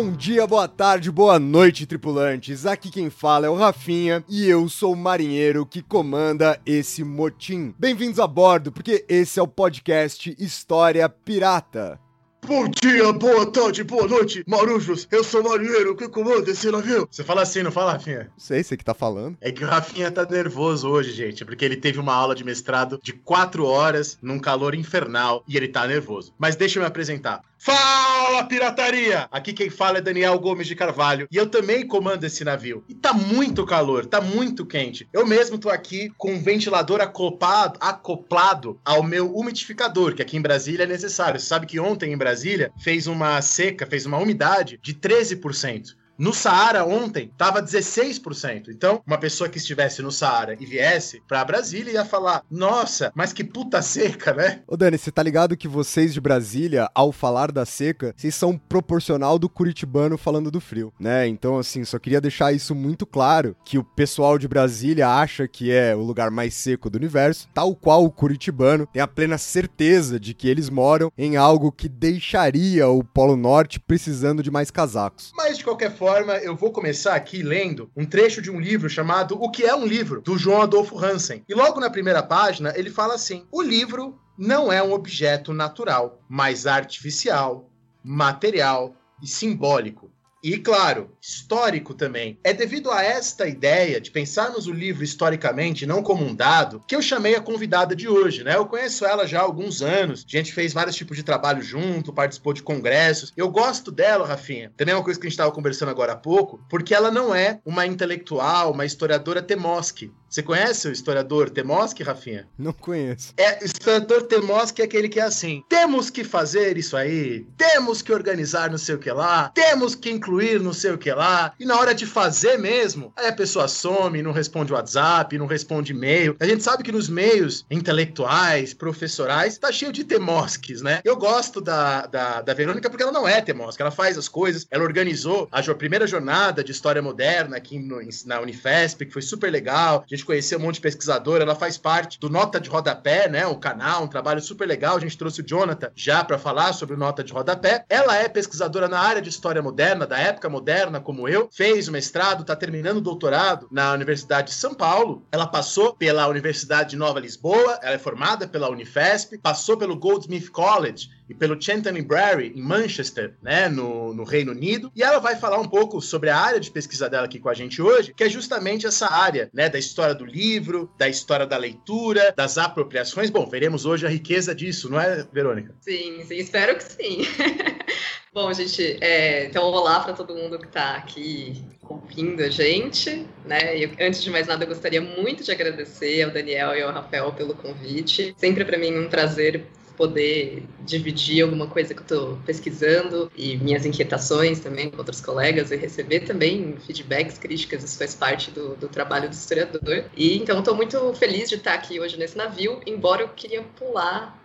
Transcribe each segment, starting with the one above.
Bom dia, boa tarde, boa noite, tripulantes. Aqui quem fala é o Rafinha e eu sou o marinheiro que comanda esse motim. Bem-vindos a bordo, porque esse é o podcast História Pirata. Bom dia, boa tarde, boa noite, marujos. Eu sou o marinheiro que comanda esse navio. Você fala assim, não fala, Rafinha? Não sei, você que tá falando. É que o Rafinha tá nervoso hoje, gente, porque ele teve uma aula de mestrado de quatro horas num calor infernal e ele tá nervoso. Mas deixa eu me apresentar. Fala, pirataria! Aqui quem fala é Daniel Gomes de Carvalho e eu também comando esse navio. E tá muito calor, tá muito quente. Eu mesmo tô aqui com um ventilador acoplado, acoplado ao meu umidificador, que aqui em Brasília é necessário. Você sabe que ontem em Brasília fez uma seca, fez uma umidade de 13%. No Saara ontem tava 16%. Então, uma pessoa que estivesse no Saara e viesse pra Brasília ia falar: "Nossa, mas que puta seca, né?" Ô Dani, você tá ligado que vocês de Brasília, ao falar da seca, vocês são proporcional do curitibano falando do frio, né? Então, assim, só queria deixar isso muito claro, que o pessoal de Brasília acha que é o lugar mais seco do universo, tal qual o curitibano tem a plena certeza de que eles moram em algo que deixaria o Polo Norte precisando de mais casacos. Mas de qualquer forma, eu vou começar aqui lendo um trecho de um livro chamado O que é um livro, do João Adolfo Hansen. E logo na primeira página, ele fala assim: "O livro não é um objeto natural, mas artificial, material e simbólico. E, claro, histórico também. É devido a esta ideia de pensarmos o livro historicamente, não como um dado, que eu chamei a convidada de hoje, né? Eu conheço ela já há alguns anos, a gente fez vários tipos de trabalho junto, participou de congressos. Eu gosto dela, Rafinha. Também é uma coisa que a gente estava conversando agora há pouco, porque ela não é uma intelectual, uma historiadora Temoski. Você conhece o historiador Temoski, Rafinha? Não conheço. É, o historiador Temoski é aquele que é assim: temos que fazer isso aí, temos que organizar não sei o que lá, temos que incluir não sei o que lá, e na hora de fazer mesmo, aí a pessoa some, não responde WhatsApp, não responde e-mail. A gente sabe que nos meios intelectuais, professorais, tá cheio de Temoskis, né? Eu gosto da, da, da Verônica porque ela não é Temoski, ela faz as coisas, ela organizou a jo- primeira jornada de história moderna aqui no- na Unifesp, que foi super legal. A gente conheceu um monte de pesquisador, ela faz parte do Nota de Rodapé, né? O canal, um trabalho super legal. A gente trouxe o Jonathan já para falar sobre o Nota de Rodapé. Ela é pesquisadora na área de história moderna, da época moderna, como eu. Fez o mestrado, tá terminando o doutorado na Universidade de São Paulo. Ela passou pela Universidade de Nova Lisboa, ela é formada pela Unifesp, passou pelo Goldsmith College e pelo Chanton Brary em Manchester, né, no, no Reino Unido, e ela vai falar um pouco sobre a área de pesquisa dela aqui com a gente hoje, que é justamente essa área, né, da história do livro, da história da leitura, das apropriações. Bom, veremos hoje a riqueza disso, não é, Verônica? Sim, sim, espero que sim. Bom, gente, é, então olá para todo mundo que está aqui ouvindo a gente, né? Antes de mais nada, eu gostaria muito de agradecer ao Daniel e ao Rafael pelo convite. Sempre para mim um prazer poder dividir alguma coisa que eu estou pesquisando e minhas inquietações também com outros colegas e receber também feedbacks, críticas, isso faz parte do, do trabalho do historiador. E então estou muito feliz de estar aqui hoje nesse navio, embora eu queria pular.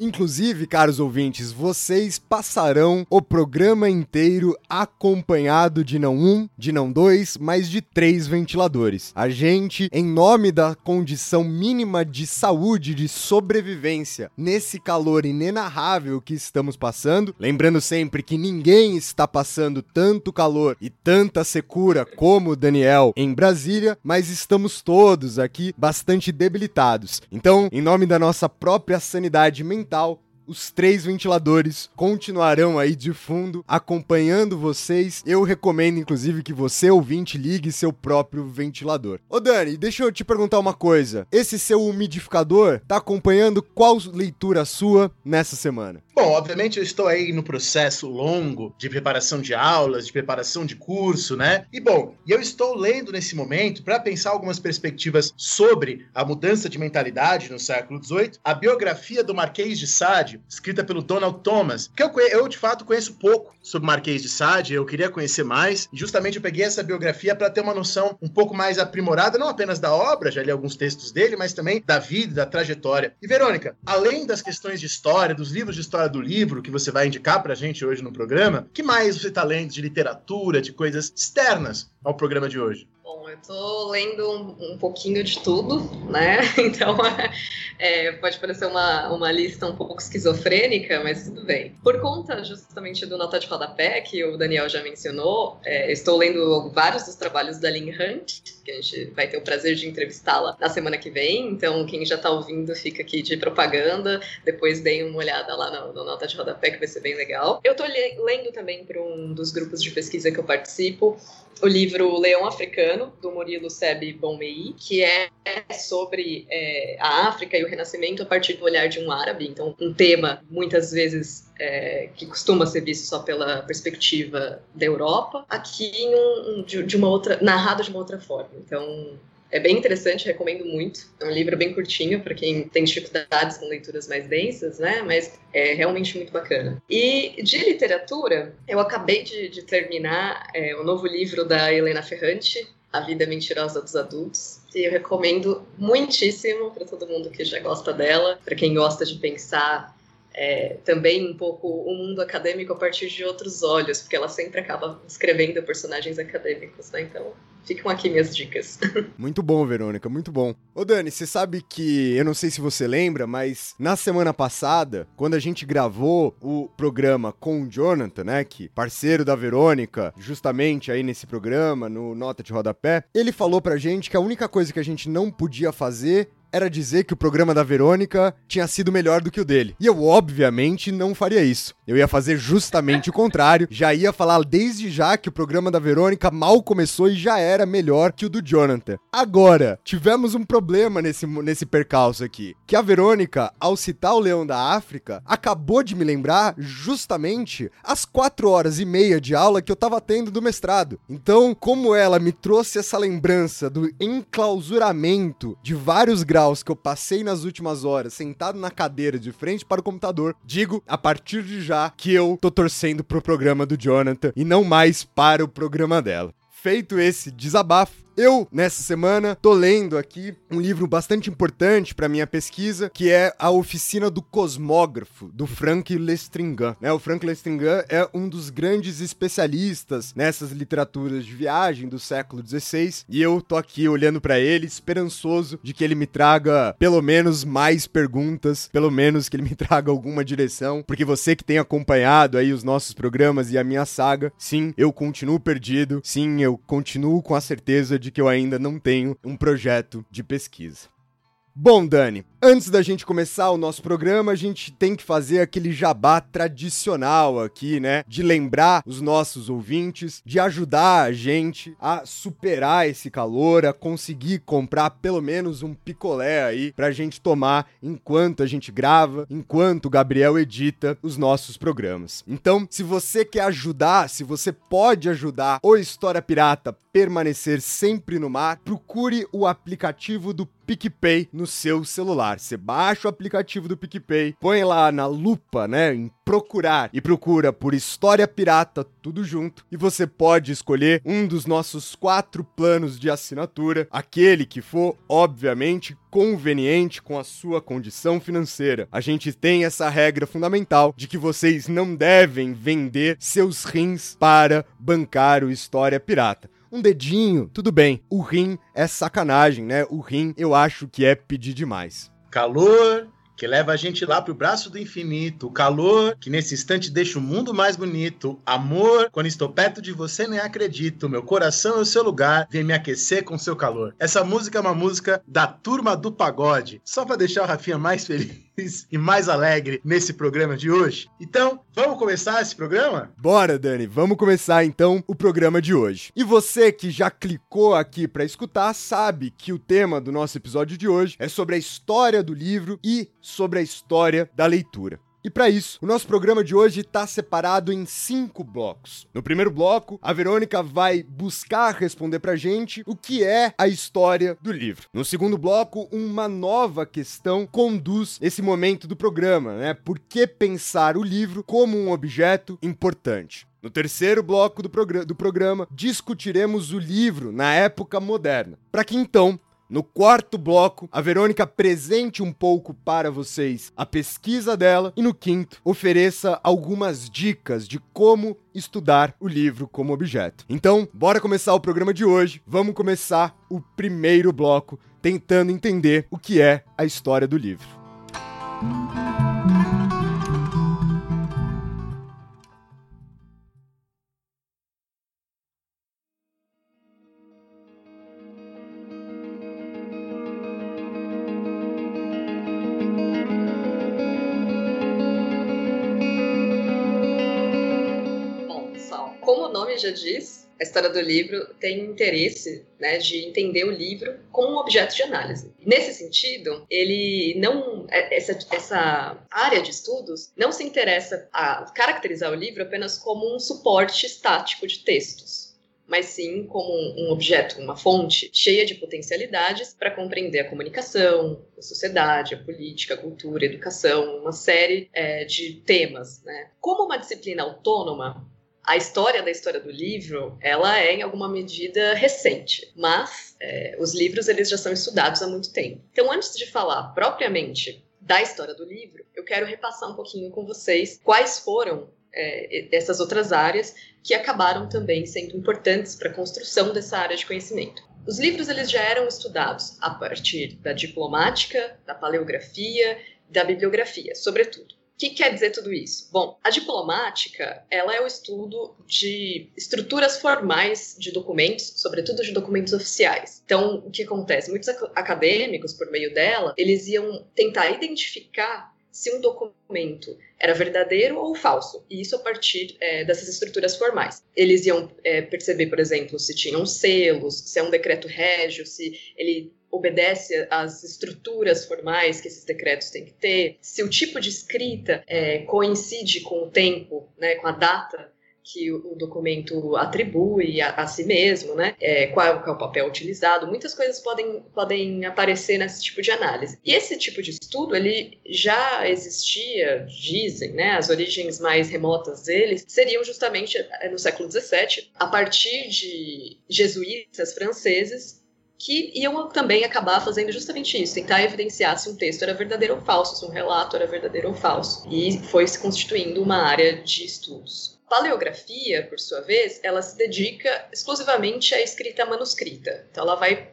Inclusive, caros ouvintes, vocês passarão o programa inteiro acompanhado de não um, de não dois, mas de três ventiladores. A gente, em nome da condição mínima de saúde, de sobrevivência, nesse calor inenarrável que estamos passando, lembrando sempre que ninguém está passando tanto calor e tanta secura como o Daniel em Brasília, mas estamos todos aqui bastante debilitados. Então, em nome da nossa própria sanidade mental, os três ventiladores continuarão aí de fundo acompanhando vocês. Eu recomendo, inclusive, que você, ouvinte, ligue seu próprio ventilador. Ô Dani, deixa eu te perguntar uma coisa. Esse seu umidificador tá acompanhando qual leitura sua nessa semana? Bom, obviamente eu estou aí no processo longo de preparação de aulas, de preparação de curso, né? E bom, eu estou lendo nesse momento para pensar algumas perspectivas sobre a mudança de mentalidade no século XVIII, a biografia do Marquês de Sade, escrita pelo Donald Thomas, que eu, eu de fato conheço pouco sobre o Marquês de Sade, eu queria conhecer mais, e justamente eu peguei essa biografia para ter uma noção um pouco mais aprimorada, não apenas da obra, já li alguns textos dele, mas também da vida, da trajetória. E Verônica, além das questões de história, dos livros de história do livro que você vai indicar pra gente hoje no programa, que mais você tá lendo de literatura, de coisas externas ao programa de hoje? Eu tô lendo um, um pouquinho de tudo, né? Então, é, pode parecer uma, uma lista um pouco esquizofrênica, mas tudo bem. Por conta justamente do Nota de Rodapé, que o Daniel já mencionou, é, estou lendo vários dos trabalhos da Lynn Hunt, que a gente vai ter o prazer de entrevistá-la na semana que vem. Então, quem já tá ouvindo, fica aqui de propaganda. Depois deem uma olhada lá no, no Nota de Rodapé, que vai ser bem legal. Eu tô lendo também para um dos grupos de pesquisa que eu participo, o livro Leão Africano, do Murilo Seb Bonmei, que é sobre é, a África e o Renascimento a partir do olhar de um árabe. Então, um tema muitas vezes é, que costuma ser visto só pela perspectiva da Europa, aqui um, de, de uma outra, narrado de uma outra forma. Então, é bem interessante, recomendo muito. É um livro bem curtinho para quem tem dificuldades com leituras mais densas, né? Mas é realmente muito bacana. E de literatura, eu acabei de, de terminar é, o novo livro da Helena Ferrante, A Vida Mentirosa dos Adultos. E eu recomendo muitíssimo para todo mundo que já gosta dela, para quem gosta de pensar é, também um pouco o mundo acadêmico a partir de outros olhos, porque ela sempre acaba escrevendo personagens acadêmicos, né? Então, ficam aqui minhas dicas. Muito bom, Verônica, muito bom. Ô Dani, você sabe que, eu não sei se você lembra, mas na semana passada, quando a gente gravou o programa com o Jonathan, né, que parceiro da Verônica, justamente aí nesse programa, no Nota de Rodapé, ele falou pra gente que a única coisa que a gente não podia fazer era dizer que o programa da Verônica tinha sido melhor do que o dele. E eu, obviamente, não faria isso. Eu ia fazer justamente o contrário. Já ia falar desde já que o programa da Verônica mal começou e já era melhor que o do Jonathan. Agora, tivemos um problema nesse, nesse percalço aqui. Que a Verônica, ao citar o Leão da África, acabou de me lembrar justamente as quatro horas e meia de aula que eu tava tendo do mestrado. Então, como ela me trouxe essa lembrança do enclausuramento de vários graus que eu passei nas últimas horas sentado na cadeira de frente para o computador, digo a partir de já que eu tô torcendo pro programa do Jonathan e não mais para o programa dela. Feito esse desabafo, eu, nessa semana, tô lendo aqui um livro bastante importante para minha pesquisa, que é A Oficina do Cosmógrafo, do Frank Lestringan. Né? O Frank Lestringan é um dos grandes especialistas nessas literaturas de viagem do século XVI, e eu tô aqui olhando para ele, esperançoso de que ele me traga pelo menos mais perguntas, pelo menos que ele me traga alguma direção, porque você que tem acompanhado aí os nossos programas e a minha saga, sim, eu continuo perdido, sim, eu continuo com a certeza de que eu ainda não tenho um projeto de pesquisa. Bom, Dani, Antes da gente começar o nosso programa, a gente tem que fazer aquele jabá tradicional aqui, né? De lembrar os nossos ouvintes, de ajudar a gente a superar esse calor, a conseguir comprar pelo menos um picolé aí pra gente tomar enquanto a gente grava, enquanto o Gabriel edita os nossos programas. Então, se você quer ajudar, se você pode ajudar o História Pirata permanecer sempre no mar, procure o aplicativo do PicPay no seu celular celular. Você baixa o aplicativo do PicPay, põe lá na lupa, né, em procurar e procura por História Pirata, tudo junto, e você pode escolher um dos nossos quatro planos de assinatura, aquele que for, obviamente, conveniente com a sua condição financeira. A gente tem essa regra fundamental de que vocês não devem vender seus rins para bancar o História Pirata um dedinho, tudo bem. O rim é sacanagem, né? O rim eu acho que é pedir demais calor, que leva a gente lá pro braço do infinito. O calor que nesse instante deixa o mundo mais bonito. Amor, quando estou perto de você nem acredito. Meu coração é o seu lugar, vem me aquecer com seu calor. Essa música é uma música da turma do pagode. Só para deixar o Rafinha mais feliz e mais alegre nesse programa de hoje. Então, vamos começar esse programa? Bora, Dani, vamos começar então o programa de hoje. E você que já clicou aqui para escutar, sabe que o tema do nosso episódio de hoje é sobre a história do livro e sobre a história da leitura. E para isso, o nosso programa de hoje está separado em cinco blocos. No primeiro bloco, a Verônica vai buscar responder pra gente o que é a história do livro. No segundo bloco, uma nova questão conduz esse momento do programa, né? Por que pensar o livro como um objeto importante? No terceiro bloco do, progr do programa, discutiremos o livro na época moderna, para que então no quarto bloco, a Verônica apresente um pouco para vocês a pesquisa dela e no quinto, ofereça algumas dicas de como estudar o livro como objeto. Então, bora começar o programa de hoje. Vamos começar o primeiro bloco tentando entender o que é a história do livro. Já diz, a história do livro tem interesse né, de entender o livro como um objeto de análise. Nesse sentido, ele não é, essa, essa área de estudos não se interessa a caracterizar o livro apenas como um suporte estático de textos mas sim como um objeto, uma fonte cheia de potencialidades para compreender a comunicação, a sociedade, a política, a cultura, a educação, uma série é, de temas. Né? Como uma disciplina autônoma, a história da história do livro, ela é em alguma medida recente, mas é, os livros eles já são estudados há muito tempo. Então, antes de falar propriamente da história do livro, eu quero repassar um pouquinho com vocês quais foram é, essas outras áreas que acabaram também sendo importantes para a construção dessa área de conhecimento. Os livros eles já eram estudados a partir da diplomática, da paleografia, da bibliografia, sobretudo que quer dizer tudo isso? Bom, a diplomática, ela é o estudo de estruturas formais de documentos, sobretudo de documentos oficiais. Então, o que acontece? Muitos acadêmicos, por meio dela, eles iam tentar identificar se um documento era verdadeiro ou falso, e isso a partir é, dessas estruturas formais. Eles iam é, perceber, por exemplo, se tinham selos, se é um decreto régio, se ele obedece às estruturas formais que esses decretos têm que ter, se o tipo de escrita é, coincide com o tempo, né, com a data que o documento atribui a, a si mesmo, né? É, qual, qual, é o papel utilizado. Muitas coisas podem, podem aparecer nesse tipo de análise. E esse tipo de estudo, ele já existia, dizem, né? As origens mais remotas deles seriam justamente é, no século XVII, a partir de jesuítas franceses que iam também acabar fazendo justamente isso, tentar evidenciar se um texto era verdadeiro ou falso, se um relato era verdadeiro ou falso. E foi se constituindo uma área de estudos. Paleografia, por sua vez, ela se dedica exclusivamente à escrita manuscrita. Então ela vai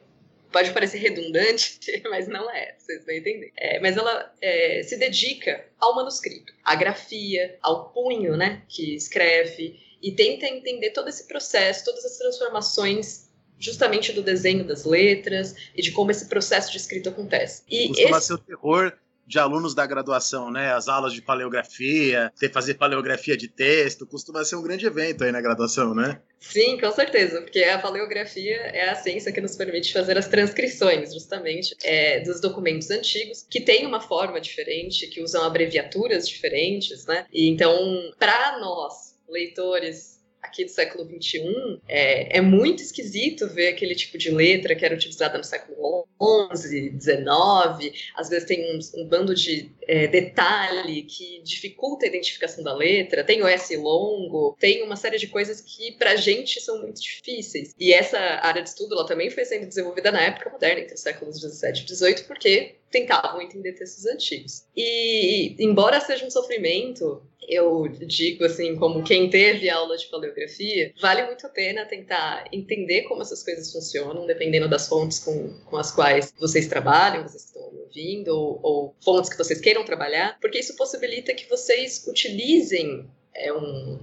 pode parecer redundante, mas não é, vocês vão entender. É, mas ela é, se dedica ao manuscrito, à grafia, ao punho, né, que escreve e tenta entender todo esse processo, todas as transformações justamente do desenho das letras e de como esse processo de escrita acontece. E Costuma esse... ser o terror de alunos da graduação, né? As aulas de paleografia, ter fazer paleografia de texto, costuma ser um grande evento aí na graduação, né? Sim, com certeza, porque a paleografia é a ciência que nos permite fazer as transcrições, justamente, é, dos documentos antigos, que tem uma forma diferente, que usam abreviaturas diferentes, né? E então, para nós, leitores aqui do século XXI, é, é muito esquisito ver aquele tipo de letra que era utilizada no século XI, XIX. Às vezes tem um, um bando de é, detalhe que dificulta a identificação da letra. Tem o S longo, tem uma série de coisas que para a gente são muito difíceis. E essa área de estudo ela também foi sendo desenvolvida na época moderna, entre os séculos XVII e XVIII, porque tentavam entender textos antigos. E, embora seja um sofrimento eu digo assim, como quem teve aula de paleografia, vale muito a pena tentar entender como essas coisas funcionam, dependendo das fontes com, com as quais vocês trabalham, vocês estão ouvindo, ou, ou fontes que vocês queiram trabalhar, porque isso possibilita que vocês utilizem é, um,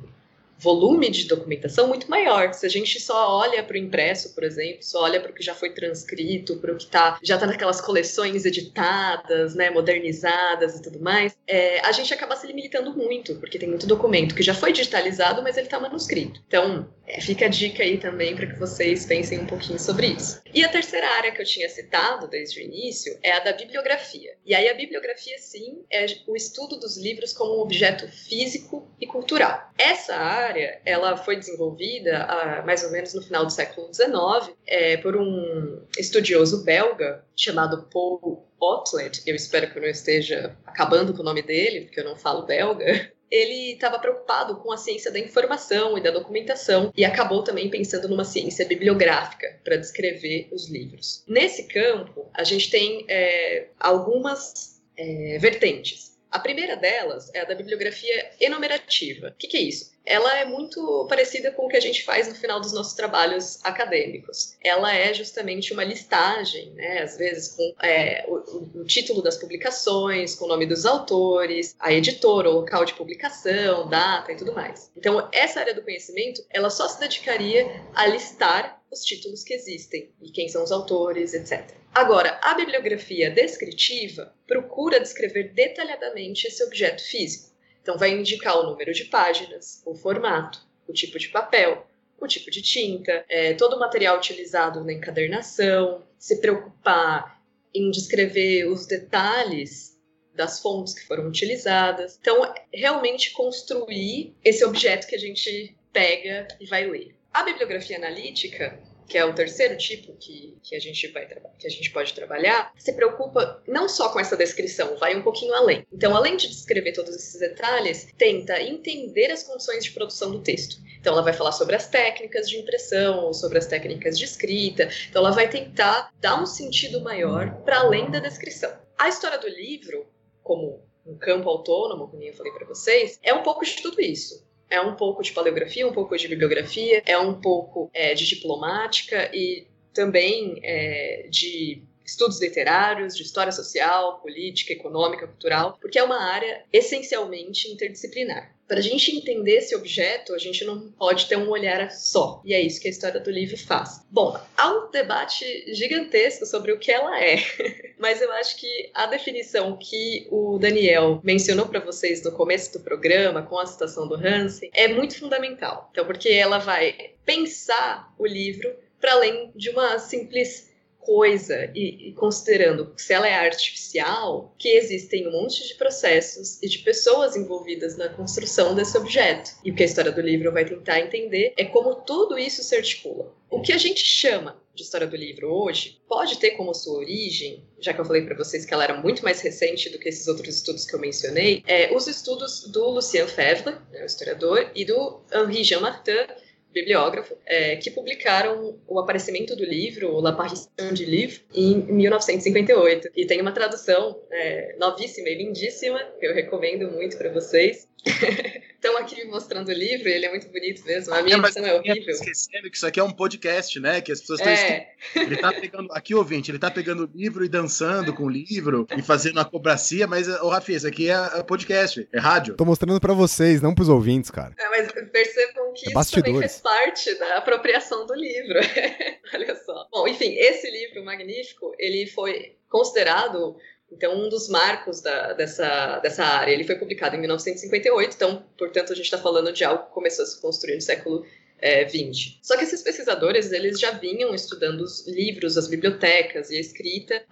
volume de documentação muito maior. Se a gente só olha para o impresso, por exemplo, só olha para o que já foi transcrito, para o que tá, já está naquelas coleções editadas, né, modernizadas e tudo mais, é, a gente acaba se limitando muito, porque tem muito documento que já foi digitalizado, mas ele está manuscrito. Então, é, fica a dica aí também para que vocês pensem um pouquinho sobre isso. E a terceira área que eu tinha citado desde o início é a da bibliografia. E aí a bibliografia, sim, é o estudo dos livros como um objeto físico e cultural. Essa área ela foi desenvolvida mais ou menos no final do século XIX é, por um estudioso belga chamado Paul Otlet. Eu espero que eu não esteja acabando com o nome dele, porque eu não falo belga ele estava preocupado com a ciência da informação e da documentação e acabou também pensando numa ciência bibliográfica para descrever os livros. Nesse campo, a gente tem é, algumas é, vertentes. A primeira delas é a da bibliografia enumerativa. O que, que é isso? ela é muito parecida com o que a gente faz no final dos nossos trabalhos acadêmicos. Ela é justamente uma listagem, né, às vezes com é, o, o, título das publicações, com o nome dos autores, a editora, o local de publicação, data e tudo mais. Então, essa área do conhecimento, ela só se dedicaria a listar os títulos que existem e quem são os autores, etc. Agora, a bibliografia descritiva procura descrever detalhadamente esse objeto físico. Então, vai indicar o número de páginas, o formato, o tipo de papel, o tipo de tinta, é, todo o material utilizado na encadernação, se preocupar em descrever os detalhes das fontes que foram utilizadas. Então, realmente construir esse objeto que a gente pega e vai ler. A bibliografia analítica que é o terceiro tipo que, que, a gente vai que a gente pode trabalhar, se preocupa não só com essa descrição, vai um pouquinho além. Então, além de descrever todos esses detalhes, tenta entender as condições de produção do texto. Então, ela vai falar sobre as técnicas de impressão, sobre as técnicas de escrita. Então, ela vai tentar dar um sentido maior para além da descrição. A história do livro, como um campo autônomo, como eu falei para vocês, é um pouco de tudo isso. É um pouco de paleografia, um pouco de bibliografia, é um pouco é, de diplomática e também é, de estudos literários, de história social, política, econômica, cultural, porque é uma área essencialmente interdisciplinar. Para a gente entender esse objeto, a gente não pode ter um olhar só. E é isso que a história do livro faz. Bom, há um debate gigantesco sobre o que ela é, mas eu acho que a definição que o Daniel mencionou para vocês no começo do programa, com a citação do Hansen, é muito fundamental. Então, porque ela vai pensar o livro para além de uma simples coisa e, e, considerando se ela é artificial, que existem um monte de processos e de pessoas envolvidas na construção desse objeto. E o que a história do livro vai tentar entender é como tudo isso se articula. O que a gente chama de história do livro hoje pode ter como sua origem, já que eu falei para vocês que ela era muito mais recente do que esses outros estudos que eu mencionei, é, os estudos do Lucien Febvre, né, o historiador, e do Henri Jean Martin, bibliógrafo, é, que publicaram o aparecimento do livro, La Parution du Livre, em 1958. E tem uma tradução é, novíssima e lindíssima, que eu recomendo muito para vocês, Estão aqui me mostrando o livro, ele é muito bonito mesmo. A minha edição é horrível. Esquecendo que isso aqui é um podcast, né? Que as pessoas estão. É. Ele tá pegando. Aqui, ouvinte, ele tá pegando o livro e dançando com o livro e fazendo uma cobracia, mas, ô Rafi, isso aqui é podcast, é rádio. Tô mostrando para vocês, não pros ouvintes, cara. É, mas percebam que é isso também faz parte da apropriação do livro. Olha só. Bom, enfim, esse livro magnífico, ele foi considerado então, um dos marcos da, dessa, dessa área, ele foi publicado em 1958, então, portanto, a gente está falando de algo que começou a se construir no século é, 20. Só que esses pesquisadores, eles já vinham estudando os livros, as bibliotecas e a escrita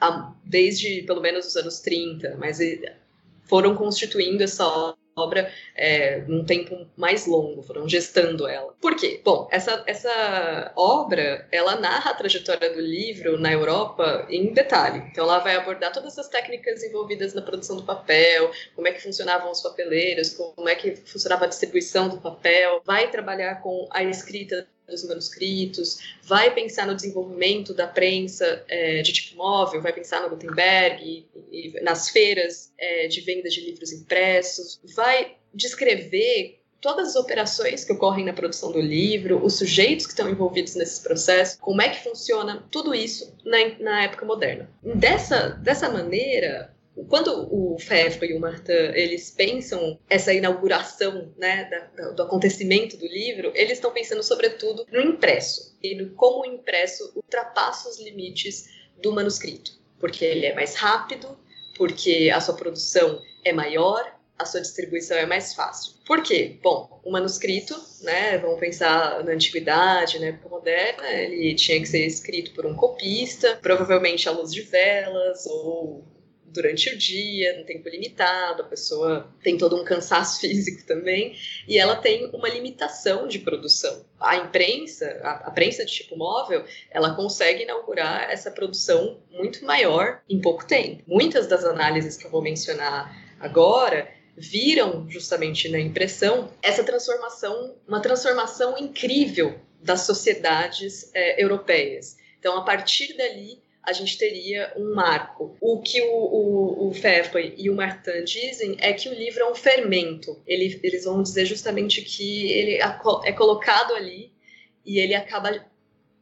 desde, pelo menos, os anos 30, mas foram constituindo essa obra é, num tempo mais longo, foram gestando ela. Por quê? Bom, essa, essa obra, ela narra a trajetória do livro na Europa em detalhe. Então, ela vai abordar todas as técnicas envolvidas na produção do papel, como é que funcionavam os papeleiros, como é que funcionava a distribuição do papel, vai trabalhar com a escrita dos manuscritos, vai pensar no desenvolvimento da prensa é, de tipo móvel, vai pensar no Gutenberg e, e nas feiras é, de venda de livros impressos, vai descrever todas as operações que ocorrem na produção do livro, os sujeitos que estão envolvidos nesses processos, como é que funciona tudo isso na, na época moderna. Dessa, dessa maneira, quando o Fefo e o Martin eles pensam essa inauguração né, da, do acontecimento do livro, eles estão pensando sobretudo no impresso e no como o impresso ultrapassa os limites do manuscrito, porque ele é mais rápido, porque a sua produção é maior, a sua distribuição é mais fácil. Por quê? Bom, o manuscrito, né, vamos pensar na antiguidade, época moderna, ele tinha que ser escrito por um copista, provavelmente à luz de velas ou durante o dia, no tempo limitado, a pessoa tem todo um cansaço físico também, e ela tem uma limitação de produção. A imprensa, a, a prensa de tipo móvel, ela consegue inaugurar essa produção muito maior em pouco tempo. Muitas das análises que eu vou mencionar agora viram justamente na impressão essa transformação, uma transformação incrível das sociedades é, europeias. Então, a partir dali, a gente teria um marco. O que o, o, o e o Martin dizem é que o livro é um fermento. Ele, eles vão dizer justamente que ele é colocado ali e ele acaba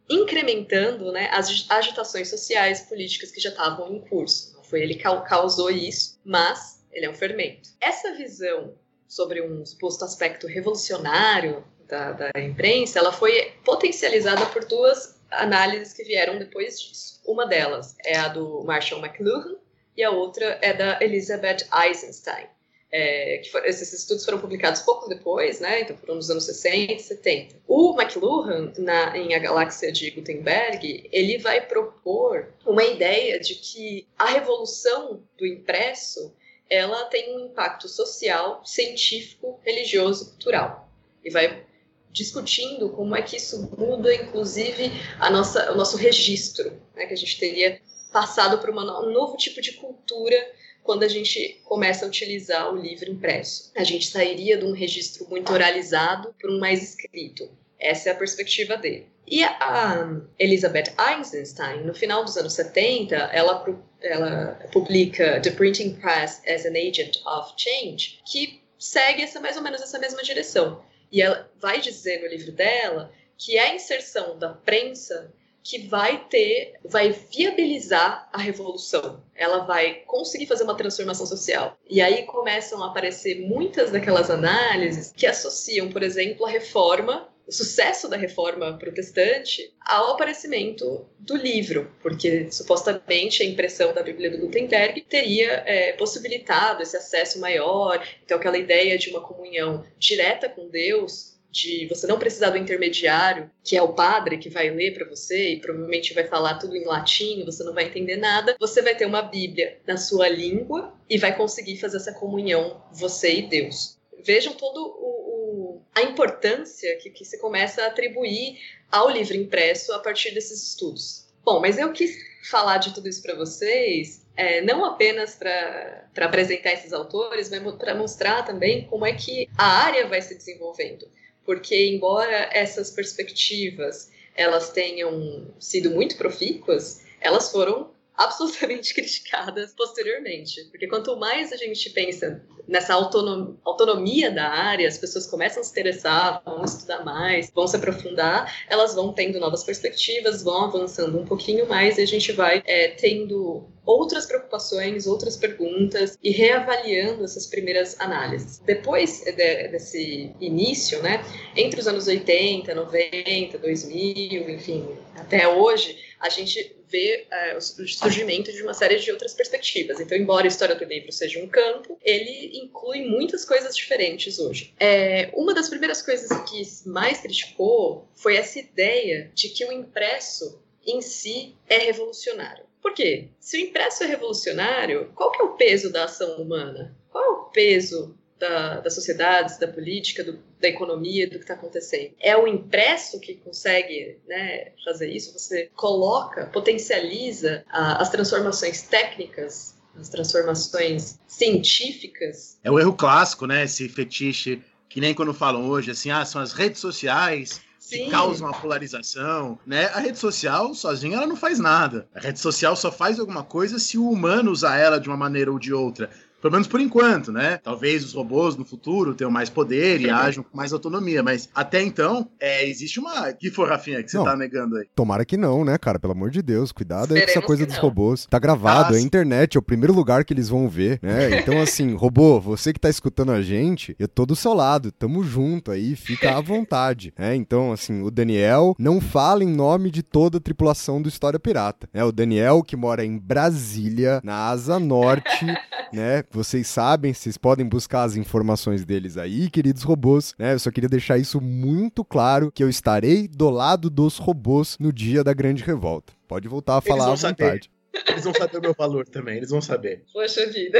incrementando né, as agitações sociais, políticas que já estavam em curso. Não foi ele que causou isso, mas ele é um fermento. Essa visão sobre um suposto aspecto revolucionário da, da imprensa, ela foi potencializada por duas análises que vieram depois disso. Uma delas é a do Marshall McLuhan e a outra é da Elizabeth Eisenstein. É, que for, esses estudos foram publicados pouco depois, né? Então foram nos anos 60 e 70. O McLuhan, na, em A Galáxia de Gutenberg, ele vai propor uma ideia de que a revolução do impresso ela tem um impacto social, científico, religioso, cultural. E vai discutindo como é que isso muda, inclusive, a nossa, o nosso registro, né, que a gente teria passado por uma, um novo tipo de cultura quando a gente começa a utilizar o livro impresso. A gente sairia de um registro muito oralizado para um mais escrito. Essa é a perspectiva dele. E a Elizabeth Eisenstein, no final dos anos 70, ela, ela publica The Printing Press as an Agent of Change, que segue essa, mais ou menos essa mesma direção. E ela vai dizer no livro dela que é a inserção da prensa que vai ter, vai viabilizar a revolução. Ela vai conseguir fazer uma transformação social. E aí começam a aparecer muitas daquelas análises que associam, por exemplo, a reforma o sucesso da reforma protestante ao aparecimento do livro, porque supostamente a impressão da Bíblia do Gutenberg teria é, possibilitado esse acesso maior, então aquela ideia de uma comunhão direta com Deus, de você não precisar do intermediário, que é o padre que vai ler para você e provavelmente vai falar tudo em latim, você não vai entender nada, você vai ter uma Bíblia na sua língua e vai conseguir fazer essa comunhão você e Deus. Vejam todo o, a importância que, que se começa a atribuir ao livro impresso a partir desses estudos. Bom, mas eu quis falar de tudo isso para vocês, é, não apenas para apresentar esses autores, mas para mostrar também como é que a área vai se desenvolvendo. Porque, embora essas perspectivas elas tenham sido muito profícuas, elas foram absolutamente criticadas posteriormente. Porque quanto mais a gente pensa nessa autonom autonomia da área, as pessoas começam a se interessar, vão estudar mais, vão se aprofundar, elas vão tendo novas perspectivas, vão avançando um pouquinho mais e a gente vai é, tendo outras preocupações, outras perguntas e reavaliando essas primeiras análises. Depois de, desse início, né, entre os anos 80, 90, 2000, enfim, até hoje, a gente vê é, o surgimento de uma série de outras perspectivas. Então, embora a história do livro seja um campo, ele inclui muitas coisas diferentes hoje. É, uma das primeiras coisas que mais criticou foi essa ideia de que o impresso em si é revolucionário. Por quê? Se o impresso é revolucionário, qual que é o peso da ação humana? Qual é o peso da, das sociedades, da política, do, da economia, do que está acontecendo. É o impresso que consegue né, fazer isso. Você coloca, potencializa a, as transformações técnicas, as transformações científicas. É o erro clássico, né? Esse fetiche que nem quando falam hoje, assim, ah, são as redes sociais Sim. que causam a polarização, né? A rede social sozinha ela não faz nada. A rede social só faz alguma coisa se o humano usar ela de uma maneira ou de outra. Pelo menos por enquanto, né? Talvez os robôs no futuro tenham mais poder e ajam com mais autonomia, mas até então, é, existe uma. Que for, Rafinha, que você Não. tá negando aí? Tomara que não, né, cara? Pelo amor de Deus, cuidado aí com essa coisa dos não. robôs. Tá gravado, Ah, é a internet, é o primeiro lugar que eles vão ver, né? Então, assim, robô, você que tá escutando a gente, eu tô do seu lado, tamo junto aí, fica à vontade, né? Então, assim, o Daniel não fala em nome de toda a tripulação do História Pirata, né? O Daniel, que mora em Brasília, na Asa Norte, né? Vocês sabem, vocês podem buscar as informações deles aí, queridos robôs, né? Eu só queria deixar isso muito claro, que eu estarei do lado dos robôs no dia da grande revolta. Pode voltar a falar à saber. vontade. Eles vão saber o meu valor também, eles vão saber. Poxa vida.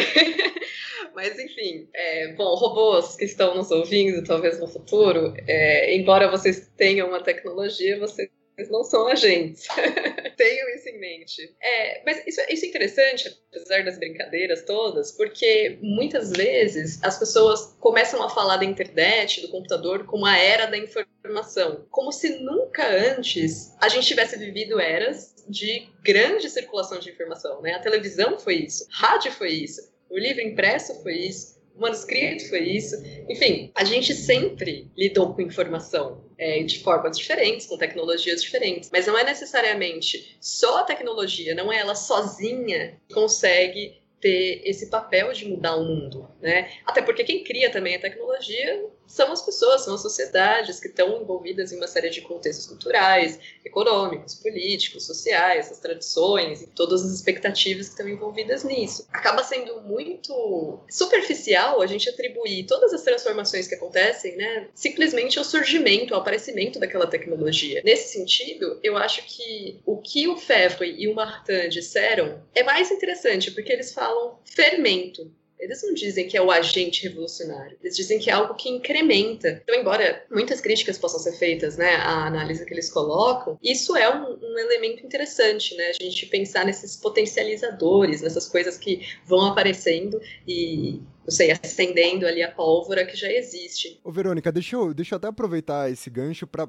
Mas enfim, é, bom, robôs que estão nos ouvindo, talvez no futuro, é, embora vocês tenham uma tecnologia, vocês não são agentes. Tenham isso em mente. É, mas isso, isso é interessante, apesar das brincadeiras todas, porque muitas vezes as pessoas começam a falar da internet, do computador, como a era da informação. Como se nunca antes a gente tivesse vivido eras de grande circulação de informação. Né? A televisão foi isso, rádio foi isso, o livro impresso foi isso, o manuscrito foi isso. Enfim, a gente sempre lidou com informação é, de formas diferentes, com tecnologias diferentes, mas não é necessariamente só a tecnologia, não é ela sozinha que consegue ter esse papel de mudar o mundo, né? Até porque quem cria também a tecnologia são as pessoas, são as sociedades que estão envolvidas em uma série de contextos culturais, econômicos, políticos, sociais, as tradições e todas as expectativas que estão envolvidas nisso. Acaba sendo muito superficial a gente atribuir todas as transformações que acontecem, né, simplesmente ao surgimento, ao aparecimento daquela tecnologia. Nesse sentido, eu acho que o que o Fefre e o Martin disseram é mais interessante, porque eles falam fermento. Eles não dizem que é o agente revolucionário, eles dizem que é algo que incrementa. Então, embora muitas críticas possam ser feitas, né, à análise que eles colocam, isso é um, um elemento interessante, né, a gente pensar nesses potencializadores, nessas coisas que vão aparecendo e, não sei, acendendo ali a pólvora que já existe. Ô, Verônica, deixa eu, deixa eu até aproveitar esse gancho pra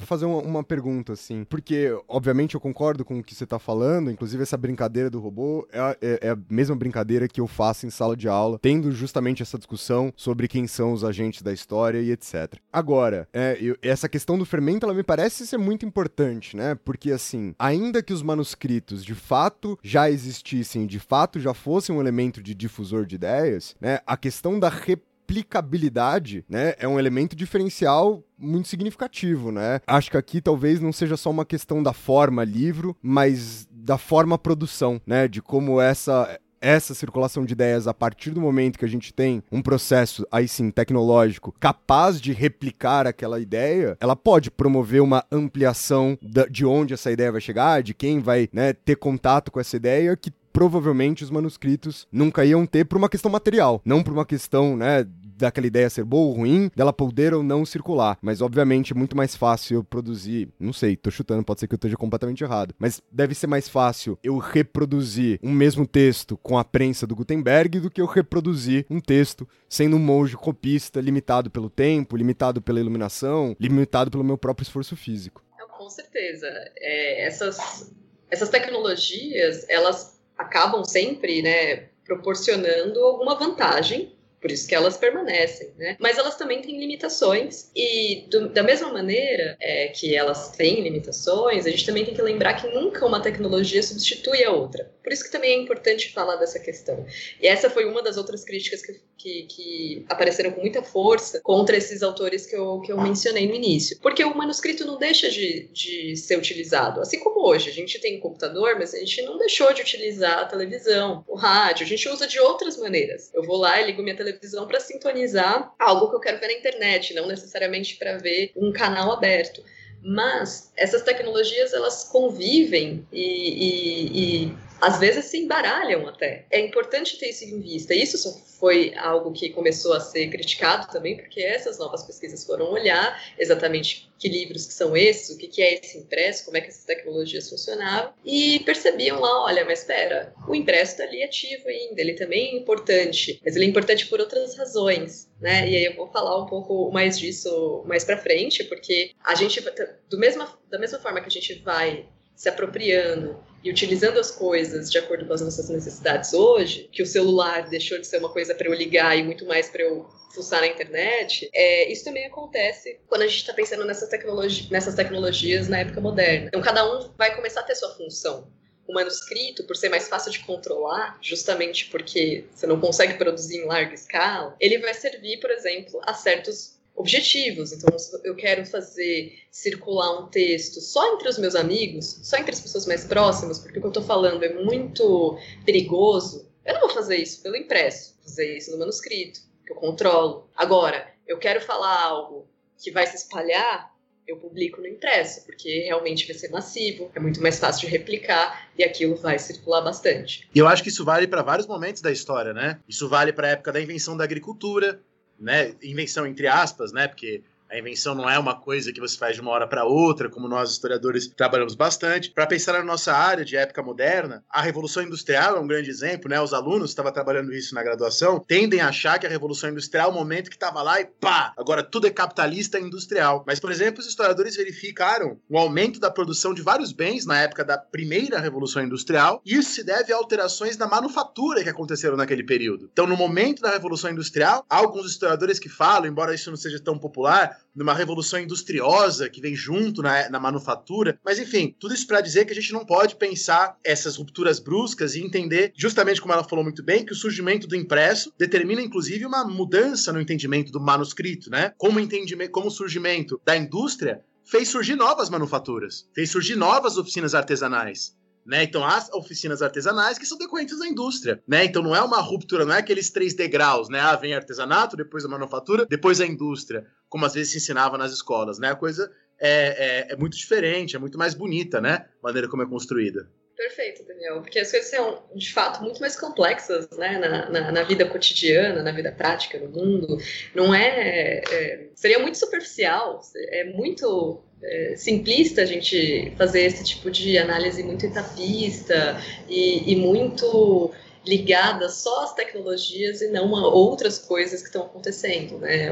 fazer uma, uma pergunta, assim. Porque, obviamente, eu concordo com o que você tá falando, inclusive essa brincadeira do robô é, a- é- é a mesma brincadeira que eu faço em sala de aula, tendo justamente essa discussão sobre quem são os agentes da história e etc. Agora, é, eu- essa questão do fermento, ela me parece ser muito importante, né? Porque, assim, ainda que os manuscritos de fato já existissem, de fato já fossem um elemento de difusor de ideias, né? A questão da replicabilidade, né, é um elemento diferencial muito significativo, né? Acho que aqui talvez não seja só uma questão da forma livro, mas da forma produção, né, de como essa essa circulação de ideias a partir do momento que a gente tem um processo aí sim tecnológico capaz de replicar aquela ideia, ela pode promover uma ampliação de onde essa ideia vai chegar, de quem vai né, ter contato com essa ideia que provavelmente os manuscritos nunca iam ter por uma questão material, não por uma questão, né, daquela ideia ser boa ou ruim, dela poder ou não circular. Mas, obviamente, é muito mais fácil eu produzir. Não sei, tô chutando, pode ser que eu esteja completamente errado. Mas deve ser mais fácil eu reproduzir um mesmo texto com a prensa do Gutenberg do que eu reproduzir um texto sendo um monge copista, limitado pelo tempo, limitado pela iluminação, limitado pelo meu próprio esforço físico. Com certeza. É, essas, essas tecnologias, elas acabam sempre, né, proporcionando alguma vantagem, por isso que elas permanecem, né? Mas elas também têm limitações e do- da mesma maneira é, que elas têm limitações, a gente também tem que lembrar que nunca uma tecnologia substitui a outra. Por isso que também é importante falar dessa questão. E essa foi uma das outras críticas que, que, que apareceram com muita força contra esses autores que eu, que eu mencionei no início. Porque o manuscrito não deixa de, de ser utilizado. Assim como hoje, a gente tem computador, mas a gente não deixou de utilizar a televisão, o rádio, a gente usa de outras maneiras. Eu vou lá e ligo minha televisão para sintonizar algo que eu quero ver na internet, não necessariamente para ver um canal aberto. Mas essas tecnologias elas convivem e, e- e às vezes se embaralham até. É importante ter isso em vista. Isso só foi algo que começou a ser criticado também, porque essas novas pesquisas foram olhar exatamente que livros que são esses, o que, que é esse impresso, como é que essas tecnologias funcionavam, e percebiam lá, olha, mas espera, o impresso está ali ativo ainda, ele também é importante, mas ele é importante por outras razões, né? E aí eu vou falar um pouco mais disso mais para frente, porque a gente, do mesma, da mesma forma que a gente vai se apropriando e utilizando as coisas de acordo com as nossas necessidades hoje, que o celular deixou de ser uma coisa para eu ligar e muito mais para eu fuçar na internet, é, isso também acontece quando a gente está pensando nessas, tecnologi nessas tecnologias na época moderna. Então, cada um vai começar a ter sua função. O manuscrito, por ser mais fácil de controlar, justamente porque você não consegue produzir em larga escala, ele vai servir, por exemplo, a certos objetivos. Então, eu quero fazer circular um texto só entre os meus amigos, só entre as pessoas mais próximas, porque o que eu estou falando é muito perigoso, eu não vou fazer isso pelo impresso, vou fazer isso no manuscrito, que eu controlo. Agora, eu quero falar algo que vai se espalhar, eu publico no impresso, porque realmente vai ser massivo, é muito mais fácil de replicar e aquilo vai circular bastante. E eu acho que isso vale para vários momentos da história, né? Isso vale para a época da invenção da agricultura, né, invenção entre aspas, né, porque a invenção não é uma coisa que você faz de uma hora para outra, como nós historiadores trabalhamos bastante. Para pensar na nossa área de época moderna, a Revolução Industrial é um grande exemplo, né? Os alunos estavam trabalhando isso na graduação, tendem a achar que a Revolução Industrial é o momento que estava lá e pá, agora tudo é capitalista e industrial. Mas, por exemplo, os historiadores verificaram o aumento da produção de vários bens na época da primeira Revolução Industrial, e isso se deve a alterações na manufatura que aconteceram naquele período. Então, no momento da Revolução Industrial, há alguns historiadores que falam, embora isso não seja tão popular, numa revolução industriosa que vem junto na, na manufatura. Mas enfim, tudo isso para dizer que a gente não pode pensar essas rupturas bruscas e entender, justamente como ela falou muito bem, que o surgimento do impresso determina inclusive uma mudança no entendimento do manuscrito, né? Como entendimento, como o surgimento da indústria fez surgir novas manufaturas, fez surgir novas oficinas artesanais. Né? Então, as oficinas artesanais que são decorrentes da indústria, né? Então, não é uma ruptura, não é aqueles três degraus, né? Ah, vem artesanato, depois a manufatura, depois a indústria, como às vezes se ensinava nas escolas, né? A coisa é, é, é muito diferente, é muito mais bonita, né? A maneira como é construída. Perfeito, Daniel, porque as coisas são, de fato, muito mais complexas né, na, na, na vida cotidiana, na vida prática, no mundo. Não é, é seria muito superficial, é muito é, simplista a gente fazer esse tipo de análise muito etapista e, e muito ligada só às tecnologias e não a outras coisas que estão acontecendo, né?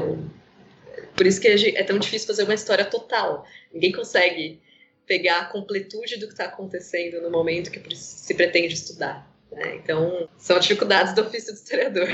Por isso que é tão difícil fazer uma história total. Ninguém consegue pegar a completude do que está acontecendo no momento que se pretende estudar. Né? Então, são dificuldades do ofício do historiador.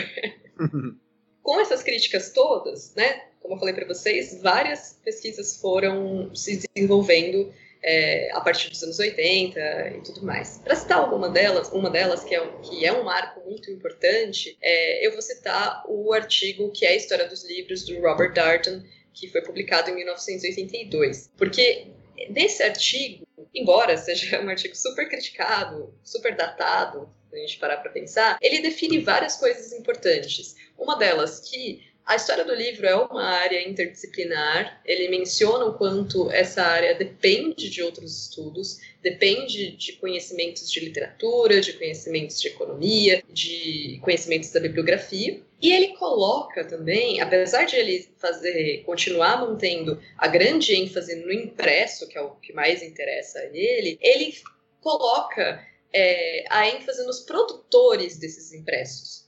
Com essas críticas todas, né, como eu falei para vocês, várias pesquisas foram se desenvolvendo é, a partir dos anos 80 e tudo mais. Para citar alguma delas, uma delas que é, que é um marco muito importante, é, eu vou citar o artigo que é a história dos livros do Robert Darnton, que foi publicado em 1982. Porque nesse artigo, embora seja um artigo super criticado, super datado, se a gente parar para pensar, ele define várias coisas importantes. Uma delas que a história do livro é uma área interdisciplinar, ele menciona o quanto essa área depende de outros estudos, depende de conhecimentos de literatura, de conhecimentos de economia, de conhecimentos da bibliografia. E ele coloca também, apesar de ele fazer, continuar mantendo a grande ênfase no impresso, que é o que mais interessa a ele, ele coloca é, a ênfase nos produtores desses impressos.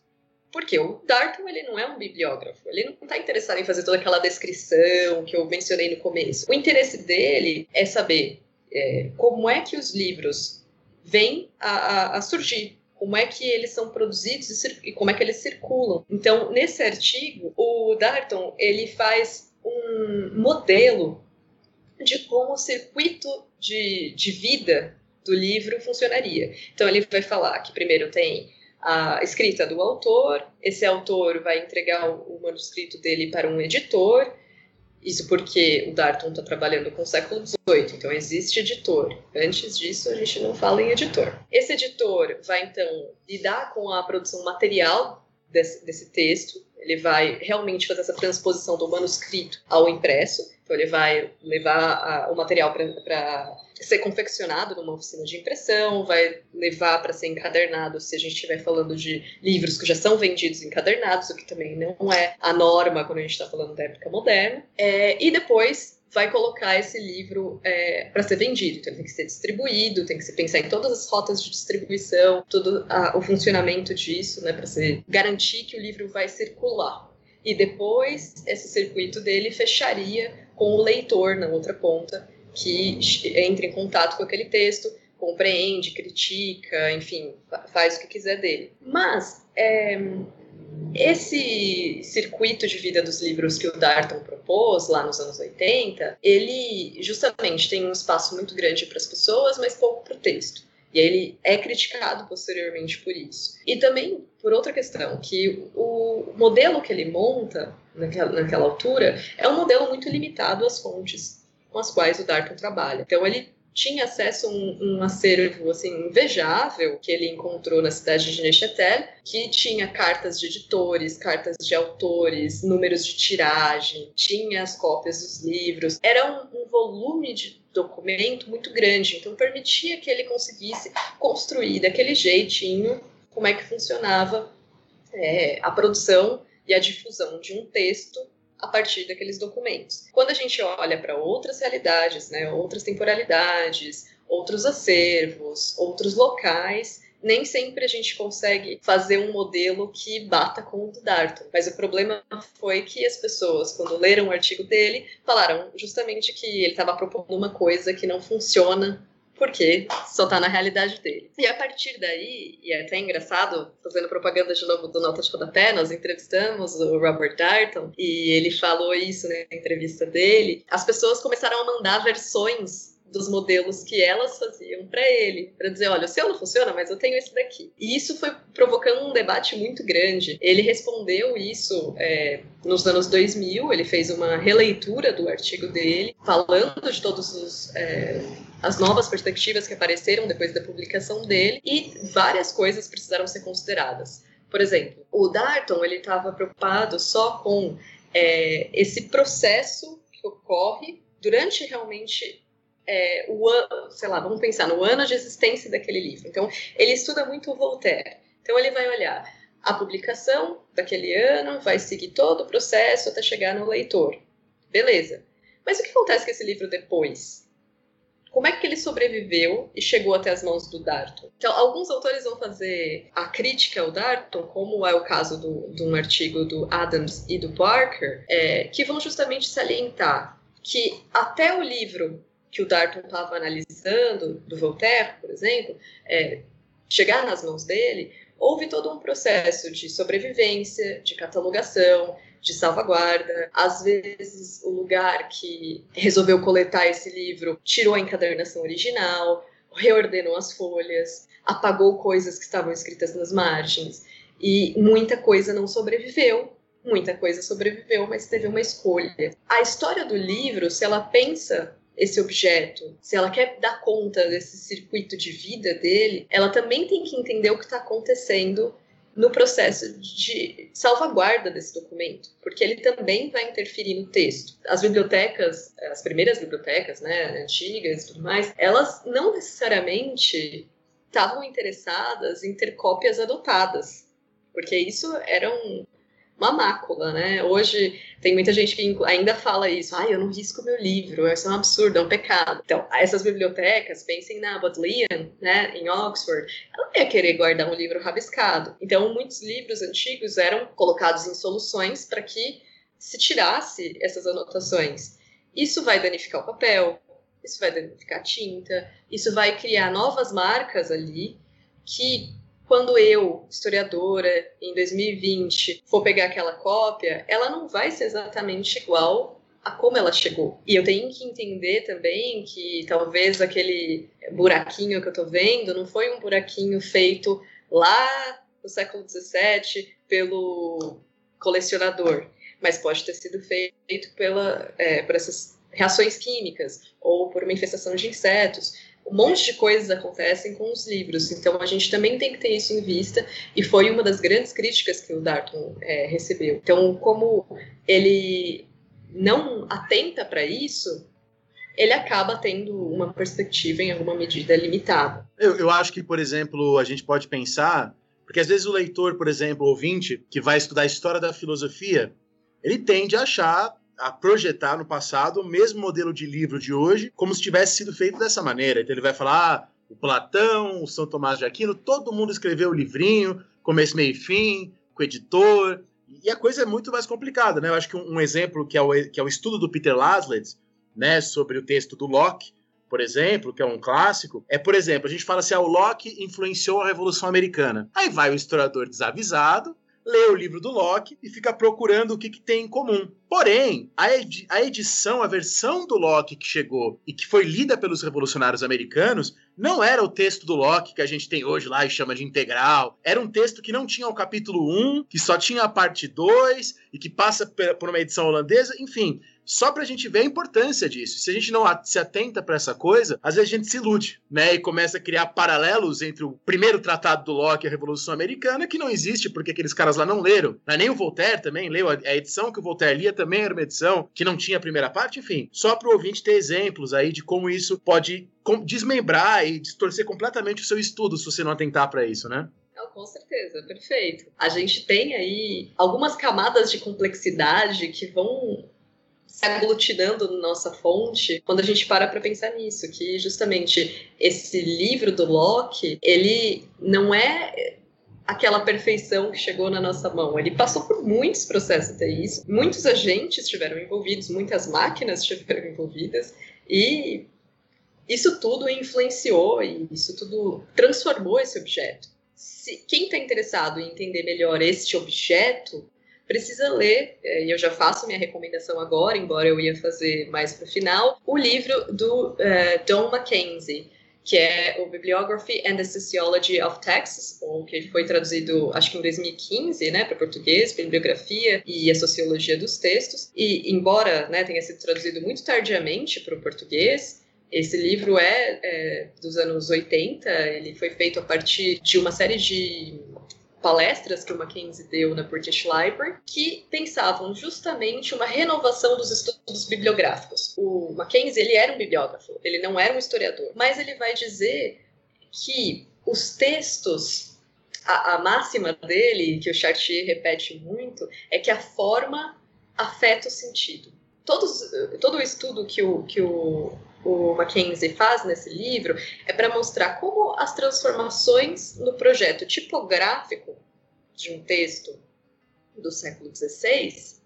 Porque o Darton ele não é um bibliógrafo, ele não está interessado em fazer toda aquela descrição que eu mencionei no começo. O interesse dele é saber é, como é que os livros vêm a, a, a, surgir, como é que eles são produzidos e, como é que eles circulam. Então, nesse artigo, o Darton ele faz um modelo de como o circuito de, de vida do livro funcionaria. Então, ele vai falar que primeiro tem a escrita do autor, esse autor vai entregar o, manuscrito dele para um editor, isso porque o Darton está trabalhando com o século XVIII, então existe editor. Antes disso, a gente não fala em editor. Esse editor vai, então, lidar com a produção material desse, desse texto, ele vai realmente fazer essa transposição do manuscrito ao impresso. Então, ele vai levar a, o material para ser confeccionado numa oficina de impressão, vai levar para ser encadernado se a gente estiver falando de livros que já são vendidos encadernados, o que também não é a norma quando a gente está falando da época moderna. É, e depois vai colocar esse livro é, para ser vendido. Então, ele tem que ser distribuído, tem que se pensar em todas as rotas de distribuição, todo a, o funcionamento disso, né, para garantir que o livro vai circular. E depois, esse circuito dele fecharia com o leitor na outra ponta, que entra em contato com aquele texto, compreende, critica, enfim, faz o que quiser dele. Mas é, esse circuito de vida dos livros que o Darton propôs lá nos anos 80, ele justamente tem um espaço muito grande para as pessoas, mas pouco para o texto. E ele é criticado posteriormente por isso. E também por outra questão, que o modelo que ele monta naquela, naquela altura é um modelo muito limitado às fontes com as quais o Darton trabalha. Então ele tinha acesso a um, um, acervo assim, invejável que ele encontrou na cidade de Neuchâtel, que tinha cartas de editores, cartas de autores, números de tiragem, tinha as cópias dos livros. Era um, um volume de documento muito grande, então permitia que ele conseguisse construir daquele jeitinho como é que funcionava é, a produção e a difusão de um texto a partir daqueles documentos. Quando a gente olha para outras realidades, né, outras temporalidades, outros acervos, outros locais, nem sempre a gente consegue fazer um modelo que bata com o do Darton. Mas o problema foi que as pessoas, quando leram o artigo dele, falaram justamente que ele estava propondo uma coisa que não funciona porque só tá na realidade dele. E a partir daí, e é até engraçado, fazendo propaganda de novo do Nota de Rodapé, nós entrevistamos o Robert Darton e ele falou isso né, na entrevista dele. As pessoas começaram a mandar versões dos modelos que elas faziam para ele, para dizer, olha, o seu não funciona, mas eu tenho esse daqui. E isso foi provocando um debate muito grande. Ele respondeu isso é, nos anos 2000, ele fez uma releitura do artigo dele, falando de todos os é, as novas perspectivas que apareceram depois da publicação dele e várias coisas precisaram ser consideradas. Por exemplo, o Darton ele estava preocupado só com é, esse processo que ocorre durante realmente é, o ano, sei lá, vamos pensar no ano de existência daquele livro. Então, ele estuda muito o Voltaire. Então, ele vai olhar a publicação daquele ano, vai seguir todo o processo até chegar no leitor. Beleza. Mas o que acontece com esse livro depois? Como é que ele sobreviveu e chegou até as mãos do Darton. Então, alguns autores vão fazer a crítica ao Darton, como é o caso do, de um artigo do Adams e do Parker, é, que vão justamente salientar que até o livro que o Darton estava analisando, do Voltaire, por exemplo, é, chegar nas mãos dele, houve todo um processo de sobrevivência, de catalogação, de salvaguarda. Às vezes, o lugar que resolveu coletar esse livro tirou a encadernação original, reordenou as folhas, apagou coisas que estavam escritas nas margens. E muita coisa não sobreviveu. Muita coisa sobreviveu, mas teve uma escolha. A história do livro, se ela pensa esse objeto, se ela quer dar conta desse circuito de vida dele, ela também tem que entender o que está acontecendo no processo de salvaguarda desse documento, porque ele também vai interferir no texto. As bibliotecas, as primeiras bibliotecas, né, antigas e tudo mais, elas não necessariamente estavam interessadas em ter cópias adotadas, porque isso era um, uma mácula, né? Hoje tem muita gente que ainda fala isso, ah, eu não risco meu livro, isso é um absurdo, é um pecado. Então, essas bibliotecas, pensem na Bodleian, né, em Oxford, ela não ia querer guardar um livro rabiscado. Então, muitos livros antigos eram colocados em soluções para que se tirasse essas anotações. Isso vai danificar o papel, isso vai danificar a tinta, isso vai criar novas marcas ali que quando eu, historiadora, em 2020, for pegar aquela cópia, ela não vai ser exatamente igual a como ela chegou. E eu tenho que entender também que talvez aquele buraquinho que eu tô vendo não foi um buraquinho feito lá no século XVII pelo colecionador, mas pode ter sido feito pela, é, por essas reações químicas ou por uma infestação de insetos um monte de coisas acontecem com os livros. Então a gente também tem que ter isso em vista e foi uma das grandes críticas que o Darton é, recebeu. Então como ele não atenta para isso, ele acaba tendo uma perspectiva em alguma medida limitada. Eu, eu acho que, por exemplo, a gente pode pensar, porque às vezes o leitor, por exemplo, ouvinte, que vai estudar a história da filosofia, ele tende a achar a projetar no passado o mesmo modelo de livro de hoje, como se tivesse sido feito dessa maneira. Então ele vai falar, ah, o Platão, o São Tomás de Aquino, todo mundo escreveu o livrinho, começo, meio e fim, com o editor, e a coisa é muito mais complicada, né? Eu acho que um, exemplo que é, o, que é o estudo do Peter Laslett, né, sobre o texto do Locke, por exemplo, que é um clássico, é, por exemplo, a gente fala assim, ah, o Locke influenciou a Revolução Americana. Aí vai o historiador desavisado, lê o livro do Locke e fica procurando o que, que tem em comum. Porém, a, edi a edição, a versão do Locke que chegou e que foi lida pelos revolucionários americanos, não era o texto do Locke que a gente tem hoje lá e chama de integral. Era um texto que não tinha o capítulo 1, que só tinha a parte 2 e que passa por uma edição holandesa. Enfim, só para a gente ver a importância disso. Se a gente não se atenta para essa coisa, às vezes a gente se ilude, né? E começa a criar paralelos entre o primeiro tratado do Locke e a Revolução Americana, que não existe porque aqueles caras lá não leram. Né? Nem o Voltaire também leu. A edição que o Voltaire lia também era uma edição que não tinha a primeira parte. Enfim, só para o ouvinte ter exemplos aí de como isso pode desmembrar e distorcer completamente o seu estudo se você não atentar para isso, né? Com certeza, perfeito. A gente tem aí algumas camadas de complexidade que vão se aglutinando na nossa fonte quando a gente para para pensar nisso, que justamente esse livro do Locke, ele não é aquela perfeição que chegou na nossa mão. Ele passou por muitos processos até isso, muitos agentes estiveram envolvidos, muitas máquinas estiveram envolvidas e isso tudo influenciou e isso tudo transformou esse objeto. Se, quem está interessado em entender melhor este objeto precisa ler, é, e eu já faço minha recomendação agora, embora eu ia fazer mais para o final, o livro do uh, Don Mackenzie, que é o Bibliography and the Sociology of Texts, ou que foi traduzido, acho que em 2015, né, para português, Bibliografia e a Sociologia dos Textos. E, embora né, tenha sido traduzido muito tardiamente para o português, esse livro é, é, dos anos 80, ele foi feito a partir de uma série de palestras que o Mackenzie deu na British Library, que pensavam justamente uma renovação dos estudos bibliográficos. O Mackenzie, ele era um bibliógrafo, ele não era um historiador, mas ele vai dizer que os textos, a, a máxima dele, que o Chartier repete muito, é que a forma afeta o sentido. Todos, todo o estudo que o, que o o Mackenzie faz nesse livro é para mostrar como as transformações no projeto tipográfico de um texto do século XVI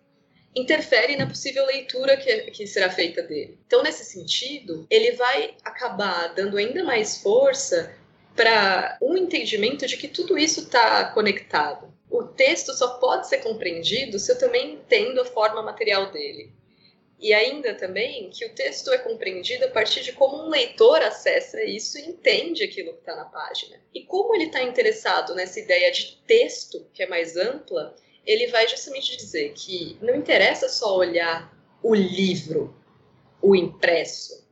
interferem na possível leitura que, que será feita dele. Então, nesse sentido, ele vai acabar dando ainda mais força para um entendimento de que tudo isso está conectado. O texto só pode ser compreendido se eu também entendo a forma material dele. E ainda também que o texto é compreendido a partir de como um leitor acessa isso e entende aquilo que está na página. E como ele está interessado nessa ideia de texto, que é mais ampla, ele vai justamente dizer que não interessa só olhar o livro, o impresso.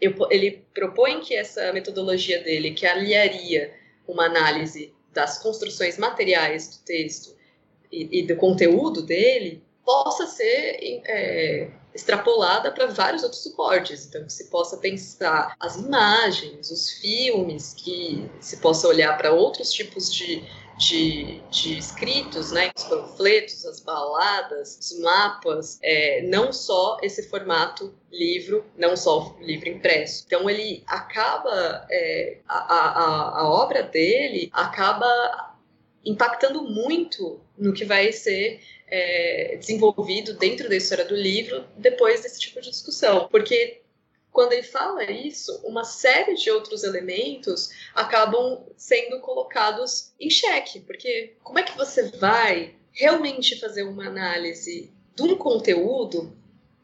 Eu, ele propõe que essa metodologia dele, que aliaria uma análise das construções materiais do texto e, e do conteúdo dele, possa ser é, extrapolada para vários outros suportes. Então, que se possa pensar as imagens, os filmes, que se possa olhar para outros tipos de, de, de, escritos, né? Os panfletos, as baladas, os mapas, é, não só esse formato livro, não só livro impresso. Então ele acaba, é, a, a, a obra dele acaba impactando muito no que vai ser é, desenvolvido dentro da história do livro depois desse tipo de discussão. Porque quando ele fala isso, uma série de outros elementos acabam sendo colocados em xeque. Porque como é que você vai realmente fazer uma análise de um conteúdo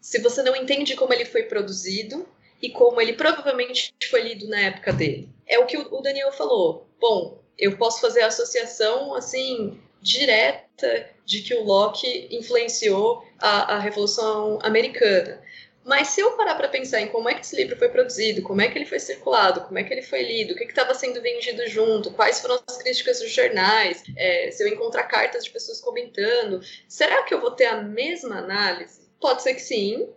se você não entende como ele foi produzido e como ele provavelmente foi lido na época dele? É o que o Daniel falou. Bom, eu posso fazer associação assim direta de que o Locke influenciou a, a Revolução Americana. Mas se eu parar para pensar em como é que esse livro foi produzido, como é que ele foi circulado, como é que ele foi lido, o que estava sendo vendido junto, quais foram as críticas dos jornais, é, se eu encontrar cartas de pessoas comentando, será que eu vou ter a mesma análise? Pode ser que sim,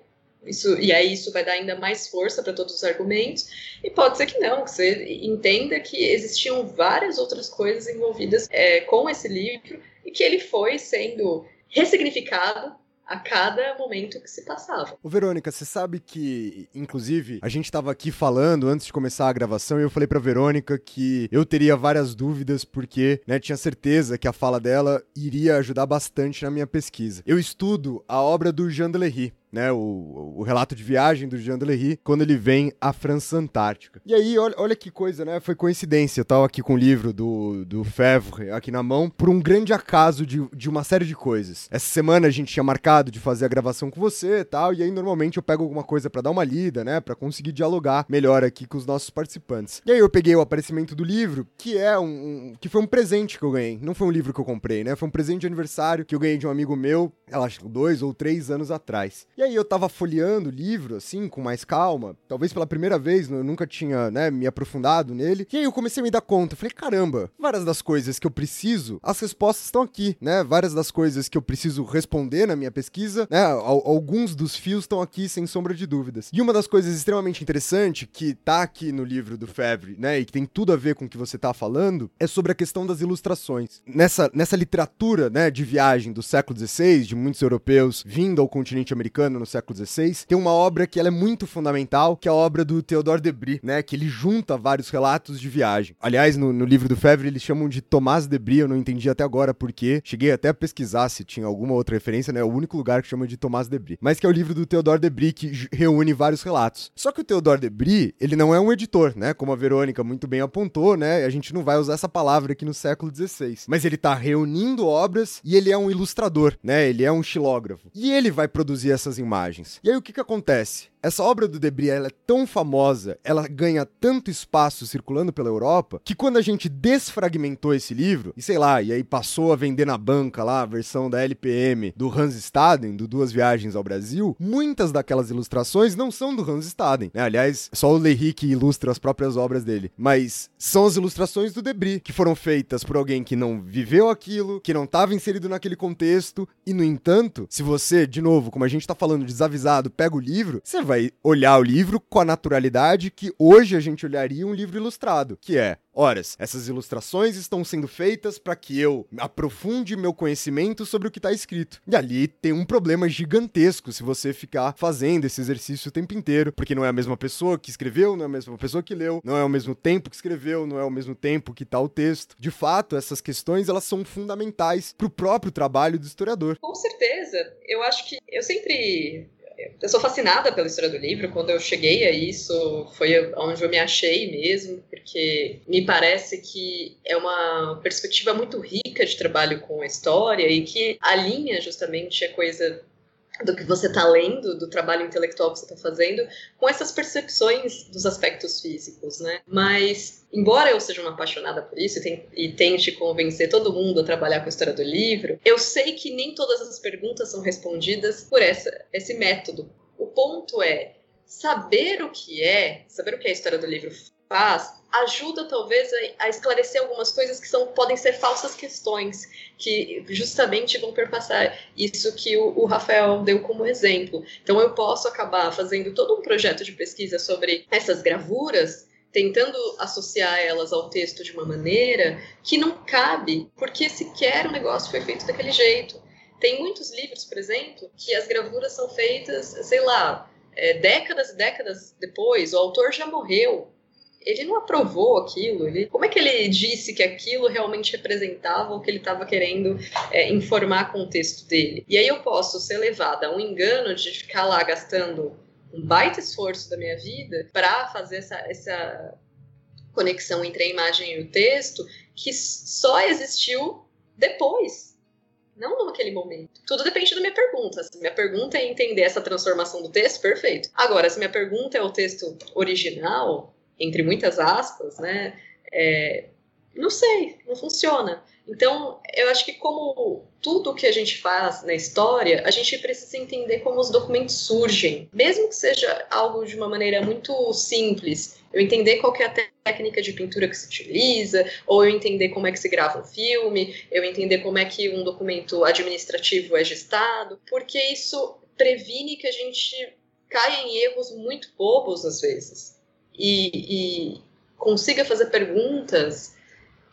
isso, e aí isso vai dar ainda mais força para todos os argumentos, e pode ser que não, que você entenda que existiam várias outras coisas envolvidas é, com esse livro e que ele foi sendo ressignificado a cada momento que se passava. Verônica, você sabe que, inclusive, a gente estava aqui falando antes de começar a gravação e eu falei pra Verônica que eu teria várias dúvidas porque, né, tinha certeza que a fala dela iria ajudar bastante na minha pesquisa. Eu estudo a obra do Jean Delery, né, o, o relato de viagem do Jean Delery, quando ele vem à França Antártica. E aí, olha, olha que coisa, né? Foi coincidência. Eu tava aqui com o livro do, do Fevre aqui na mão, por um grande acaso de, de uma série de coisas. Essa semana a gente tinha marcado de fazer a gravação com você e tal, e aí normalmente eu pego alguma coisa para dar uma lida, né, para conseguir dialogar melhor aqui com os nossos participantes. E aí eu peguei o aparecimento do livro, que é um, um que foi um presente que eu ganhei. Não foi um livro que eu comprei, né? Foi um presente de aniversário que eu ganhei de um amigo meu, acho dois ou três anos atrás. E e aí eu tava folheando o livro, assim, com mais calma, talvez pela primeira vez, eu nunca tinha, né, me aprofundado nele. E aí eu comecei a me dar conta, falei, caramba, várias das coisas que eu preciso, as respostas estão aqui, né? Várias das coisas que eu preciso responder na minha pesquisa, né? Alguns dos fios estão aqui, sem sombra de dúvidas. E uma das coisas extremamente interessante que tá aqui no livro do Fevre, né, e que tem tudo a ver com o que você tá falando, é sobre a questão das ilustrações. Nessa, nessa literatura, né, de viagem do século XVI, de muitos europeus vindo ao continente americano, no século XVI, tem uma obra que ela é muito fundamental, que é a obra do Theodore Debris, né? Que ele junta vários relatos de viagem. Aliás, no, no livro do Fevre, eles chamam de Tomás Debris, eu não entendi até agora porque. Cheguei até a pesquisar se tinha alguma outra referência, né? É o único lugar que chama de Tomás Debris. Mas que é o livro do Theodore Debris que reúne vários relatos. Só que o Theodore Debris, ele não é um editor, né? Como a Verônica muito bem apontou, né? A gente não vai usar essa palavra aqui no século XVI. Mas ele tá reunindo obras e ele é um ilustrador, né? Ele é um xilógrafo. E ele vai produzir essas imagens. E aí o que que acontece? Essa obra do Debris ela é tão famosa, ela ganha tanto espaço circulando pela Europa, que quando a gente desfragmentou esse livro, e sei lá, e aí passou a vender na banca lá a versão da LPM do Hans Staden, do Duas Viagens ao Brasil, muitas daquelas ilustrações não são do Hans Staden. Né? Aliás, só o Lehy que ilustra as próprias obras dele. Mas são as ilustrações do Debris, que foram feitas por alguém que não viveu aquilo, que não estava inserido naquele contexto, e no entanto, se você, de novo, como a gente tá falando desavisado, pega o livro, você vai olhar o livro com a naturalidade que hoje a gente olharia um livro ilustrado, que é Horas, essas ilustrações estão sendo feitas para que eu aprofunde meu conhecimento sobre o que está escrito. E ali tem um problema gigantesco se você ficar fazendo esse exercício o tempo inteiro, porque não é a mesma pessoa que escreveu, não é a mesma pessoa que leu, não é o mesmo tempo que escreveu, não é o mesmo tempo que tá o texto. De fato, essas questões elas são fundamentais para o próprio trabalho do historiador. Com certeza. Eu acho que eu sempre eu sou fascinada pela história do livro. Quando eu cheguei a isso, foi onde eu me achei mesmo, porque me parece que é uma perspectiva muito rica de trabalho com a história e que alinha justamente a coisa do que você está lendo, do trabalho intelectual que você está fazendo, com essas percepções dos aspectos físicos, né? Mas, embora eu seja uma apaixonada por isso e, tente convencer todo mundo a trabalhar com a história do livro, eu sei que nem todas as perguntas são respondidas por essa, esse método. O ponto é saber o que é, saber o que é a história do livro faz, ajuda talvez a, esclarecer algumas coisas que são, podem ser falsas questões, que justamente vão perpassar isso que o, o, Rafael deu como exemplo. Então eu posso acabar fazendo todo um projeto de pesquisa sobre essas gravuras, tentando associar elas ao texto de uma maneira que não cabe, porque sequer o negócio foi feito daquele jeito. Tem muitos livros, por exemplo, que as gravuras são feitas, sei lá, é, décadas e décadas depois, o autor já morreu, ele não aprovou aquilo. Ele, como é que ele disse que aquilo realmente representava o que ele estava querendo é, informar com o texto dele? E aí eu posso ser levada a um engano de ficar lá gastando um baita esforço da minha vida para fazer essa, essa conexão entre a imagem e o texto que só existiu depois. Não naquele momento. Tudo depende da minha pergunta. Se minha pergunta é entender essa transformação do texto, perfeito. Agora, se minha pergunta é o texto original, entre muitas aspas, né? É, Não sei, não funciona. Então, eu acho que como tudo que a gente faz na história, a gente precisa entender como os documentos surgem, mesmo que seja algo de uma maneira muito simples. Eu entender qual é a técnica de pintura que se utiliza, ou eu entender como é que se grava um filme, eu entender como é que um documento administrativo é gestado, porque isso previne que a gente caia em erros muito bobos às vezes e, e consiga fazer perguntas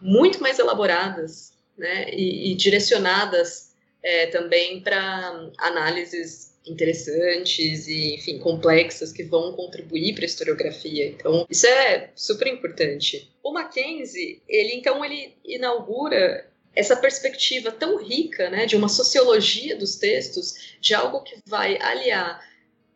muito mais elaboradas né, e, e direcionadas é, também para análises interessantes e, enfim, complexas que vão contribuir para a historiografia. Então, isso é super importante. O Mackenzie, ele então ele inaugura essa perspectiva tão rica, né, de uma sociologia dos textos, de algo que vai aliar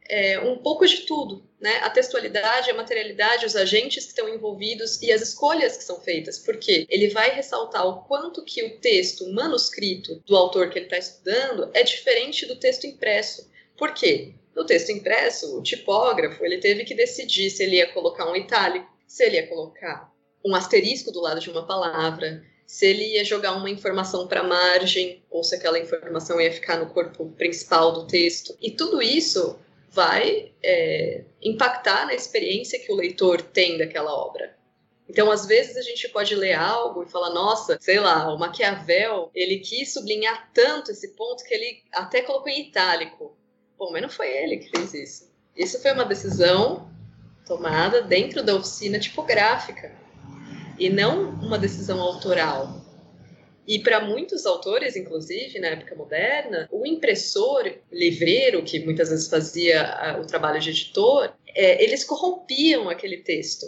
é, um pouco de tudo, né? A textualidade, a materialidade, os agentes que estão envolvidos e as escolhas que são feitas, porque ele vai ressaltar o quanto que o texto manuscrito do autor que ele está estudando é diferente do texto impresso. Por quê? No texto impresso, o tipógrafo ele teve que decidir se ele ia colocar um itálico, se ele ia colocar um asterisco do lado de uma palavra, se ele ia jogar uma informação para a margem ou se aquela informação ia ficar no corpo principal do texto. E tudo isso vai é, impactar na experiência que o leitor tem daquela obra. Então, às vezes a gente pode ler algo e falar, nossa, sei lá, o Maquiavel, ele quis sublinhar tanto esse ponto que ele até colocou em itálico. Bom, mas não foi ele que fez isso. Isso foi uma decisão tomada dentro da oficina tipográfica e não uma decisão autoral. E para muitos autores, inclusive na época moderna, o impressor livreiro, que muitas vezes fazia o trabalho de editor, é, eles corrompiam aquele texto,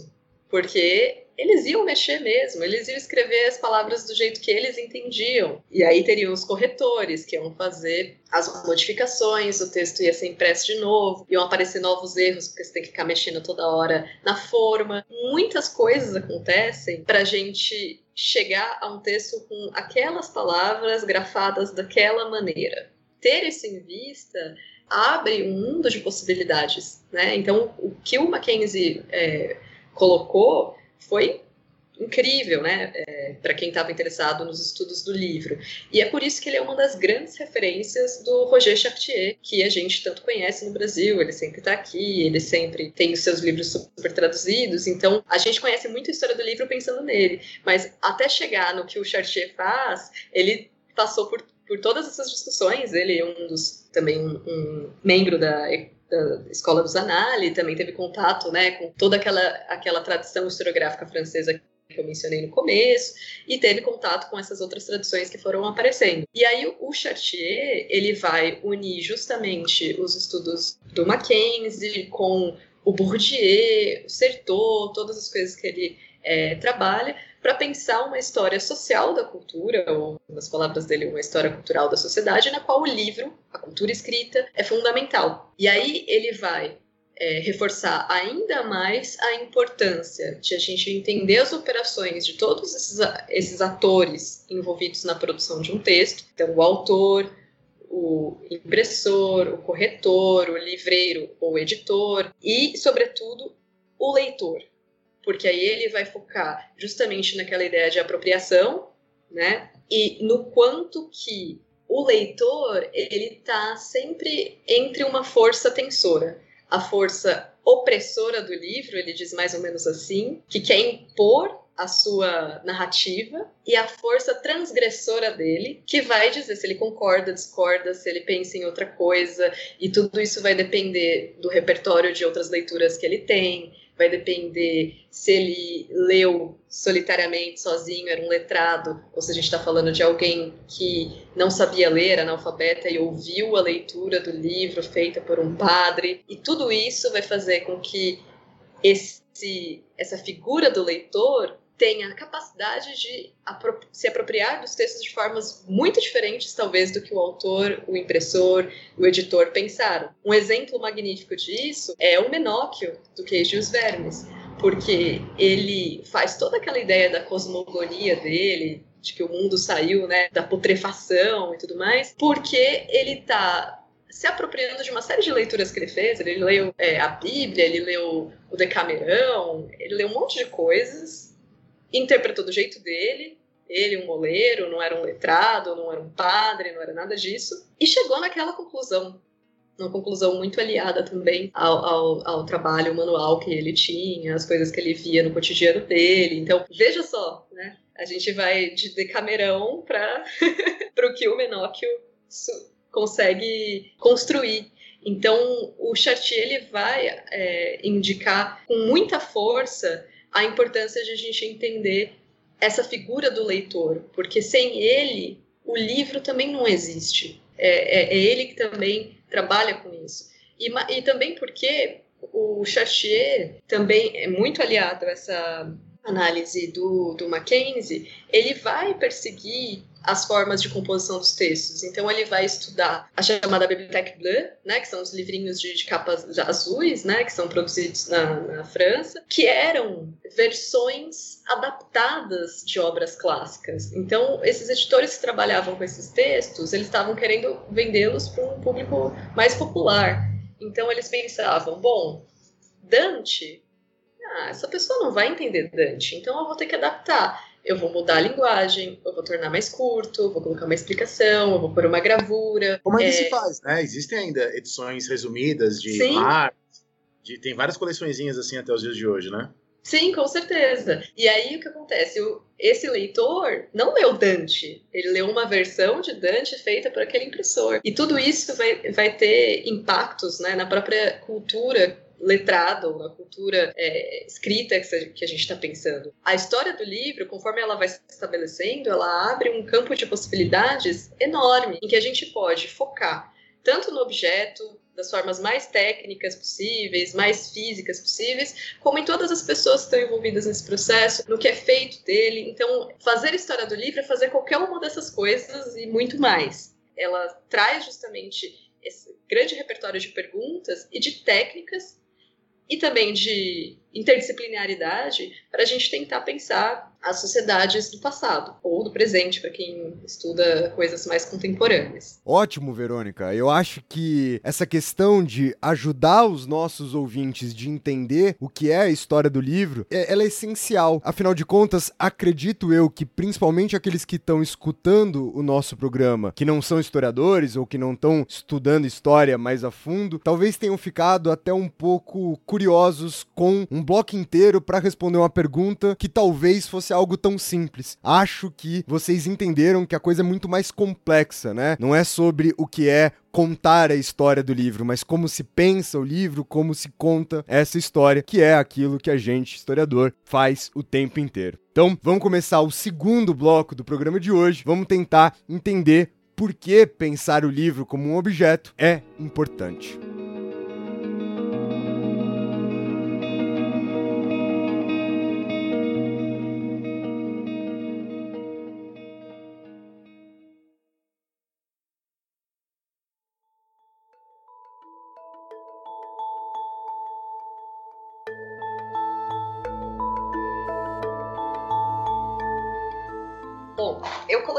porque eles iam mexer mesmo, eles iam escrever as palavras do jeito que eles entendiam. E aí teriam os corretores que iam fazer as modificações, o texto ia ser impresso de novo, iam aparecer novos erros, porque você tem que ficar mexendo toda hora na forma. Muitas coisas acontecem para a gente chegar a um texto com aquelas palavras grafadas daquela maneira. Ter isso em vista abre um mundo de possibilidades, né? Então, o que o Mackenzie é, colocou foi incrível, né, é, para quem estava interessado nos estudos do livro. E é por isso que ele é uma das grandes referências do Roger Chartier, que a gente tanto conhece no Brasil. Ele sempre está aqui, ele sempre tem os seus livros super traduzidos. Então, a gente conhece muito a história do livro pensando nele. Mas até chegar no que o Chartier faz, ele passou por por todas essas discussões, ele é um dos também um, um membro da da escola dos Annales, também teve contato né, com toda aquela, aquela tradição historiográfica francesa que eu mencionei no começo, e teve contato com essas outras tradições que foram aparecendo. E aí o Chartier, ele vai unir justamente os estudos do Mackenzie com o Bourdieu, o Certeau, todas as coisas que ele é, trabalha, para pensar uma história social da cultura, ou, nas palavras dele, uma história cultural da sociedade, na qual o livro, a cultura escrita, é fundamental. E aí ele vai é, reforçar ainda mais a importância de a gente entender as operações de todos esses, esses atores envolvidos na produção de um texto. Então, o autor, o impressor, o corretor, o livreiro ou editor e, sobretudo, o leitor porque aí ele vai focar justamente naquela ideia de apropriação, né? E no quanto que o leitor ele está sempre entre uma força tensora, a força opressora do livro, ele diz mais ou menos assim, que quer impor a sua narrativa e a força transgressora dele, que vai dizer se ele concorda, discorda, se ele pensa em outra coisa, e tudo isso vai depender do repertório de outras leituras que ele tem, vai depender se ele leu solitariamente, sozinho, era um letrado, ou se a gente está falando de alguém que não sabia ler, analfabeta, e ouviu a leitura do livro feita por um padre. E tudo isso vai fazer com que esse, essa figura do leitor tem a capacidade de se apropriar dos textos de formas muito diferentes, talvez, do que o autor, o impressor, o editor pensaram. Um exemplo magnífico disso é o Menóquio, do Queijo e os Vermes, porque ele faz toda aquela ideia da cosmogonia dele, de que o mundo saiu né, da putrefação e tudo mais, porque ele está se apropriando de uma série de leituras que ele fez. Ele leu é, a Bíblia, ele leu o Decamerão, ele leu um monte de coisas interpretou do jeito dele, ele um moleiro, não era um letrado, não era um padre, não era nada disso, e chegou naquela conclusão. Uma conclusão muito aliada também ao, ao, ao, trabalho manual que ele tinha, as coisas que ele via no cotidiano dele. Então, veja só, né? A gente vai de Decamerão para o que o Menóquio consegue construir. Então, o Chartier ele vai é, indicar com muita força a importância de a gente entender essa figura do leitor, porque sem ele o livro também não existe. É, é, é ele que também trabalha com isso. E, e também porque o Chartier também é muito aliado a essa análise do, do Mackenzie, ele vai perseguir as formas de composição dos textos. Então ele vai estudar a chamada Bibliothèque Bleue, né, que são os livrinhos de, de capas azuis, né, que são produzidos na, na, França, que eram versões adaptadas de obras clássicas. Então esses editores que trabalhavam com esses textos, eles estavam querendo vendê-los para um público mais popular. Então eles pensavam, bom, Dante ah, essa pessoa não vai entender Dante, então eu vou ter que adaptar. Eu vou mudar a linguagem, eu vou tornar mais curto, vou colocar uma explicação, eu vou pôr uma gravura. Como ainda é... se faz, né? Existem ainda edições resumidas de Sim. de, tem várias coleçõezinhas assim até os dias de hoje, né? Sim, com certeza. E aí o que acontece? O, esse leitor não leu Dante, ele leu uma versão de Dante feita por aquele impressor. E tudo isso vai, vai ter impactos né, na própria cultura letrado, na cultura é, escrita que a gente está pensando. A história do livro, conforme ela vai se estabelecendo, ela abre um campo de possibilidades enorme, em que a gente pode focar tanto no objeto, das formas mais técnicas possíveis, mais físicas possíveis, como em todas as pessoas que estão envolvidas nesse processo, no que é feito dele. Então, fazer a história do livro é fazer qualquer uma dessas coisas e muito mais. Ela traz justamente esse grande repertório de perguntas e de técnicas e também de interdisciplinaridade para a gente tentar pensar as sociedades do passado ou do presente para quem estuda coisas mais contemporâneas. Ótimo, Verônica. Eu acho que essa questão de ajudar os nossos ouvintes de entender o que é a história do livro, é, ela é essencial. Afinal de contas, acredito eu que principalmente aqueles que estão escutando o nosso programa, que não são historiadores ou que não estão estudando história mais a fundo, talvez tenham ficado até um pouco curiosos com um bloco inteiro para responder uma pergunta que talvez fosse algo tão simples. Acho que vocês entenderam que a coisa é muito mais complexa, né? Não é sobre o que é contar a história do livro, mas como se pensa o livro, como se conta essa história, que é aquilo que a gente, historiador, faz o tempo inteiro. Então, vamos começar o segundo bloco do programa de hoje. Vamos tentar entender por que pensar o livro como um objeto é importante.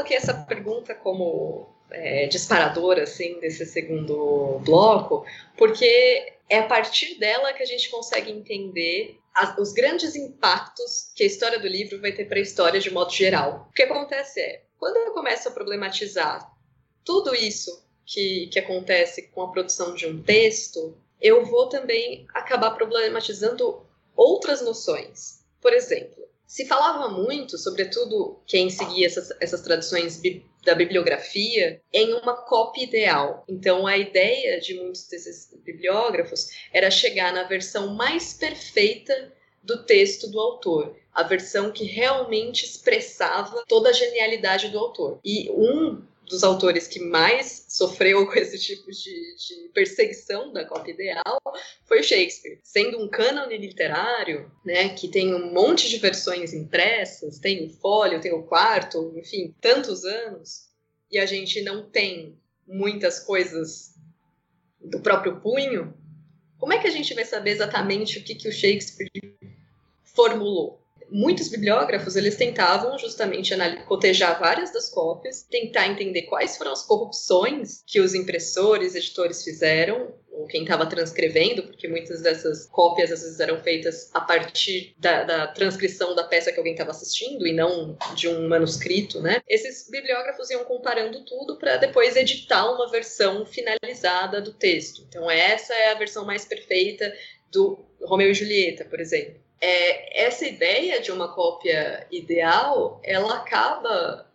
Coloquei essa pergunta como é, disparadora, assim, desse segundo bloco, porque é a partir dela que a gente consegue entender as, os grandes impactos que a história do livro vai ter para a história de modo geral. O que acontece é, quando eu começo a problematizar tudo isso que, que acontece com a produção de um texto, eu vou também acabar problematizando outras noções. Por exemplo, se falava muito, sobretudo quem seguia essas, essas tradições bi da bibliografia, em uma cópia ideal. Então, a ideia de muitos desses bibliógrafos era chegar na versão mais perfeita do texto do autor, a versão que realmente expressava toda a genialidade do autor. E um dos autores que mais sofreu com esse tipo de, de, perseguição da cópia ideal foi o Shakespeare. Sendo um cânone literário, né, que tem um monte de versões impressas, tem o fólio, tem o quarto, enfim, tantos anos, e a gente não tem muitas coisas do próprio punho, como é que a gente vai saber exatamente o que, que o Shakespeare formulou? Muitos bibliógrafos eles tentavam justamente cotejar várias das cópias, tentar entender quais foram as corrupções que os impressores, editores fizeram ou quem estava transcrevendo, porque muitas dessas cópias às vezes eram feitas a partir da, da transcrição da peça que alguém estava assistindo e não de um manuscrito, né? Esses bibliógrafos iam comparando tudo para depois editar uma versão finalizada do texto. Então essa é a versão mais perfeita do Romeu e Julieta, por exemplo. É, essa ideia de uma cópia ideal, ela acaba,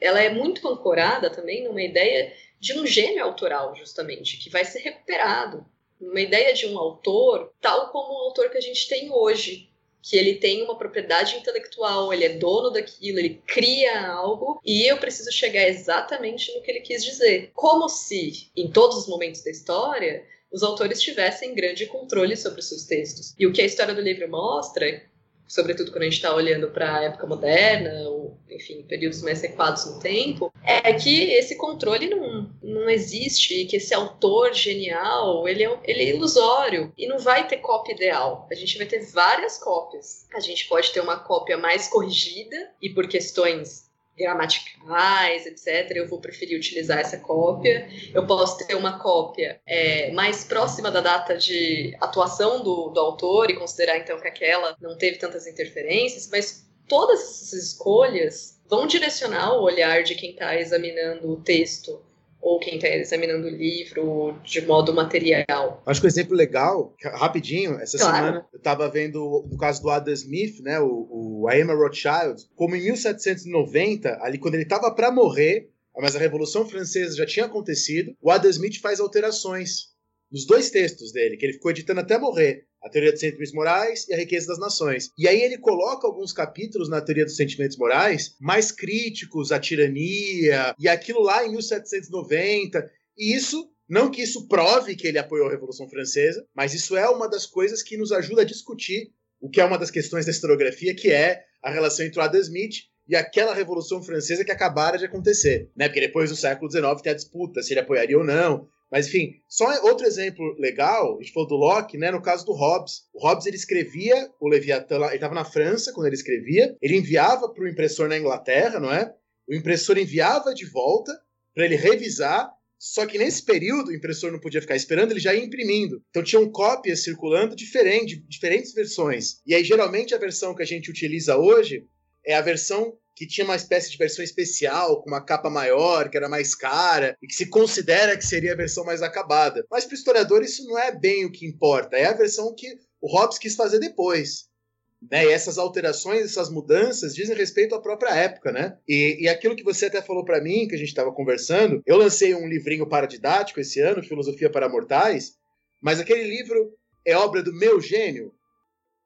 ela é muito ancorada também numa ideia de um gênio autoral, justamente, que vai ser recuperado. Uma ideia de um autor, tal como o autor que a gente tem hoje, que ele tem uma propriedade intelectual, ele é dono daquilo, ele cria algo e eu preciso chegar exatamente no que ele quis dizer. Como se, em todos os momentos da história, os autores tivessem grande controle sobre os seus textos. E o que a história do livro mostra, sobretudo quando a gente está olhando para a época moderna, ou, enfim, períodos mais recuados no tempo, é que esse controle não, não existe que esse autor genial, ele é, ele é ilusório e não vai ter cópia ideal. A gente vai ter várias cópias. A gente pode ter uma cópia mais corrigida e por questões gramaticais, etc., eu vou preferir utilizar essa cópia. Eu posso ter uma cópia é, mais próxima da data de atuação do, do autor e considerar então que aquela não teve tantas interferências, mas todas essas escolhas vão direcionar o olhar de quem está examinando o texto ou quem está examinando o livro de modo material. Acho que um exemplo legal, rapidinho, essa claro. semana eu estava vendo o caso do Adam Smith, né, o, o Emma Rothschild, como em 1790, ali quando ele estava para morrer, mas a Revolução Francesa já tinha acontecido, o Adam Smith faz alterações nos dois textos dele, que ele ficou editando até morrer. A Teoria dos Sentimentos Morais e A Riqueza das Nações. E aí ele coloca alguns capítulos na Teoria dos Sentimentos Morais mais críticos à tirania e aquilo lá em 1790. E isso não que isso prove que ele apoiou a Revolução Francesa, mas isso é uma das coisas que nos ajuda a discutir o que é uma das questões da historiografia, que é a relação entre o Adam Smith e aquela Revolução Francesa que acabara de acontecer, né? Porque depois do século XIX tem a disputa se ele apoiaria ou não. Mas, enfim, só outro exemplo legal, a gente falou do Locke, né? No caso do Hobbes. O Hobbes, ele escrevia o Leviatã, ele estava na França quando ele escrevia, ele enviava para o impressor na Inglaterra, não é? O impressor enviava de volta para ele revisar, só que nesse período o impressor não podia ficar esperando, ele já ia imprimindo. Então tinham cópias circulando diferente, diferentes versões. E aí, geralmente, a versão que a gente utiliza hoje é a versão que tinha uma espécie de versão especial, com uma capa maior, que era mais cara, e que se considera que seria a versão mais acabada. Mas para o historiador isso não é bem o que importa, é a versão que o Hobbes quis fazer depois. Né? E essas alterações, essas mudanças dizem respeito à própria época, né? E, e aquilo que você até falou para mim, que a gente estava conversando, eu lancei um livrinho paradidático esse ano, Filosofia para Mortais, mas aquele livro é obra do meu gênio.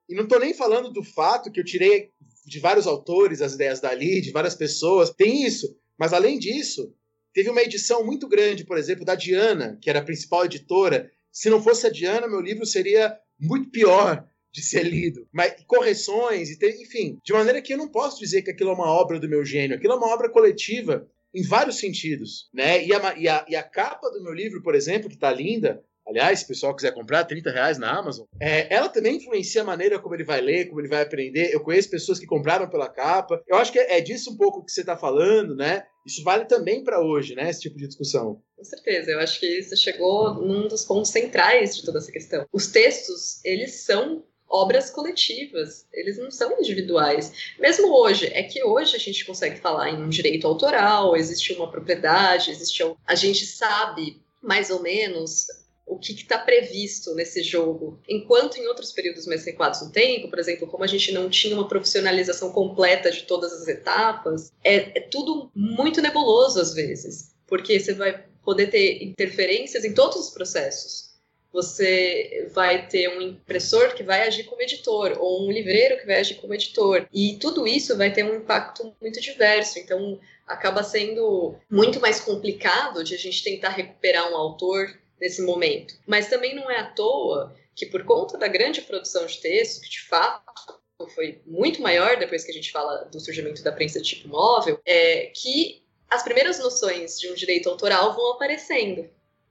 E não estou nem falando do fato que eu tirei de vários autores as ideias dali, de várias pessoas. Tem isso. Mas além disso, teve uma edição muito grande, por exemplo, da Diana, que era a principal editora. Se não fosse a Diana, meu livro seria muito pior de ser lido. Mas correções, e ter, enfim, de maneira que eu não posso dizer que aquilo é uma obra do meu gênio. Aquilo é uma obra coletiva em vários sentidos, né? E a, e a, e a capa do meu livro, por exemplo, que está linda, Aliás, se o pessoal quiser comprar, 30 reais na Amazon. É, ela também influencia a maneira como ele vai ler, como ele vai aprender. Eu conheço pessoas que compraram pela capa. Eu acho que é, disso um pouco que você está falando, né? Isso vale também para hoje, né? Esse tipo de discussão. Com certeza. Eu acho que você chegou num dos pontos centrais de toda essa questão. Os textos, eles são obras coletivas, eles não são individuais. Mesmo hoje, é que hoje a gente consegue falar em um direito autoral, existe uma propriedade, existe a gente sabe mais ou menos o que está previsto nesse jogo. Enquanto em outros períodos mais recuados no tempo, por exemplo, como a gente não tinha uma profissionalização completa de todas as etapas, é, é tudo muito nebuloso às vezes, porque você vai poder ter interferências em todos os processos. Você vai ter um impressor que vai agir como editor, ou um livreiro que vai agir como editor. E tudo isso vai ter um impacto muito diverso. Então, acaba sendo muito mais complicado de a gente tentar recuperar um autor nesse momento. Mas também não é à toa que, por conta da grande produção de texto, que de fato foi muito maior depois que a gente fala do surgimento da prensa de tipo móvel, é que as primeiras noções de um direito autoral vão aparecendo.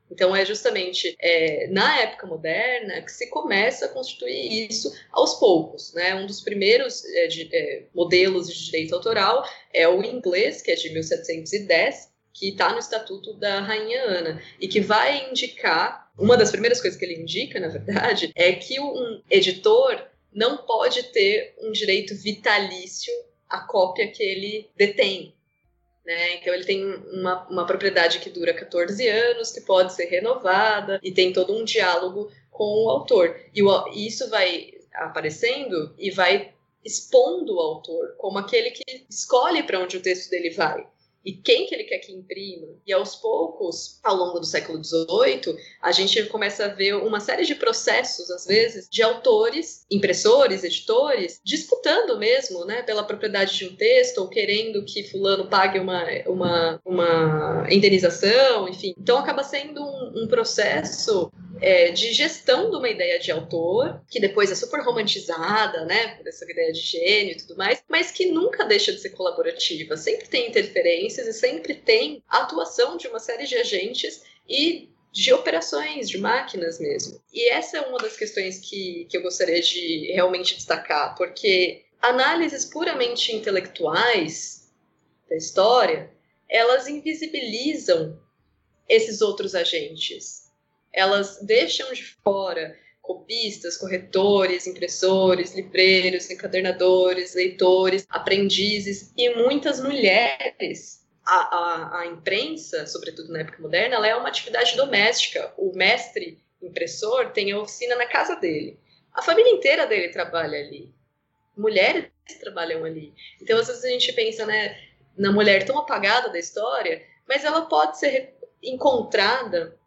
Então é justamente é, na época moderna que se começa a constituir isso aos poucos. Né? Um dos primeiros é, de, é, modelos de direito autoral é o inglês, que é de 1710, que está no Estatuto da Rainha Ana e que vai indicar uma das primeiras coisas que ele indica, na verdade, é que um editor não pode ter um direito vitalício à cópia que ele detém. Né? Então ele tem uma, uma propriedade que dura 14 anos, que pode ser renovada, e tem todo um diálogo com o autor. E, o, e isso vai aparecendo e vai expondo o autor como aquele que escolhe para onde o texto dele vai e quem que ele quer que imprima. E aos poucos, ao longo do século XVIII, a gente começa a ver uma série de processos, às vezes, de autores, impressores, editores, disputando mesmo, né, pela propriedade de um texto ou querendo que fulano pague uma, uma, uma indenização, enfim. Então acaba sendo um, um processo é, de gestão de uma ideia de autor, que depois é super romantizada, né, por essa ideia de gênio e tudo mais, mas que nunca deixa de ser colaborativa, sempre tem interferências e sempre tem atuação de uma série de agentes e de operações, de máquinas mesmo. E essa é uma das questões que, que eu gostaria de realmente destacar, porque análises puramente intelectuais da história, elas invisibilizam esses outros agentes elas deixam de fora copistas, corretores, impressores, livreiros, encadernadores, leitores, aprendizes e muitas mulheres. A, a, a, imprensa, sobretudo na época moderna, ela é uma atividade doméstica. O mestre impressor tem a oficina na casa dele. A família inteira dele trabalha ali. Mulheres trabalham ali. Então, às vezes a gente pensa né, na mulher tão apagada da história, mas ela pode ser encontrada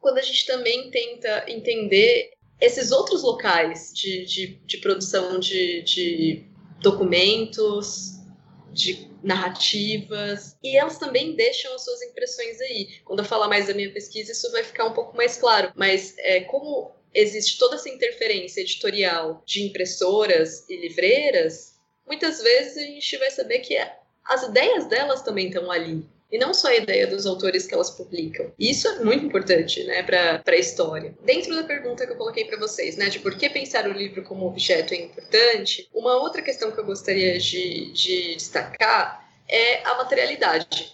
quando a gente também tenta entender esses outros locais de, de, de produção de, de documentos, de narrativas, e elas também deixam as suas impressões aí. Quando eu falar mais da minha pesquisa, isso vai ficar um pouco mais claro, mas é, como existe toda essa interferência editorial de impressoras e livreiras, muitas vezes a gente vai saber que as ideias delas também estão ali e não só a ideia dos autores que elas publicam. Isso é muito importante, né, para a história. Dentro da pergunta que eu coloquei para vocês, né, de por que pensar o livro como objeto é importante, uma outra questão que eu gostaria de, de destacar é a materialidade.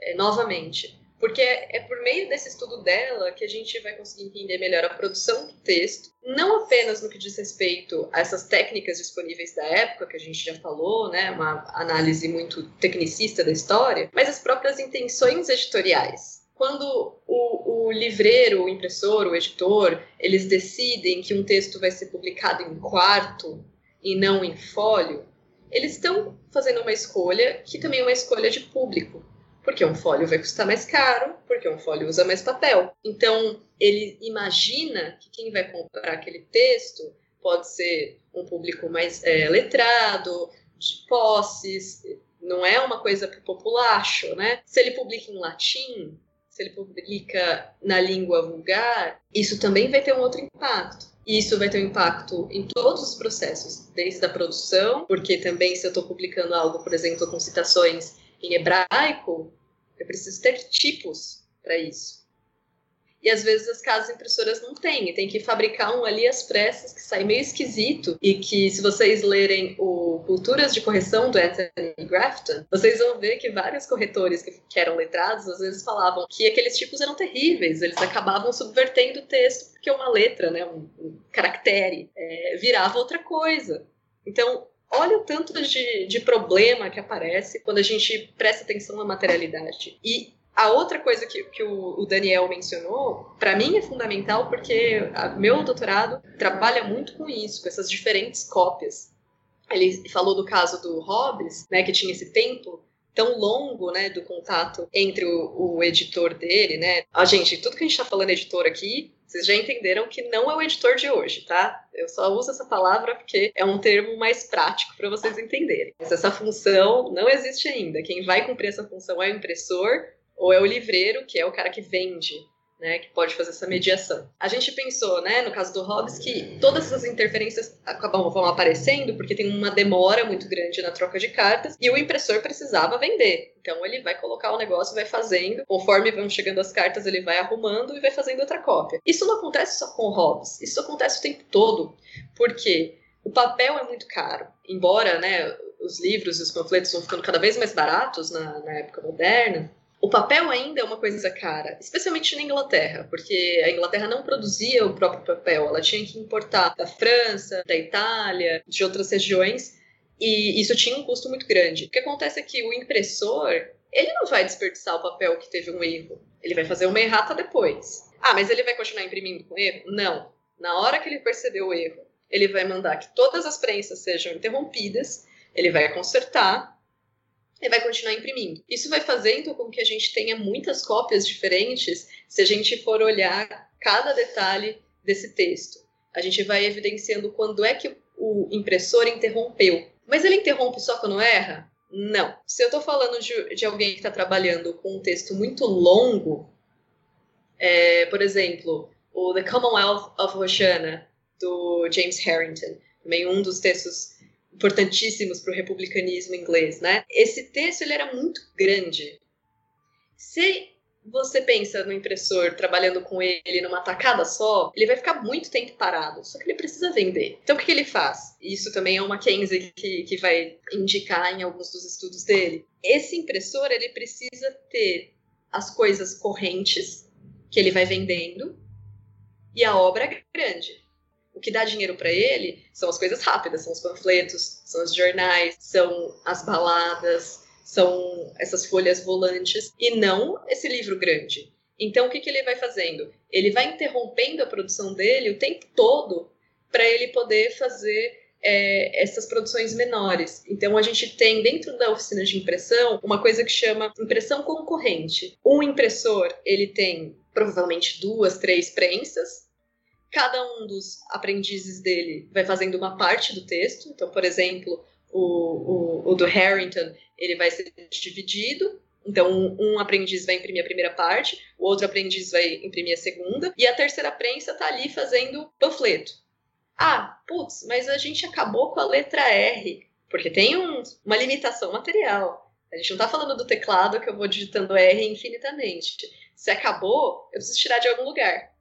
É, novamente, porque é por meio desse estudo dela que a gente vai conseguir entender melhor a produção do texto, não apenas no que diz respeito a essas técnicas disponíveis da época, que a gente já falou, né, uma análise muito tecnicista da história, mas as próprias intenções editoriais. Quando o, o livreiro, o impressor, o editor, eles decidem que um texto vai ser publicado em quarto e não em folho, eles estão fazendo uma escolha que também é uma escolha de público porque um folho vai custar mais caro, porque um folho usa mais papel. Então, ele imagina que quem vai comprar aquele texto pode ser um público mais é, letrado, de posses, não é uma coisa populacho, né? Se ele publica em latim, se ele publica na língua vulgar, isso também vai ter um outro impacto. E isso vai ter um impacto em todos os processos, desde a produção, porque também se eu estou publicando algo, por exemplo, com citações em hebraico, eu preciso ter tipos para isso. E às vezes as casas impressoras não têm, tem que fabricar um ali às pressas que sai meio esquisito e que se vocês lerem o Culturas de Correção do Anthony Grafton, vocês vão ver que vários corretores que, que eram letrados às vezes falavam que aqueles tipos eram terríveis, eles acabavam subvertendo o texto porque uma letra, né, um, um caractere, é, virava outra coisa. Então, Olha o tanto de, de problema que aparece quando a gente presta atenção na materialidade. E a outra coisa que, que o, Daniel mencionou, para mim é fundamental porque a, meu doutorado trabalha muito com isso, com essas diferentes cópias. Ele falou do caso do Hobbes, né, que tinha esse tempo tão longo, né, do contato entre o, o editor dele, né. A gente, tudo que a gente está falando editor aqui vocês já entenderam que não é o editor de hoje, tá? Eu só uso essa palavra porque é um termo mais prático para vocês entenderem. Mas essa função não existe ainda. Quem vai cumprir essa função é o impressor ou é o livreiro, que é o cara que vende né, que pode fazer essa mediação. A gente pensou, né, no caso do Hobbes, que todas essas interferências acabam vão aparecendo porque tem uma demora muito grande na troca de cartas e o impressor precisava vender. Então ele vai colocar o negócio, vai fazendo, conforme vão chegando as cartas, ele vai arrumando e vai fazendo outra cópia. Isso não acontece só com o Hobbes, isso acontece o tempo todo, porque o papel é muito caro, embora, né, os livros e os panfletos vão ficando cada vez mais baratos na, na época moderna, O papel ainda é uma coisa cara, especialmente na Inglaterra, porque a Inglaterra não produzia o próprio papel, ela tinha que importar da França, da Itália, de outras regiões, e isso tinha um custo muito grande. O que acontece é que o impressor, ele não vai desperdiçar o papel que teve um erro, ele vai fazer uma errata depois. Ah, mas ele vai continuar imprimindo com erro? Não. Na hora que ele percebeu o erro, ele vai mandar que todas as prensas sejam interrompidas, ele vai consertar e vai continuar imprimindo. Isso vai fazendo com que a gente tenha muitas cópias diferentes se a gente for olhar cada detalhe desse texto. A gente vai evidenciando quando é que o impressor interrompeu. Mas ele interrompe só quando erra? Não. Se eu estou falando de, de, alguém que está trabalhando com um texto muito longo, é, por exemplo, o The Commonwealth of Oceana, do James Harrington, também um dos textos importantíssimos para o republicanismo inglês, né? Esse texto ele era muito grande. Se você pensa no impressor trabalhando com ele numa tacada só, ele vai ficar muito tempo parado, só que ele precisa vender. Então o que, que ele faz? Isso também é o Mackenzie que, que vai indicar em alguns dos estudos dele. Esse impressor ele precisa ter as coisas correntes que ele vai vendendo e a obra grande. O que dá dinheiro para ele são as coisas rápidas, são os panfletos, são os jornais, são as baladas, são essas folhas volantes e não esse livro grande. Então, o que, que ele vai fazendo? Ele vai interrompendo a produção dele o tempo todo para ele poder fazer é, essas produções menores. Então, a gente tem dentro da oficina de impressão uma coisa que chama impressão concorrente. Um impressor ele tem provavelmente duas, três prensas Cada um dos aprendizes dele vai fazendo uma parte do texto. Então, por exemplo, o, o, o do Harrington ele vai ser dividido. Então, um, aprendiz vai imprimir a primeira parte, o outro aprendiz vai imprimir a segunda, e a terceira prensa está ali fazendo panfleto. Ah, putz, mas a gente acabou com a letra R, porque tem um, uma limitação material. A gente não está falando do teclado que eu vou digitando R infinitamente. Se acabou, eu preciso tirar de algum lugar.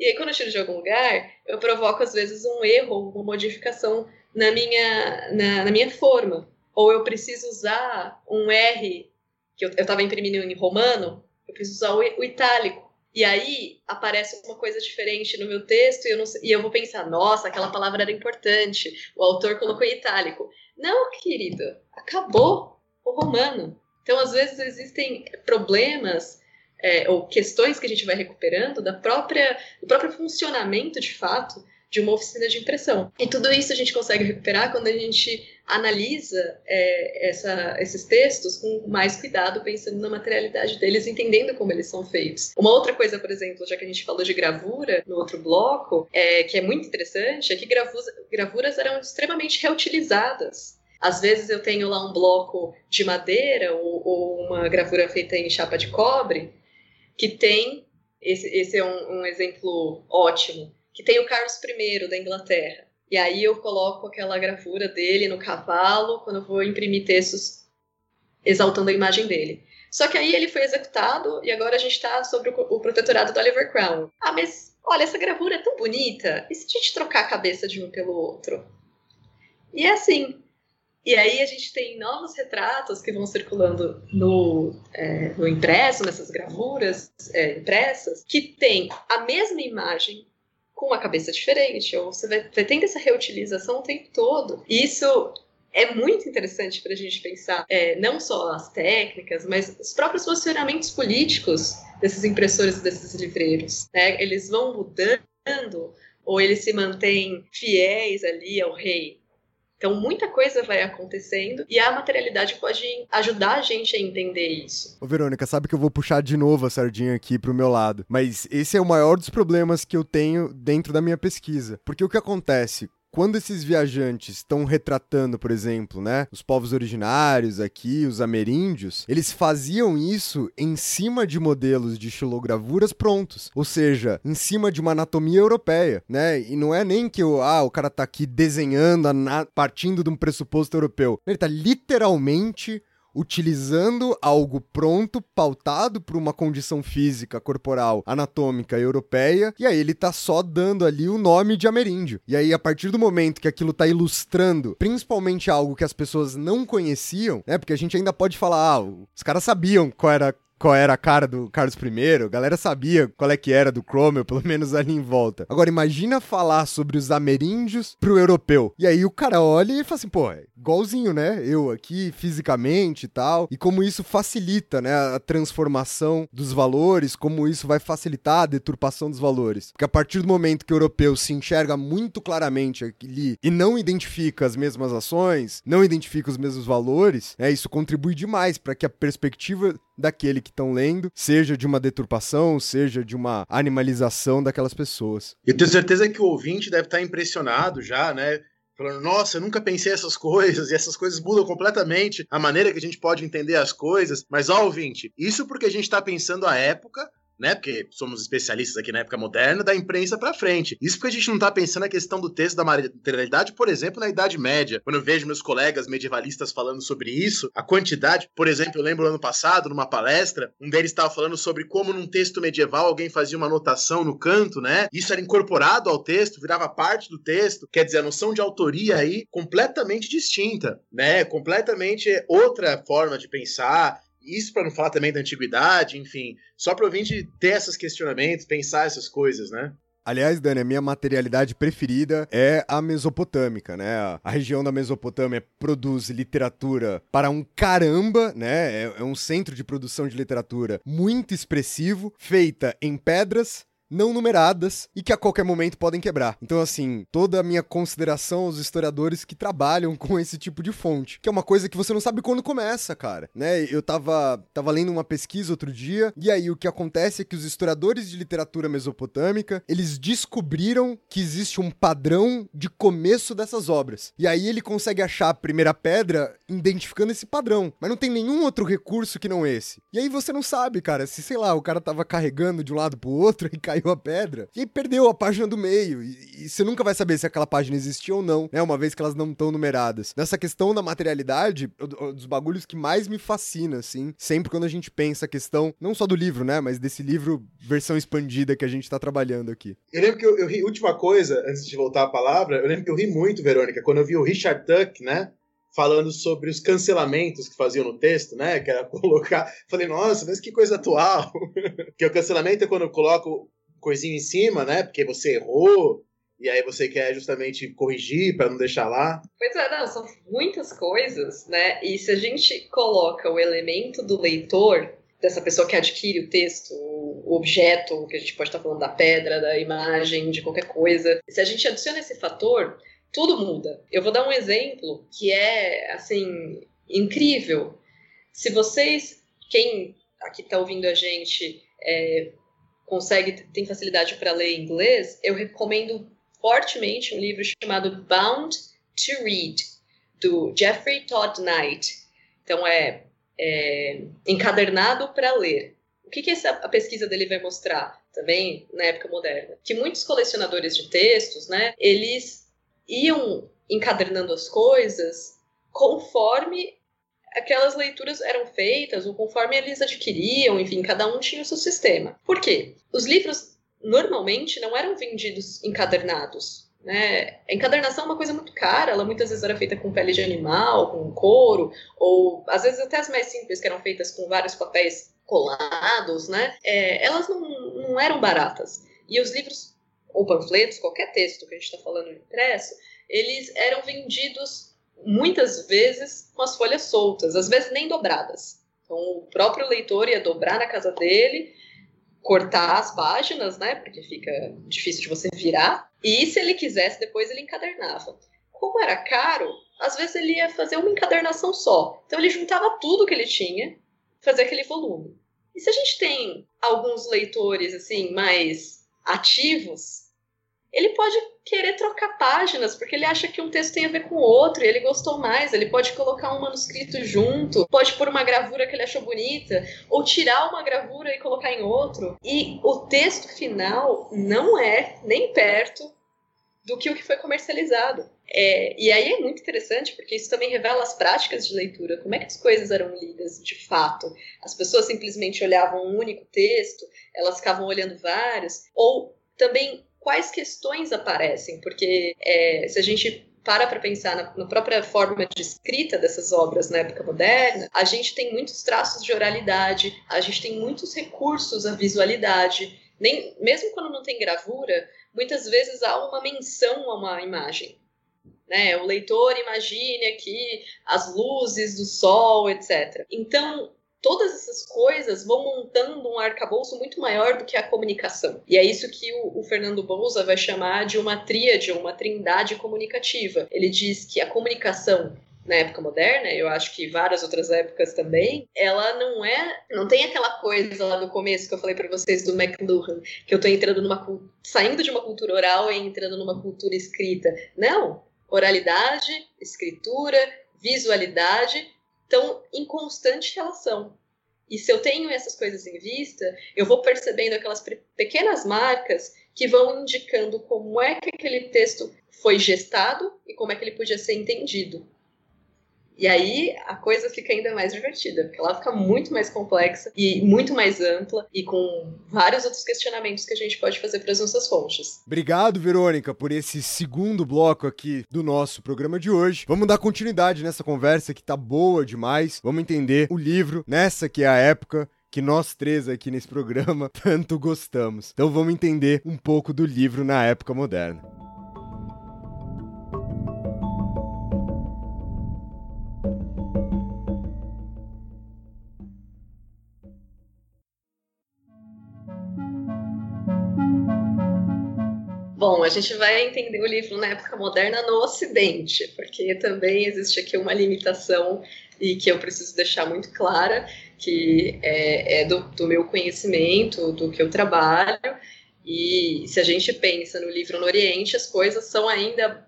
E aí, quando eu tiro de algum lugar, eu provoco, às vezes, um erro, uma modificação na minha, na, na minha forma. Ou eu preciso usar um R, que eu estava imprimindo em romano, eu preciso usar o, o, itálico. E aí aparece uma coisa diferente no meu texto e eu, não, e eu vou pensar, nossa, aquela palavra era importante, o autor colocou em itálico. Não, querido, acabou o romano. Então, às vezes, existem problemas é, ou questões que a gente vai recuperando da própria, do próprio funcionamento, de fato, de uma oficina de impressão. E tudo isso a gente consegue recuperar quando a gente analisa é, essa, esses textos com mais cuidado, pensando na materialidade deles, entendendo como eles são feitos. Uma outra coisa, por exemplo, já que a gente falou de gravura no outro bloco, é, que é muito interessante, é que gravuras, gravuras eram extremamente reutilizadas. Às vezes eu tenho lá um bloco de madeira ou, ou uma gravura feita em chapa de cobre, que tem, esse, esse é um, um exemplo ótimo, que tem o Carlos I da Inglaterra. E aí eu coloco aquela gravura dele no cavalo quando eu vou imprimir textos exaltando a imagem dele. Só que aí ele foi executado e agora a gente está sobre o, o, protetorado do Oliver Crown. Ah, mas olha, essa gravura é tão bonita. E se a gente trocar a cabeça de um pelo outro? E é assim. E aí a gente tem novos retratos que vão circulando no, é, no impresso, nessas gravuras é, impressas, que tem a mesma imagem com uma cabeça diferente, ou você vai, vai tendo essa reutilização o tempo todo. E isso é muito interessante para a gente pensar é, não só as técnicas, mas os próprios posicionamentos políticos desses impressores e desses livreiros. Né? Eles vão mudando ou eles se mantêm fiéis ali ao rei. Então, muita coisa vai acontecendo e a materialidade pode ajudar a gente a entender isso. Ô, Verônica, sabe que eu vou puxar de novo a sardinha aqui pro meu lado, mas esse é o maior dos problemas que eu tenho dentro da minha pesquisa. Porque o que acontece? Quando esses viajantes estão retratando, por exemplo, né, os povos originários aqui, os ameríndios, eles faziam isso em cima de modelos de xilogravuras prontos, ou seja, em cima de uma anatomia europeia, né? E não é nem que o, ah, o cara tá aqui desenhando, partindo de um pressuposto europeu. Ele tá literalmente utilizando algo pronto, pautado por uma condição física, corporal, anatômica europeia, e aí ele tá só dando ali o nome de ameríndio. E aí, a partir do momento que aquilo tá ilustrando, principalmente algo que as pessoas não conheciam, né? Porque a gente ainda pode falar, ah, os caras sabiam qual era qual era a cara do Carlos I, a galera sabia qual é que era do Cromwell, pelo menos ali em volta. Agora, imagina falar sobre os ameríndios pro europeu. E aí o cara olha e fala assim, pô, é igualzinho, né? Eu aqui, fisicamente e tal. E como isso facilita, né, a transformação dos valores, como isso vai facilitar a deturpação dos valores. Porque a partir do momento que o europeu se enxerga muito claramente ali e não identifica as mesmas ações, não identifica os mesmos valores, né, isso contribui demais para que a perspectiva daquele que estão lendo, seja de uma deturpação, seja de uma animalização daquelas pessoas. Eu tenho certeza que o ouvinte deve estar impressionado já, né? Falando, nossa, eu nunca pensei essas coisas, e essas coisas mudam completamente a maneira que a gente pode entender as coisas. Mas, ó, ouvinte, isso porque a gente está pensando a época né? Porque somos especialistas aqui na época moderna, da imprensa para frente. Isso porque a gente não tá pensando na questão do texto da materialidade, por exemplo, na Idade Média. Quando eu vejo meus colegas medievalistas falando sobre isso, a quantidade, por exemplo, eu lembro ano passado, numa palestra, um deles estava falando sobre como num texto medieval alguém fazia uma anotação no canto, né? Isso era incorporado ao texto, virava parte do texto. Quer dizer, a noção de autoria aí completamente distinta, né? Completamente outra forma de pensar isso para não falar também da antiguidade, enfim, só para ouvinte ter esses questionamentos, pensar essas coisas, né? Aliás, Dani, a minha materialidade preferida é a mesopotâmica, né? A região da Mesopotâmia produz literatura para um caramba, né? É, é um centro de produção de literatura muito expressivo, feita em pedras, não numeradas e que a qualquer momento podem quebrar. Então, assim, toda a minha consideração aos historiadores que trabalham com esse tipo de fonte, que é uma coisa que você não sabe quando começa, cara, né? Eu tava, tava lendo uma pesquisa outro dia, e aí o que acontece é que os historiadores de literatura mesopotâmica, eles descobriram que existe um padrão de começo dessas obras. E aí ele consegue achar a primeira pedra identificando esse padrão, mas não tem nenhum outro recurso que não esse. E aí você não sabe, cara, se sei lá, o cara tava carregando de um lado pro outro e caiu caiu a pedra. E perdeu a página do meio. E, e, você nunca vai saber se aquela página existiu ou não, né? Uma vez que elas não estão numeradas. Nessa questão da materialidade, dos bagulhos que mais me fascina, assim, sempre quando a gente pensa a questão, não só do livro, né? Mas desse livro versão expandida que a gente tá trabalhando aqui. Eu lembro que eu, eu ri, última coisa, antes de voltar a palavra, eu lembro que eu ri muito, Verônica, quando eu vi o Richard Tuck, né? falando sobre os cancelamentos que faziam no texto, né? Que era colocar. Falei, nossa, mas que coisa atual. que o cancelamento é quando eu coloco coisinha em cima, né? Porque você errou, e aí você quer justamente corrigir para não deixar lá. Pois é, não, são muitas coisas, né? E se a gente coloca o elemento do leitor, dessa pessoa que adquire o texto, o objeto, que a gente pode estar falando da pedra, da imagem, de qualquer coisa, se a gente adiciona esse fator, tudo muda. Eu vou dar um exemplo que é, assim, incrível. Se vocês, quem aqui está ouvindo a gente, é, consegue, tem facilidade para ler inglês, eu recomendo fortemente um livro chamado Bound to Read, do Jeffrey Todd Knight. Então, é, é encadernado para ler. O que, que essa, a pesquisa dele vai mostrar também na época moderna? Que muitos colecionadores de textos, né, eles iam encadernando as coisas conforme aquelas leituras eram feitas ou conforme eles adquiriam, enfim, cada um tinha o seu sistema. Por quê? Os livros normalmente não eram vendidos encadernados. Né? A encadernação é uma coisa muito cara, ela muitas vezes era feita com pele de animal, com couro, ou às vezes até as mais simples, que eram feitas com vários papéis colados, né? É, elas não, não eram baratas. E os livros, ou panfletos, qualquer texto que a gente está falando impresso, eles eram vendidos muitas vezes com as folhas soltas, às vezes nem dobradas. Então, o próprio leitor ia dobrar na casa dele, cortar as páginas, né? Porque fica difícil de você virar. E se ele quisesse, depois ele encadernava. Como era caro, às vezes ele ia fazer uma encadernação só. Então ele juntava tudo que ele tinha, fazia aquele volume. E se a gente tem alguns leitores assim mais ativos, ele pode querer trocar páginas, porque ele acha que um texto tem a ver com o outro e ele gostou mais. Ele pode colocar um manuscrito junto, pode pôr uma gravura que ele achou bonita, ou tirar uma gravura e colocar em outro. E o texto final não é nem perto do que o que foi comercializado. É, e aí é muito interessante, porque isso também revela as práticas de leitura, como é que as coisas eram lidas de fato. As pessoas simplesmente olhavam um único texto, elas ficavam olhando vários, ou também quais questões aparecem, porque é, se a gente para para pensar na, na, própria forma de escrita dessas obras na época moderna, a gente tem muitos traços de oralidade, a gente tem muitos recursos à visualidade. Nem, mesmo quando não tem gravura, muitas vezes há uma menção a uma imagem. Né? O leitor imagine aqui as luzes do sol, etc. Então, todas essas coisas vão montando um arcabouço muito maior do que a comunicação. E é isso que o, o Fernando Bouza vai chamar de uma tríade, uma trindade comunicativa. Ele diz que a comunicação na época moderna, eu acho que várias outras épocas também, ela não é, não tem aquela coisa lá no começo que eu falei para vocês do McLuhan, que eu tô entrando numa saindo de uma cultura oral e entrando numa cultura escrita. Não, oralidade, escritura, visualidade estão em constante relação. E se eu tenho essas coisas em vista, eu vou percebendo aquelas pequenas marcas que vão indicando como é que aquele texto foi gestado e como é que ele podia ser entendido. E aí a coisa fica ainda mais divertida, porque ela fica muito mais complexa e muito mais ampla e com vários outros questionamentos que a gente pode fazer para as nossas fontes. Obrigado, Verônica, por esse segundo bloco aqui do nosso programa de hoje. Vamos dar continuidade nessa conversa que tá boa demais. Vamos entender o livro nessa que é a época que nós três aqui nesse programa tanto gostamos. Então vamos entender um pouco do livro na época moderna. Bom, a gente vai entender o livro na época moderna no Ocidente, porque também existe aqui uma limitação e que eu preciso deixar muito clara, que é, é do, do, meu conhecimento, do que eu trabalho, e se a gente pensa no livro no Oriente, as coisas são ainda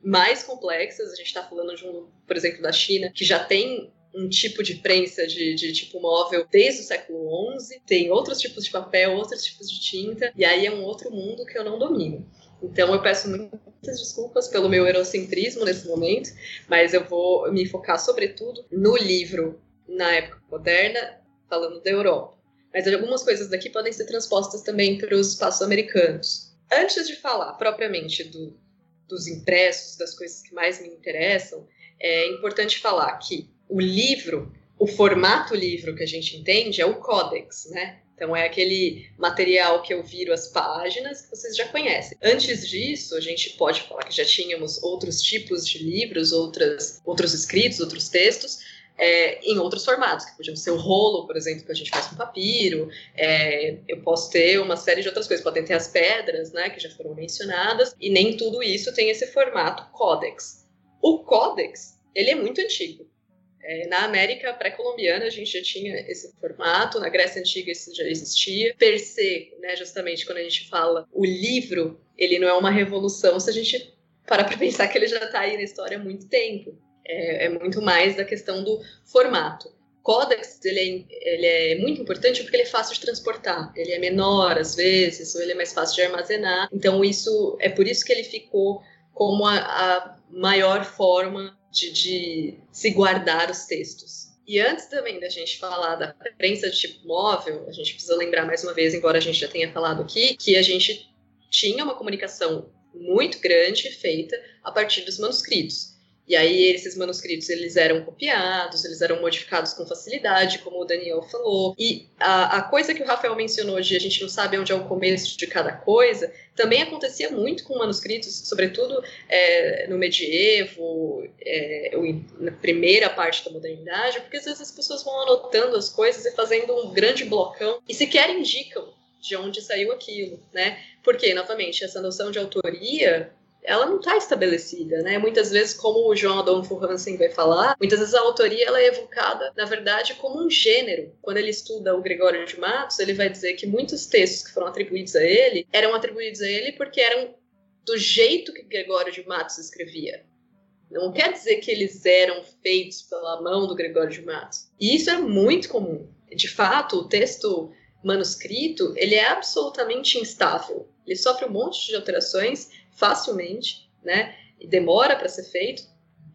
mais complexas. A gente está falando de um, por exemplo, da China, que já tem um tipo de prensa de, de, tipo móvel desde o século XI, tem outros tipos de papel, outros tipos de tinta, e aí é um outro mundo que eu não domino. Então eu peço muitas desculpas pelo meu eurocentrismo nesse momento, mas eu vou me focar sobretudo no livro na época moderna, falando da Europa. Mas algumas coisas daqui podem ser transpostas também para os espaços americanos. Antes de falar propriamente do, dos impressos, das coisas que mais me interessam, é importante falar que o livro, o formato livro que a gente entende é o códex, né? Então é aquele material que eu viro as páginas que vocês já conhecem. Antes disso, a gente pode falar que já tínhamos outros tipos de livros, outras, outros escritos, outros textos, é, em outros formatos, que podiam ser o rolo, por exemplo, que a gente faz com papiro. É, eu posso ter uma série de outras coisas, podem ter as pedras, né, que já foram mencionadas, e nem tudo isso tem esse formato códex. O códex, ele é muito antigo. É, na América pré-colombiana a gente já tinha esse formato, na Grécia Antiga isso já existia. Per se, né, justamente quando a gente fala o livro, ele não é uma revolução se a gente parar para pensar que ele já está aí na história há muito tempo. É, é, muito mais da questão do formato. Codex ele é, ele é muito importante porque ele é fácil de transportar, ele é menor às vezes, ou ele é mais fácil de armazenar. Então isso é por isso que ele ficou como a, a maior forma de, de se guardar os textos. E antes também da gente falar da prensa de tipo móvel, a gente precisa lembrar mais uma vez, embora a gente já tenha falado aqui, que a gente tinha uma comunicação muito grande feita a partir dos manuscritos. E aí esses manuscritos eles eram copiados, eles eram modificados com facilidade, como o Daniel falou. E a, a coisa que o Rafael mencionou de a gente não sabe onde é o começo de cada coisa, também acontecia muito com manuscritos, sobretudo é, no medievo, é, na primeira parte da modernidade, porque às vezes as pessoas vão anotando as coisas e fazendo um grande blocão e sequer indicam de onde saiu aquilo, né? Porque, novamente, essa noção de autoria ela não está estabelecida, né? Muitas vezes, como o João Adolfo Hansen vai falar, muitas vezes a autoria ela é evocada, na verdade, como um gênero. Quando ele estuda o Gregório de Matos, ele vai dizer que muitos textos que foram atribuídos a ele eram atribuídos a ele porque eram do jeito que Gregório de Matos escrevia. Não quer dizer que eles eram feitos pela mão do Gregório de Matos. E isso é muito comum. De fato, o texto manuscrito, ele é absolutamente instável. Ele sofre um monte de alterações facilmente, né? E demora para ser feito,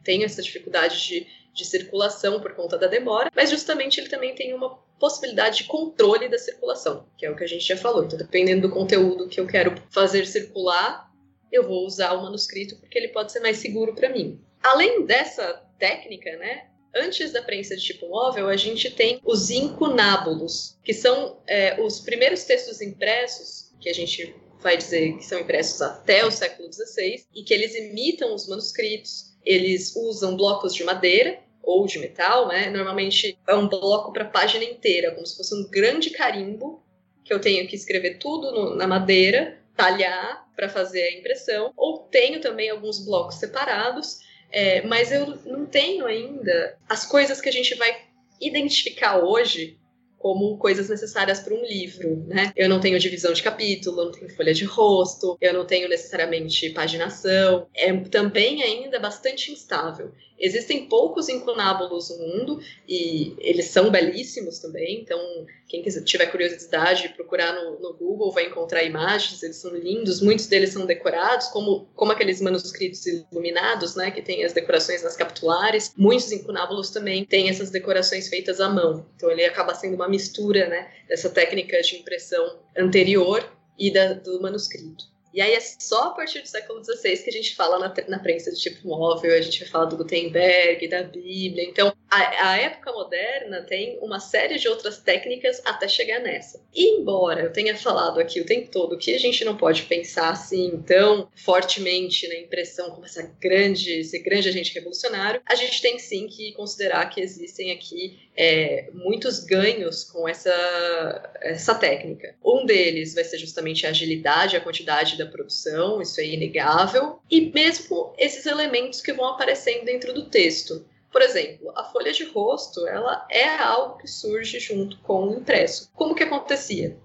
tem essa dificuldade de, de circulação por conta da demora, mas justamente ele também tem uma possibilidade de controle da circulação, que é o que a gente já falou. Então, dependendo do conteúdo que eu quero fazer circular, eu vou usar o manuscrito porque ele pode ser mais seguro para mim. Além dessa técnica, né, antes da prensa de tipo móvel, a gente tem os incunábulos, que são é, os primeiros textos impressos que a gente vai dizer que são impressos até o século XVI e que eles imitam os manuscritos. Eles usam blocos de madeira ou de metal, né? Normalmente é um bloco para página inteira, como se fosse um grande carimbo que eu tenho que escrever tudo no, na madeira, talhar para fazer a impressão. Ou tenho também alguns blocos separados é, mas eu não tenho ainda as coisas que a gente vai identificar hoje como coisas necessárias para um livro, né? Eu não tenho divisão de capítulo, não tenho folha de rosto, eu não tenho necessariamente paginação. É também ainda bastante instável. Existem poucos incunábulos no mundo e eles são belíssimos também. Então, quem quiser, tiver curiosidade, procurar no, no, Google vai encontrar imagens. Eles são lindos. Muitos deles são decorados, como, como aqueles manuscritos iluminados, né, que tem as decorações nas capitulares. Muitos incunábulos também têm essas decorações feitas à mão. Então, ele acaba sendo uma mistura, né, dessa técnica de impressão anterior e da, do manuscrito. E aí é só a partir do século XVI que a gente fala na, na prensa de tipo móvel, a gente vai falar do Gutenberg, da Bíblia. Então, a, a, época moderna tem uma série de outras técnicas até chegar nessa. E embora eu tenha falado aqui o tempo todo que a gente não pode pensar assim tão fortemente na impressão como essa grande, esse grande agente revolucionário, a gente tem sim que considerar que existem aqui é, muitos ganhos com essa, essa técnica. Um deles vai ser justamente a agilidade, a quantidade da produção, isso é inegável, e mesmo esses elementos que vão aparecendo dentro do texto. Por exemplo, a folha de rosto, ela é algo que surge junto com o impresso. Como que acontecia?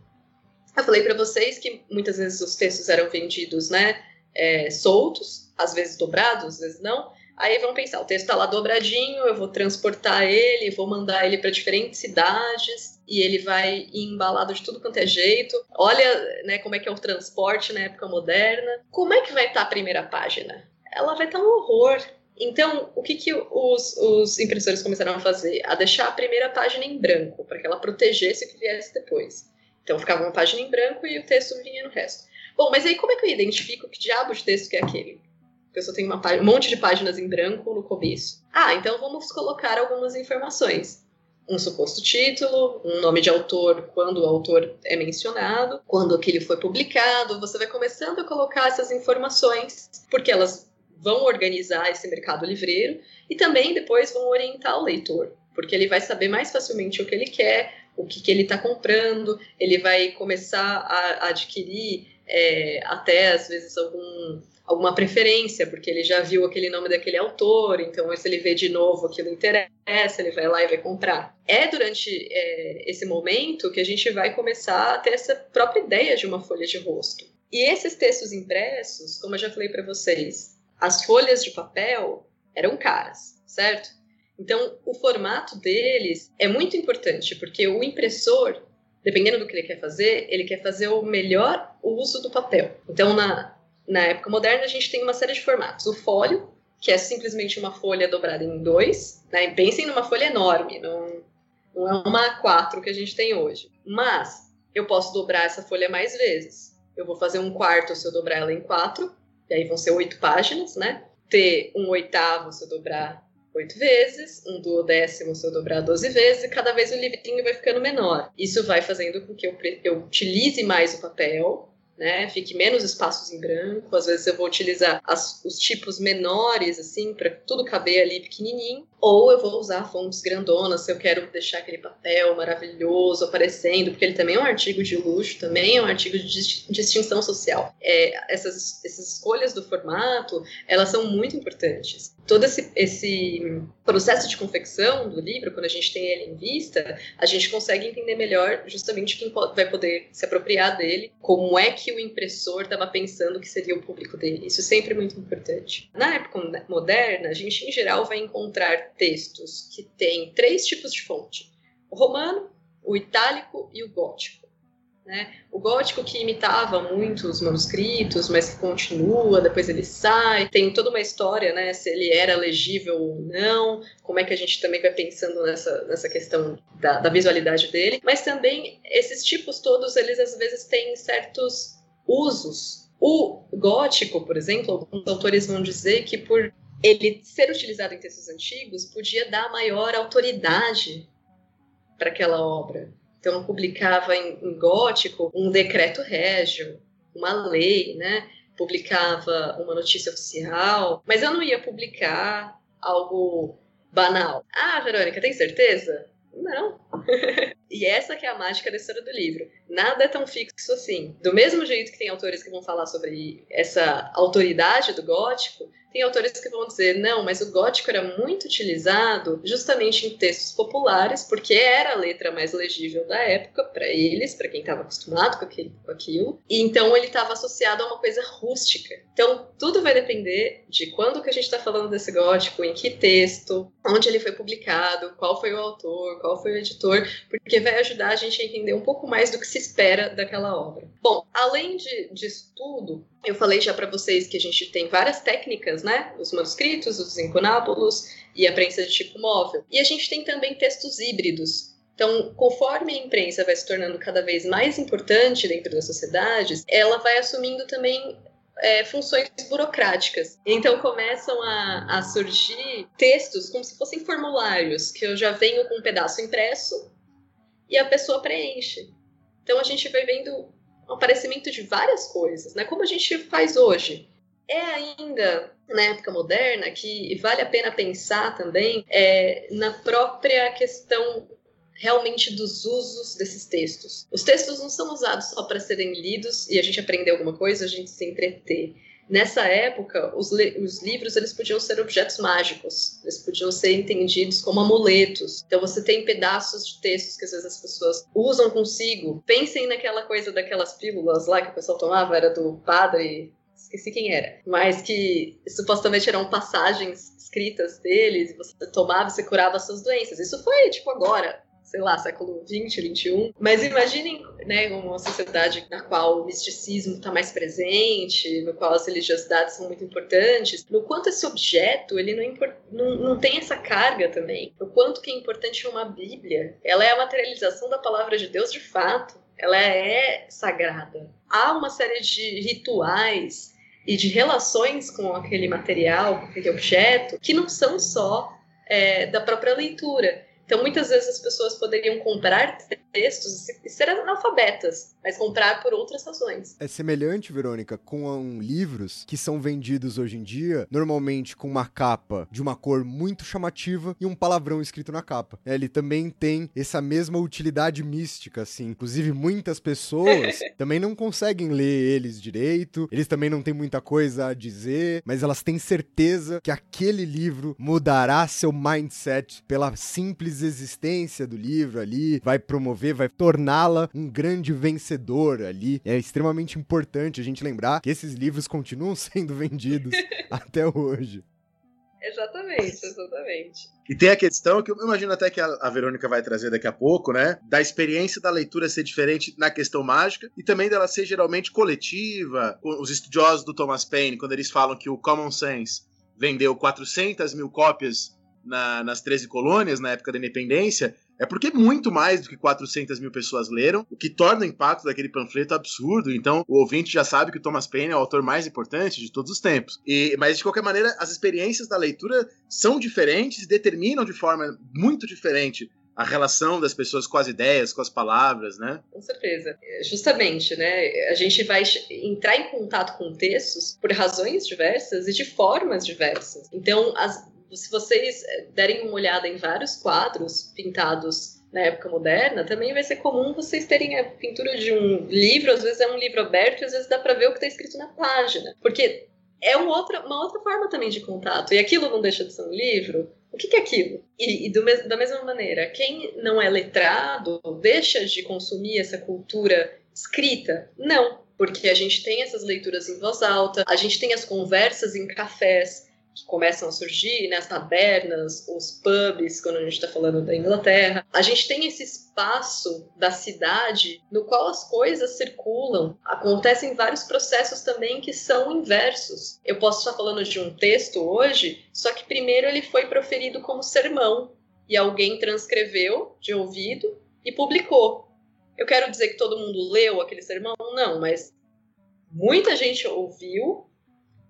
Eu falei para vocês que muitas vezes os textos eram vendidos, né, é, soltos, às vezes dobrados, às vezes não. Aí vão pensar, o texto está lá dobradinho, eu vou transportar ele, vou mandar ele para diferentes cidades e ele vai embalado de tudo quanto é jeito. Olha, né, como é que é o transporte na época moderna. Como é que vai estar tá a primeira página? Ela vai estar tá um horror. Então, o que, que os, os, impressores começaram a fazer? A deixar a primeira página em branco, para que ela protegesse o que viesse depois. Então, ficava uma página em branco e o texto vinha no resto. Bom, mas aí como é que eu identifico que diabo de texto que é aquele? Eu só tenho uma um monte de páginas em branco no começo. Ah, então vamos colocar algumas informações. Um suposto título, um nome de autor quando o autor é mencionado, quando aquele foi publicado. Você vai começando a colocar essas informações, porque elas vão organizar esse mercado livreiro e também depois vão orientar o leitor, porque ele vai saber mais facilmente o que ele quer, o que, que ele está comprando, ele vai começar a, a adquirir é, até às vezes algum, alguma preferência, porque ele já viu aquele nome daquele autor, então se ele vê de novo aquilo interessa, ele vai lá e vai comprar. É durante é, esse momento que a gente vai começar a ter essa própria ideia de uma folha de rosto. E esses textos impressos, como eu já falei para vocês, as folhas de papel eram caras, certo? Então, o formato deles é muito importante, porque o impressor, dependendo do que ele quer fazer, ele quer fazer o melhor uso do papel. Então, na, na época moderna, a gente tem uma série de formatos. O fólio, que é simplesmente uma folha dobrada em dois. Né? Pensem numa folha enorme, não, não é uma A4 que a gente tem hoje. Mas eu posso dobrar essa folha mais vezes. Eu vou fazer um quarto se eu dobrar ela em quatro, e aí vão ser oito páginas, né? Ter um oitavo se eu dobrar oito vezes, um duodécimo se eu dobrar doze vezes, e cada vez o livrinho vai ficando menor. Isso vai fazendo com que eu, eu utilize mais o papel, né? Fique menos espaços em branco. Às vezes eu vou utilizar as, os tipos menores, assim, para tudo caber ali pequenininho. Ou eu vou usar fontes grandonas se eu quero deixar aquele papel maravilhoso aparecendo, porque ele também é um artigo de luxo, também é um artigo de distinção social. É, essas, essas escolhas do formato, elas são muito importantes. Todo esse, esse processo de confecção do livro, quando a gente tem ele em vista, a gente consegue entender melhor justamente quem vai poder se apropriar dele, como é que o impressor estava pensando que seria o público dele. Isso é sempre muito importante. Na época moderna, a gente em geral vai encontrar textos que têm três tipos de fonte: o romano, o itálico e o gótico. Né? O gótico que imitava muito os manuscritos, mas que continua, depois ele sai, tem toda uma história, né? Se ele era legível ou não, como é que a gente também vai pensando nessa, nessa questão da, da visualidade dele. Mas também esses tipos todos, eles às vezes têm certos usos O gótico, por exemplo, alguns autores vão dizer que por ele ser utilizado em textos antigos podia dar maior autoridade para aquela obra. Então, publicava em, em gótico um decreto régio, uma lei, né? Publicava uma notícia oficial, mas eu não ia publicar algo banal. Ah, Verônica, tem certeza? Não. e essa que é a mágica da história do livro. Nada é tão fixo assim. Do mesmo jeito que tem autores que vão falar sobre essa autoridade do gótico, tem autores que vão dizer, não, mas o gótico era muito utilizado justamente em textos populares, porque era a letra mais legível da época para eles, para quem estava acostumado com, aquele, com aquilo, e então ele estava associado a uma coisa rústica. Então, tudo vai depender de quando que a gente está falando desse gótico, em que texto, onde ele foi publicado, qual foi o autor, qual foi o editor, porque vai ajudar a gente a entender um pouco mais do que se espera daquela obra. Bom, além de, disso tudo, eu falei já para vocês que a gente tem várias técnicas, né? Os manuscritos, os incunábulos e a prensa de tipo móvel. E a gente tem também textos híbridos. Então, conforme a imprensa vai se tornando cada vez mais importante dentro das sociedades, ela vai assumindo também é, funções burocráticas. Então começam a, a, surgir textos como se fossem formulários, que eu já venho com um pedaço impresso e a pessoa preenche. Então a gente vai vendo aparecimento de várias coisas, né? Como a gente faz hoje. É ainda na época moderna que vale a pena pensar também é, na própria questão realmente dos usos desses textos. Os textos não são usados só para serem lidos e a gente aprender alguma coisa, a gente se entreter Nessa época, os, os, livros eles podiam ser objetos mágicos, eles podiam ser entendidos como amuletos. Então você tem pedaços de textos que às vezes as pessoas usam consigo. Pensem naquela coisa daquelas pílulas lá que o pessoal tomava, era do padre esqueci quem era, mas que supostamente eram passagens escritas deles, você tomava e você curava suas doenças. Isso foi, tipo, agora, sei lá, século 20, 21. Mas imaginem, né, uma sociedade na qual o misticismo está mais presente, no qual as religiosidades são muito importantes, no quanto esse objeto, ele não, não, não tem essa carga também. O quanto que é importante uma Bíblia. Ela é a materialização da palavra de Deus de fato. Ela é sagrada. Há uma série de rituais e de relações com aquele material, com aquele objeto, que não são só é, da própria leitura. Então, muitas vezes as pessoas poderiam comprar textos e ser analfabetas, mas comprar por outras razões. É semelhante, Verônica, com livros que são vendidos hoje em dia, normalmente com uma capa de uma cor muito chamativa e um palavrão escrito na capa. É, ele também tem essa mesma utilidade mística, assim. Inclusive, muitas pessoas também não conseguem ler eles direito, eles também não têm muita coisa a dizer, mas elas têm certeza que aquele livro mudará seu mindset pela simples existência do livro ali, vai promover, vai torná-la um grande vencedor ali. É extremamente importante a gente lembrar que esses livros continuam sendo vendidos até hoje. Exatamente, exatamente. E tem a questão que eu imagino até que a, Verônica vai trazer daqui a pouco, né? Da experiência da leitura ser diferente na questão mágica e também dela ser geralmente coletiva. Os estudiosos do Thomas Paine, quando eles falam que o Common Sense vendeu 400 mil cópias na, nas 13 colônias, na época da independência, é porque muito mais do que 400 mil pessoas leram, o que torna o impacto daquele panfleto absurdo. Então, o ouvinte já sabe que o Thomas Paine é o autor mais importante de todos os tempos. E, mas, de qualquer maneira, as experiências da leitura são diferentes e determinam de forma muito diferente a relação das pessoas com as ideias, com as palavras, né? Com certeza. Justamente, né? A gente vai entrar em contato com textos por razões diversas e de formas diversas. Então, as, se vocês eh, derem uma olhada em vários quadros pintados na época moderna, também vai ser comum vocês terem a pintura de um livro, às vezes é um livro aberto, às vezes dá para ver o que está escrito na página. Porque é uma outra, uma outra forma também de contato. E aquilo não deixa de ser um livro. O que, que é aquilo? E, e do, da mesma maneira, quem não é letrado deixa de consumir essa cultura escrita? Não. Porque a gente tem essas leituras em voz alta, a gente tem as conversas em cafés, começam a surgir, né, as tabernas, os pubs, quando a gente está falando da Inglaterra. A gente tem esse espaço da cidade no qual as coisas circulam. Acontecem vários processos também que são inversos. Eu posso estar falando de um texto hoje, só que primeiro ele foi proferido como sermão e alguém transcreveu de ouvido e publicou. Eu quero dizer que todo mundo leu aquele sermão? Não, mas Muita gente ouviu,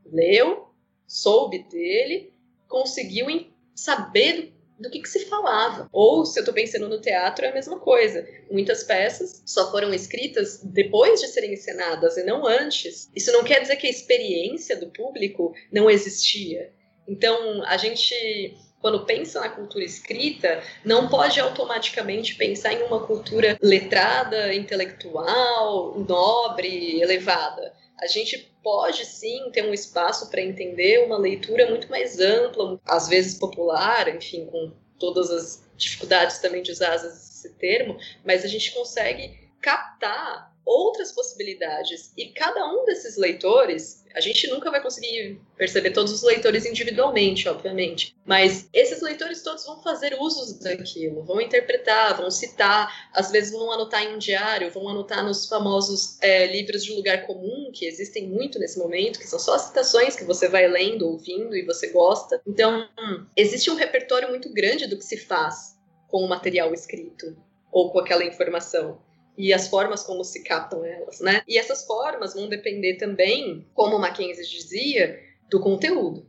leu, soube dele, conseguiu saber do, do que, que, se falava. Ou, se eu estou pensando no teatro, é a mesma coisa. Muitas peças só foram escritas depois de serem encenadas e não antes. Isso não quer dizer que a experiência do público não existia. Então, a gente quando pensa na cultura escrita, não pode automaticamente pensar em uma cultura letrada, intelectual, nobre, elevada. A gente pode sim ter um espaço para entender uma leitura muito mais ampla, às vezes popular, enfim, com todas as dificuldades também de usar esse termo, mas a gente consegue captar outras possibilidades. E cada um desses leitores, a gente nunca vai conseguir perceber todos os leitores individualmente, obviamente, mas esses leitores todos vão fazer usos daquilo, vão interpretar, vão citar, às vezes vão anotar em um diário, vão anotar nos famosos é, livros de lugar comum, que existem muito nesse momento, que são só citações que você vai lendo, ouvindo e você gosta. Então, hum, existe um repertório muito grande do que se faz com o material escrito ou com aquela informação e as formas como se captam elas, né? E essas formas vão depender também, como Mackenzie dizia, do conteúdo.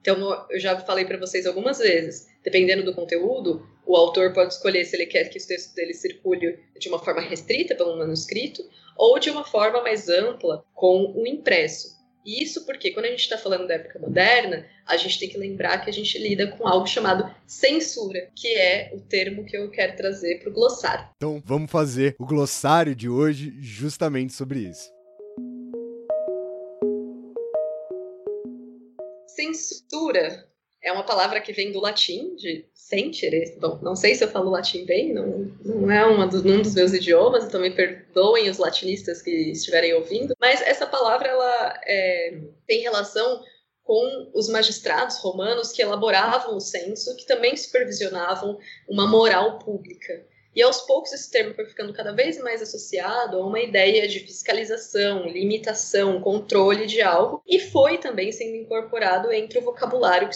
Então, eu já falei para vocês algumas vezes, dependendo do conteúdo, o autor pode escolher se ele quer que o texto dele circule de uma forma restrita pelo manuscrito ou de uma forma mais ampla com o impresso. E isso porque, quando a gente está falando da época moderna, a gente tem que lembrar que a gente lida com algo chamado censura, que é o termo que eu quero trazer para o glossário. Então, vamos fazer o glossário de hoje justamente sobre isso. Censura é uma palavra que vem do latim, de sentire. Bom, não sei se eu falo latim bem, não, não é uma do, um dos meus idiomas, então me perdoem os latinistas que estiverem ouvindo, mas essa palavra ela é, tem relação com os magistrados romanos que elaboravam o censo, que também supervisionavam uma moral pública. E aos poucos esse termo foi ficando cada vez mais associado a uma ideia de fiscalização, limitação, controle de algo, e foi também sendo incorporado entre o vocabulário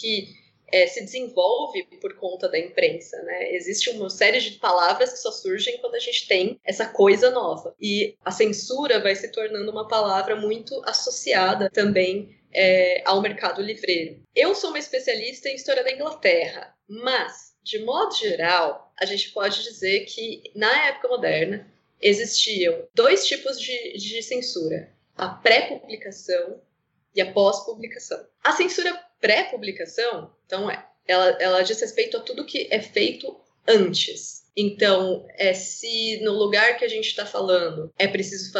que é, se desenvolve por conta da imprensa, né? Existe uma série de palavras que só surgem quando a gente tem essa coisa nova. E a censura vai se tornando uma palavra muito associada também é, ao mercado livreiro. Eu sou uma especialista em história da Inglaterra, mas, de modo geral, a gente pode dizer que na época moderna existiam dois tipos de, de censura: a pré-publicação e a pós-publicação. A censura pré-publicação, então, é, ela, ela diz respeito a tudo que é feito antes. Então, é se no lugar que a gente está falando é preciso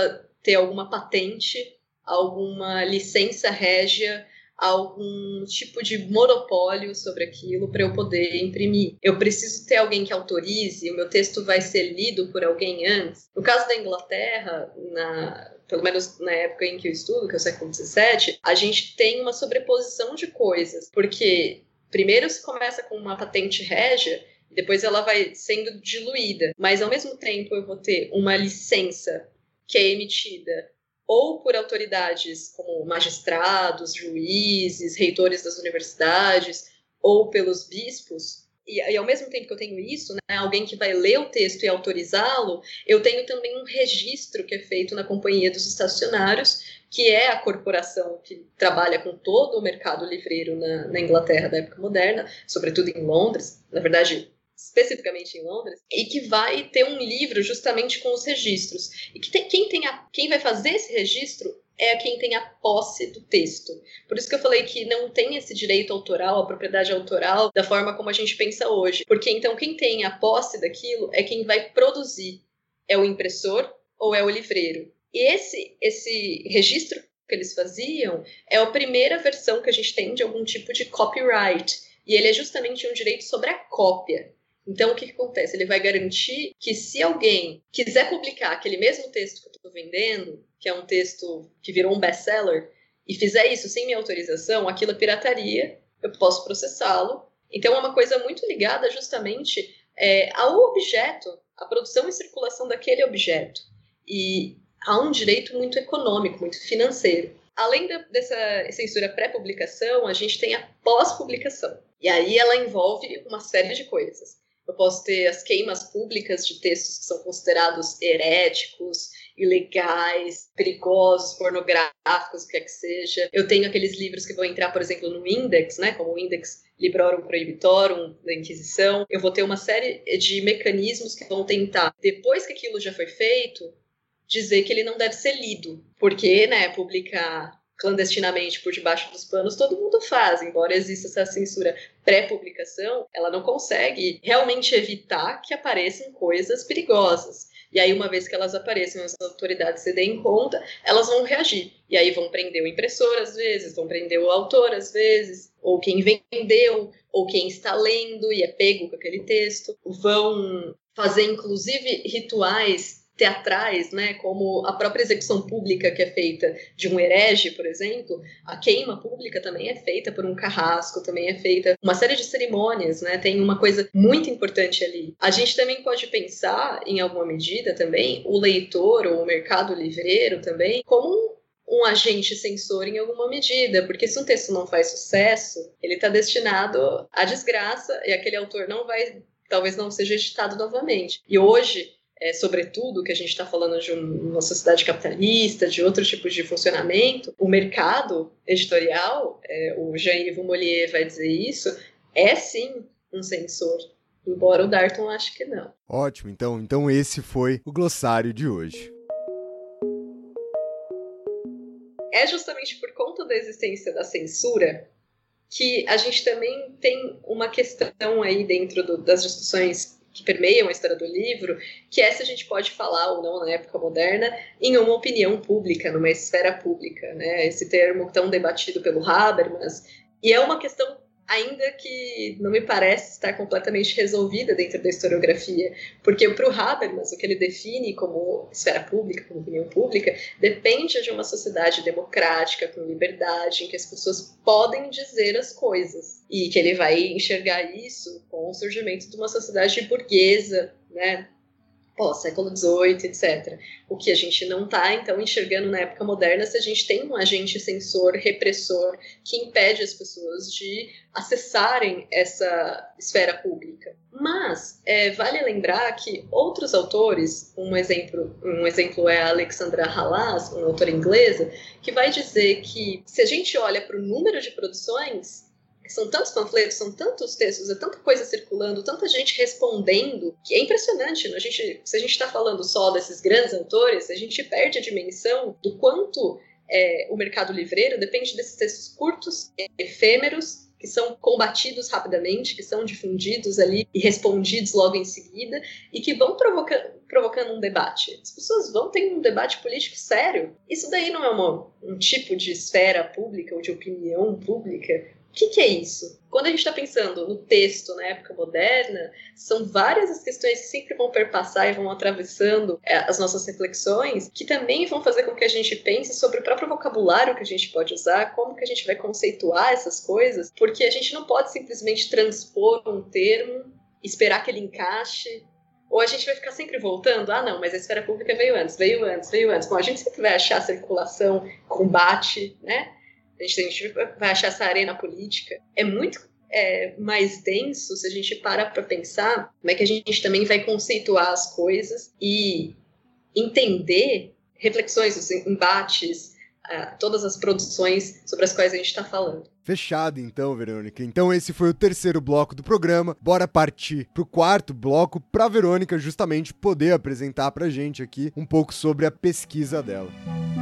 ter alguma patente, alguma licença régia algum tipo de monopólio sobre aquilo para eu poder imprimir. Eu preciso ter alguém que autorize, o meu texto vai ser lido por alguém antes. No caso da Inglaterra, na, pelo menos na época em que eu estudo, que é o século XVII, a gente tem uma sobreposição de coisas, porque primeiro se começa com uma patente régia, depois ela vai sendo diluída, mas ao mesmo tempo eu vou ter uma licença que é emitida ou por autoridades como magistrados, juízes, reitores das universidades, ou pelos bispos, e, e, ao mesmo tempo que eu tenho isso, né, alguém que vai ler o texto e autorizá-lo, eu tenho também um registro que é feito na Companhia dos Estacionários, que é a corporação que trabalha com todo o mercado livreiro na, na Inglaterra da época moderna, sobretudo em Londres. Na verdade, especificamente em Londres, e que vai ter um livro justamente com os registros. E que tem, quem, tem a, quem vai fazer esse registro é quem tem a posse do texto. Por isso que eu falei que não tem esse direito autoral, a propriedade autoral, da forma como a gente pensa hoje. Porque então quem tem a posse daquilo é quem vai produzir. É o impressor ou é o livreiro. E esse, esse registro que eles faziam é a primeira versão que a gente tem de algum tipo de copyright. E ele é justamente um direito sobre a cópia. Então, o que, que, acontece? Ele vai garantir que se alguém quiser publicar aquele mesmo texto que eu estou vendendo, que é um texto que virou um best-seller, e fizer isso sem minha autorização, aquilo é pirataria, eu posso processá-lo. Então, é uma coisa muito ligada justamente é, ao objeto, à produção e circulação daquele objeto. E há um direito muito econômico, muito financeiro. Além da, dessa censura pré-publicação, a gente tem a pós-publicação. E aí ela envolve uma série de coisas eu posso ter as queimas públicas de textos que são considerados heréticos, ilegais, perigosos, pornográficos, o que é que seja. Eu tenho aqueles livros que vão entrar, por exemplo, no Index, né, como o Index Librorum Prohibitorum da Inquisição. Eu vou ter uma série de mecanismos que vão tentar, depois que aquilo já foi feito, dizer que ele não deve ser lido, porque, né, publicar clandestinamente por debaixo dos panos, todo mundo faz, embora exista essa censura pré-publicação, ela não consegue realmente evitar que apareçam coisas perigosas. E aí, uma vez que elas apareçam, as autoridades se deem conta, elas vão reagir. E aí vão prender o impressor às vezes, vão prender o autor às vezes, ou quem vendeu, ou quem está lendo e é pego com aquele texto. Vão fazer, inclusive, rituais teatrais, né, como a própria execução pública que é feita de um herege, por exemplo, a queima pública também é feita por um carrasco, também é feita uma série de cerimônias, né, tem uma coisa muito importante ali. A gente também pode pensar, em alguma medida também, o leitor ou o mercado livreiro também, como um um agente censor em alguma medida, porque se um texto não faz sucesso, ele está destinado à desgraça e aquele autor não vai, talvez não seja editado novamente. E hoje é, sobretudo, que a gente está falando de uma sociedade capitalista, de outros tipos de funcionamento, o mercado editorial, é, o Jean-Yves Mollier vai dizer isso, é sim um censor, embora o Darton ache que não. Ótimo, então, então esse foi o glossário de hoje. É justamente por conta da existência da censura que a gente também tem uma questão aí dentro do, das discussões que permeiam a história do livro, que é se a gente pode falar ou não na época moderna em uma opinião pública, numa esfera pública, né? Esse termo tão debatido pelo Habermas, e é uma questão ainda que não me parece estar completamente resolvida dentro da historiografia, porque para o Habermas, o que ele define como esfera pública, como opinião pública, depende de uma sociedade democrática, com liberdade, em que as pessoas podem dizer as coisas, e que ele vai enxergar isso com o surgimento de uma sociedade burguesa, né, pós-século XVIII, etc. O que a gente não está, então, enxergando na época moderna se a gente tem um agente censor, repressor, que impede as pessoas de acessarem essa esfera pública. Mas é, vale lembrar que outros autores, um exemplo, um exemplo é a Alexandra Halas, uma autora inglesa, que vai dizer que se a gente olha para o número de produções são tantos panfletos, são tantos textos, é tanta coisa circulando, tanta gente respondendo, que é impressionante. Né? A gente, se a gente está falando só desses grandes autores, a gente perde a dimensão do quanto é, o mercado livreiro depende desses textos curtos, efêmeros, que são combatidos rapidamente, que são difundidos ali e respondidos logo em seguida, e que vão provoca provocando um debate. As pessoas vão ter um debate político sério. Isso daí não é uma, um tipo de esfera pública ou de opinião pública que, que é isso? Quando a gente está pensando no texto na época moderna, são várias as questões que sempre vão perpassar e vão atravessando é, as nossas reflexões, que também vão fazer com que a gente pense sobre o próprio vocabulário que a gente pode usar, como que a gente vai conceituar essas coisas, porque a gente não pode simplesmente transpor um termo, esperar que ele encaixe ou a gente vai ficar sempre voltando? Ah, não, mas a esfera pública veio antes, veio antes, veio antes. Bom, a gente sempre vai achar circulação, combate, né? A gente, a gente vai achar essa arena política, é muito é, mais denso se a gente para para pensar como é que a gente também vai conceituar as coisas e entender reflexões, os embates, todas as produções sobre as quais a gente está falando. Fechado então, Verônica. Então esse foi o terceiro bloco do programa. Bora partir pro quarto bloco para Verônica justamente poder apresentar pra gente aqui um pouco sobre a pesquisa dela. espero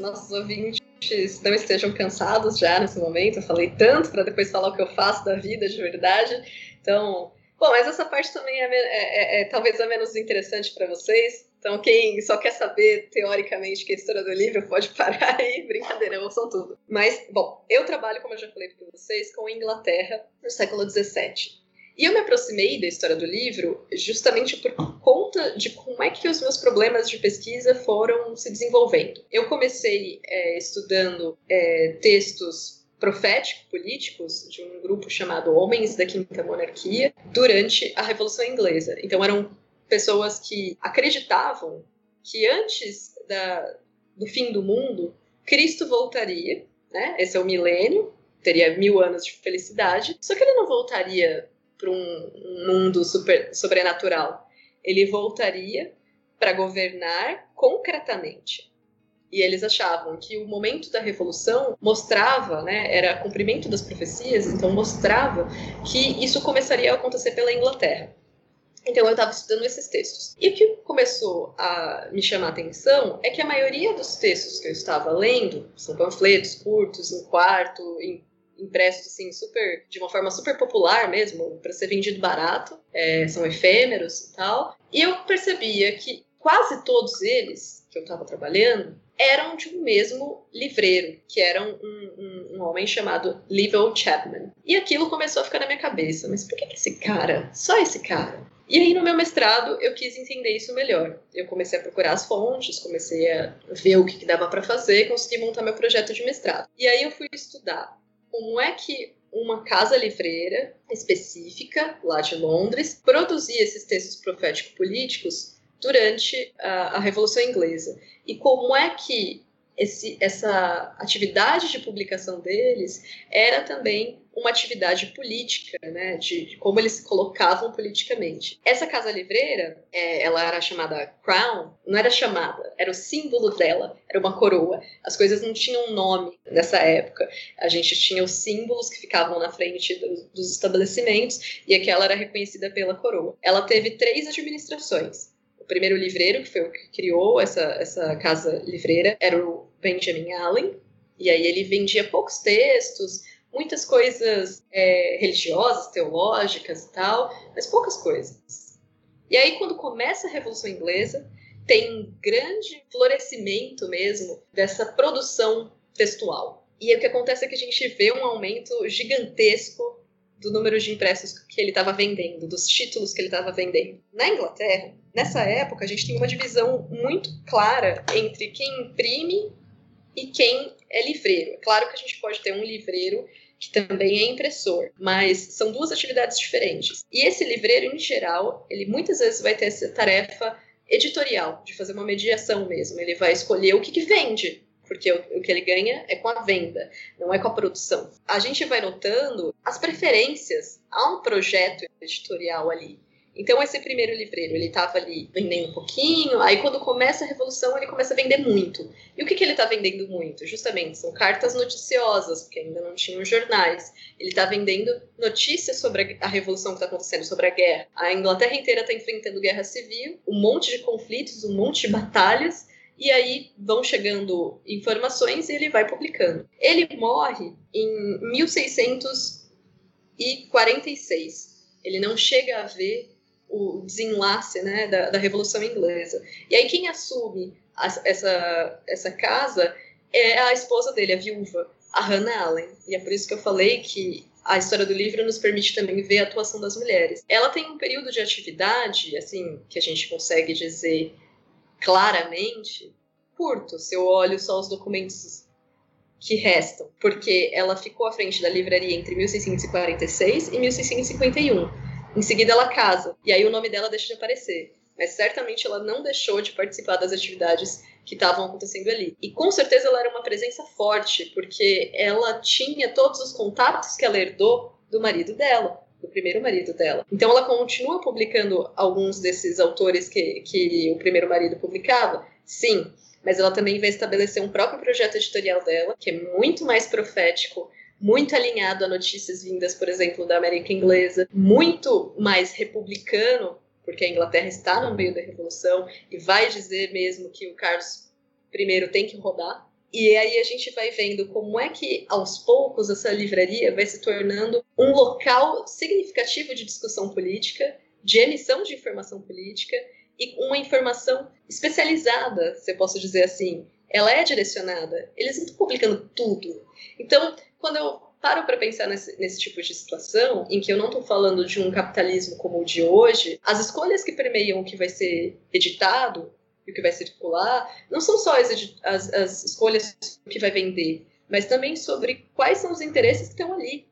nossos ouvintes não estejam cansados já nesse momento. Eu falei tanto para depois falar o que eu faço da vida de verdade. Então, bom, mas essa parte também é, é, é, é talvez a menos interessante para vocês. Então, quem só quer saber teoricamente que é a história do livro pode parar aí, brincadeira, ouçam tudo. Mas, bom, eu trabalho, como eu já falei para vocês, com a Inglaterra no século XVII. E eu me aproximei da história do livro justamente por conta de como é que os meus problemas de pesquisa foram se desenvolvendo. Eu comecei é, estudando é, textos profético-políticos de um grupo chamado Homens da Quinta Monarquia durante a Revolução Inglesa. Então eram pessoas que acreditavam que antes da, do fim do mundo, Cristo voltaria, né? Esse é o milênio, teria mil anos de felicidade, só que ele não voltaria para um, mundo super, sobrenatural. Ele voltaria para governar concretamente. E eles achavam que o momento da revolução mostrava, né, era cumprimento das profecias, então mostrava que isso começaria a acontecer pela Inglaterra. Então eu estava estudando esses textos. E o que começou a me chamar a atenção é que a maioria dos textos que eu estava lendo são panfletos curtos, em quarto, em impressos assim super de uma forma super popular mesmo para ser vendido barato é, são efêmeros e tal e eu percebia que quase todos eles que eu estava trabalhando eram de um mesmo livreiro, que era um, um, um, homem chamado Levell Chapman. E aquilo começou a ficar na minha cabeça. Mas por que, que esse cara, só esse cara, e aí, no meu mestrado, eu quis entender isso melhor. Eu comecei a procurar as fontes, comecei a ver o que, que dava para fazer, consegui montar meu projeto de mestrado. E aí, eu fui estudar como é que uma casa livreira específica, lá de Londres, produzia esses textos profético-políticos durante a, a Revolução Inglesa. E como é que esse, essa atividade de publicação deles era também uma atividade política, né, de, como eles se colocavam politicamente. Essa casa livreira, é, ela era chamada Crown, não era chamada, era o símbolo dela, era uma coroa. As coisas não tinham nome nessa época. A gente tinha os símbolos que ficavam na frente do, dos estabelecimentos e aquela era reconhecida pela coroa. Ela teve três administrações primeiro livreiro, que foi o que criou essa, essa casa livreira, era o Benjamin Allen. E aí ele vendia poucos textos, muitas coisas é, religiosas, teológicas e tal, mas poucas coisas. E aí, quando começa a Revolução Inglesa, tem um grande florescimento mesmo dessa produção textual. E o que acontece é que a gente vê um aumento gigantesco do número de impressos que ele estava vendendo, dos títulos que ele estava vendendo. Na Inglaterra, nessa época, a gente tem uma divisão muito clara entre quem imprime e quem é livreiro. É claro que a gente pode ter um livreiro que também é impressor, mas são duas atividades diferentes. E esse livreiro, em geral, ele muitas vezes vai ter essa tarefa editorial, de fazer uma mediação mesmo. Ele vai escolher o que, que vende, porque o, o, que ele ganha é com a venda, não é com a produção. A gente vai notando as preferências a um projeto editorial ali. Então, esse primeiro livreiro, ele estava ali vendendo um pouquinho, aí quando começa a Revolução, ele começa a vender muito. E o que, que ele está vendendo muito? Justamente, são cartas noticiosas, porque ainda não tinham jornais. Ele está vendendo notícias sobre a Revolução que está acontecendo, sobre a guerra. A Inglaterra inteira está enfrentando guerra civil, um monte de conflitos, um monte de batalhas, e aí vão chegando informações e ele vai publicando. Ele morre em 1646. Ele não chega a ver o desenlace né, da, da Revolução Inglesa. E aí quem assume a, essa, essa casa é a esposa dele, a viúva, a Hannah Allen. E é por isso que eu falei que a história do livro nos permite também ver a atuação das mulheres. Ela tem um período de atividade, assim, que a gente consegue dizer claramente, curto, se eu olho só os documentos que restam, porque ela ficou à frente da livraria entre 1646 e 1651. Em seguida, ela casa, e aí o nome dela deixa de aparecer. Mas certamente ela não deixou de participar das atividades que estavam acontecendo ali. E com certeza ela era uma presença forte, porque ela tinha todos os contatos que ela herdou do marido dela, do primeiro marido dela. Então ela continua publicando alguns desses autores que, que o primeiro marido publicava? Sim, mas ela também vai estabelecer um próprio projeto editorial dela, que é muito mais profético muito alinhado a notícias vindas, por exemplo, da América Inglesa, muito mais republicano, porque a Inglaterra está no meio da Revolução e vai dizer mesmo que o Carlos I tem que rodar. E aí a gente vai vendo como é que, aos poucos, essa livraria vai se tornando um local significativo de discussão política, de emissão de informação política e uma informação especializada, se eu posso dizer assim. Ela é direcionada. Eles não estão publicando tudo. Então, quando eu paro para pensar nesse, nesse, tipo de situação, em que eu não estou falando de um capitalismo como o de hoje, as escolhas que permeiam o que vai ser editado e o que vai circular não são só as, as, as escolhas que vai vender, mas também sobre quais são os interesses que estão ali.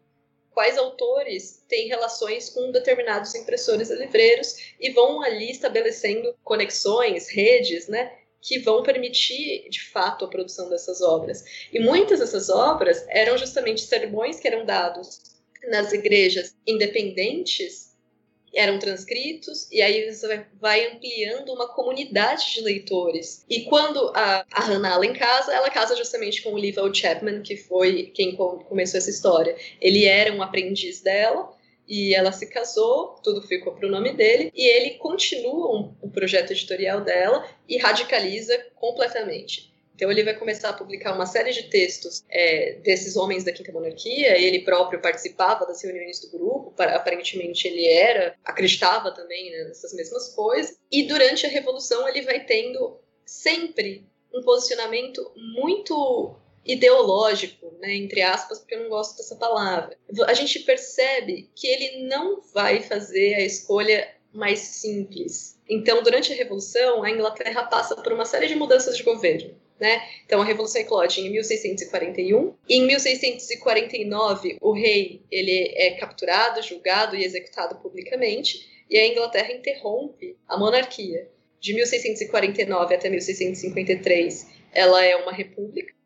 Quais autores têm relações com determinados impressores e livreiros e vão ali estabelecendo conexões, redes, né, que vão permitir, de fato, a produção dessas obras. E muitas dessas obras eram justamente sermões que eram dados nas igrejas independentes, eram transcritos, e aí você vai ampliando uma comunidade de leitores. E quando a, a Hannah Allen casa, ela casa justamente com o Lival Chapman, que foi quem começou essa história. Ele era um aprendiz dela, e ela se casou, tudo ficou para o nome dele, e ele continua um, o projeto editorial dela e radicaliza completamente. Então ele vai começar a publicar uma série de textos é, desses homens da Quinta Monarquia. Ele próprio participava das reuniões do grupo. Aparentemente ele era, acreditava também né, nessas mesmas coisas. E durante a Revolução ele vai tendo sempre um posicionamento muito ideológico, né, entre aspas, porque eu não gosto dessa palavra. A gente percebe que ele não vai fazer a escolha mais simples. Então, durante a Revolução, a Inglaterra passa por uma série de mudanças de governo. Né? Então, a Revolução eclode em 1641. Em 1649, o rei ele é capturado, julgado e executado publicamente, e a Inglaterra interrompe a monarquia. De 1649 até 1653, ela é uma república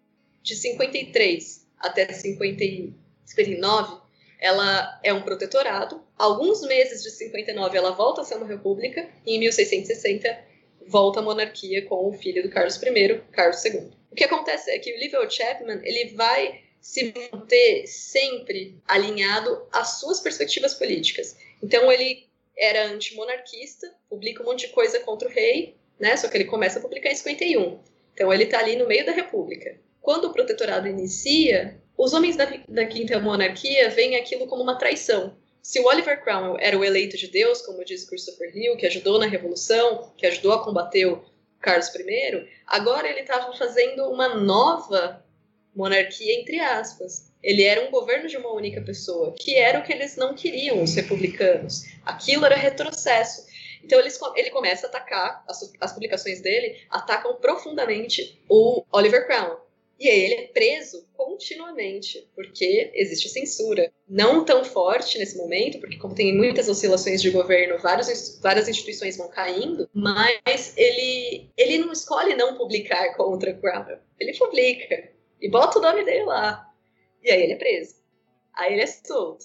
de 53 até 59, ela é um protetorado. Alguns meses de 59 ela volta a ser uma república e em 1660 volta a monarquia com o filho do Carlos I, Carlos II. O que acontece é que o Liviu Chapman ele vai se manter sempre alinhado às suas perspectivas políticas. Então ele era antimonarquista, publica um monte de coisa contra o rei, né? Só que ele começa a publicar em 51. Então ele está ali no meio da república. Quando o protetorado inicia, os homens da, da Quinta Monarquia veem aquilo como uma traição. Se o Oliver Cromwell era o eleito de Deus, como diz Christopher Hill, que ajudou na Revolução, que ajudou a combater o Carlos I, agora ele estava fazendo uma nova monarquia, entre aspas. Ele era um governo de uma única pessoa, que era o que eles não queriam, os republicanos. Aquilo era retrocesso. Então eles, ele começa a atacar, as, as publicações dele atacam profundamente o Oliver Cromwell. E aí ele é preso continuamente, porque existe censura. Não tão forte nesse momento, porque como tem muitas oscilações de governo, várias, várias instituições vão caindo, mas ele, ele não escolhe não publicar contra Cromwell. Ele publica e bota o nome dele lá. E aí ele é preso. Aí ele é solto.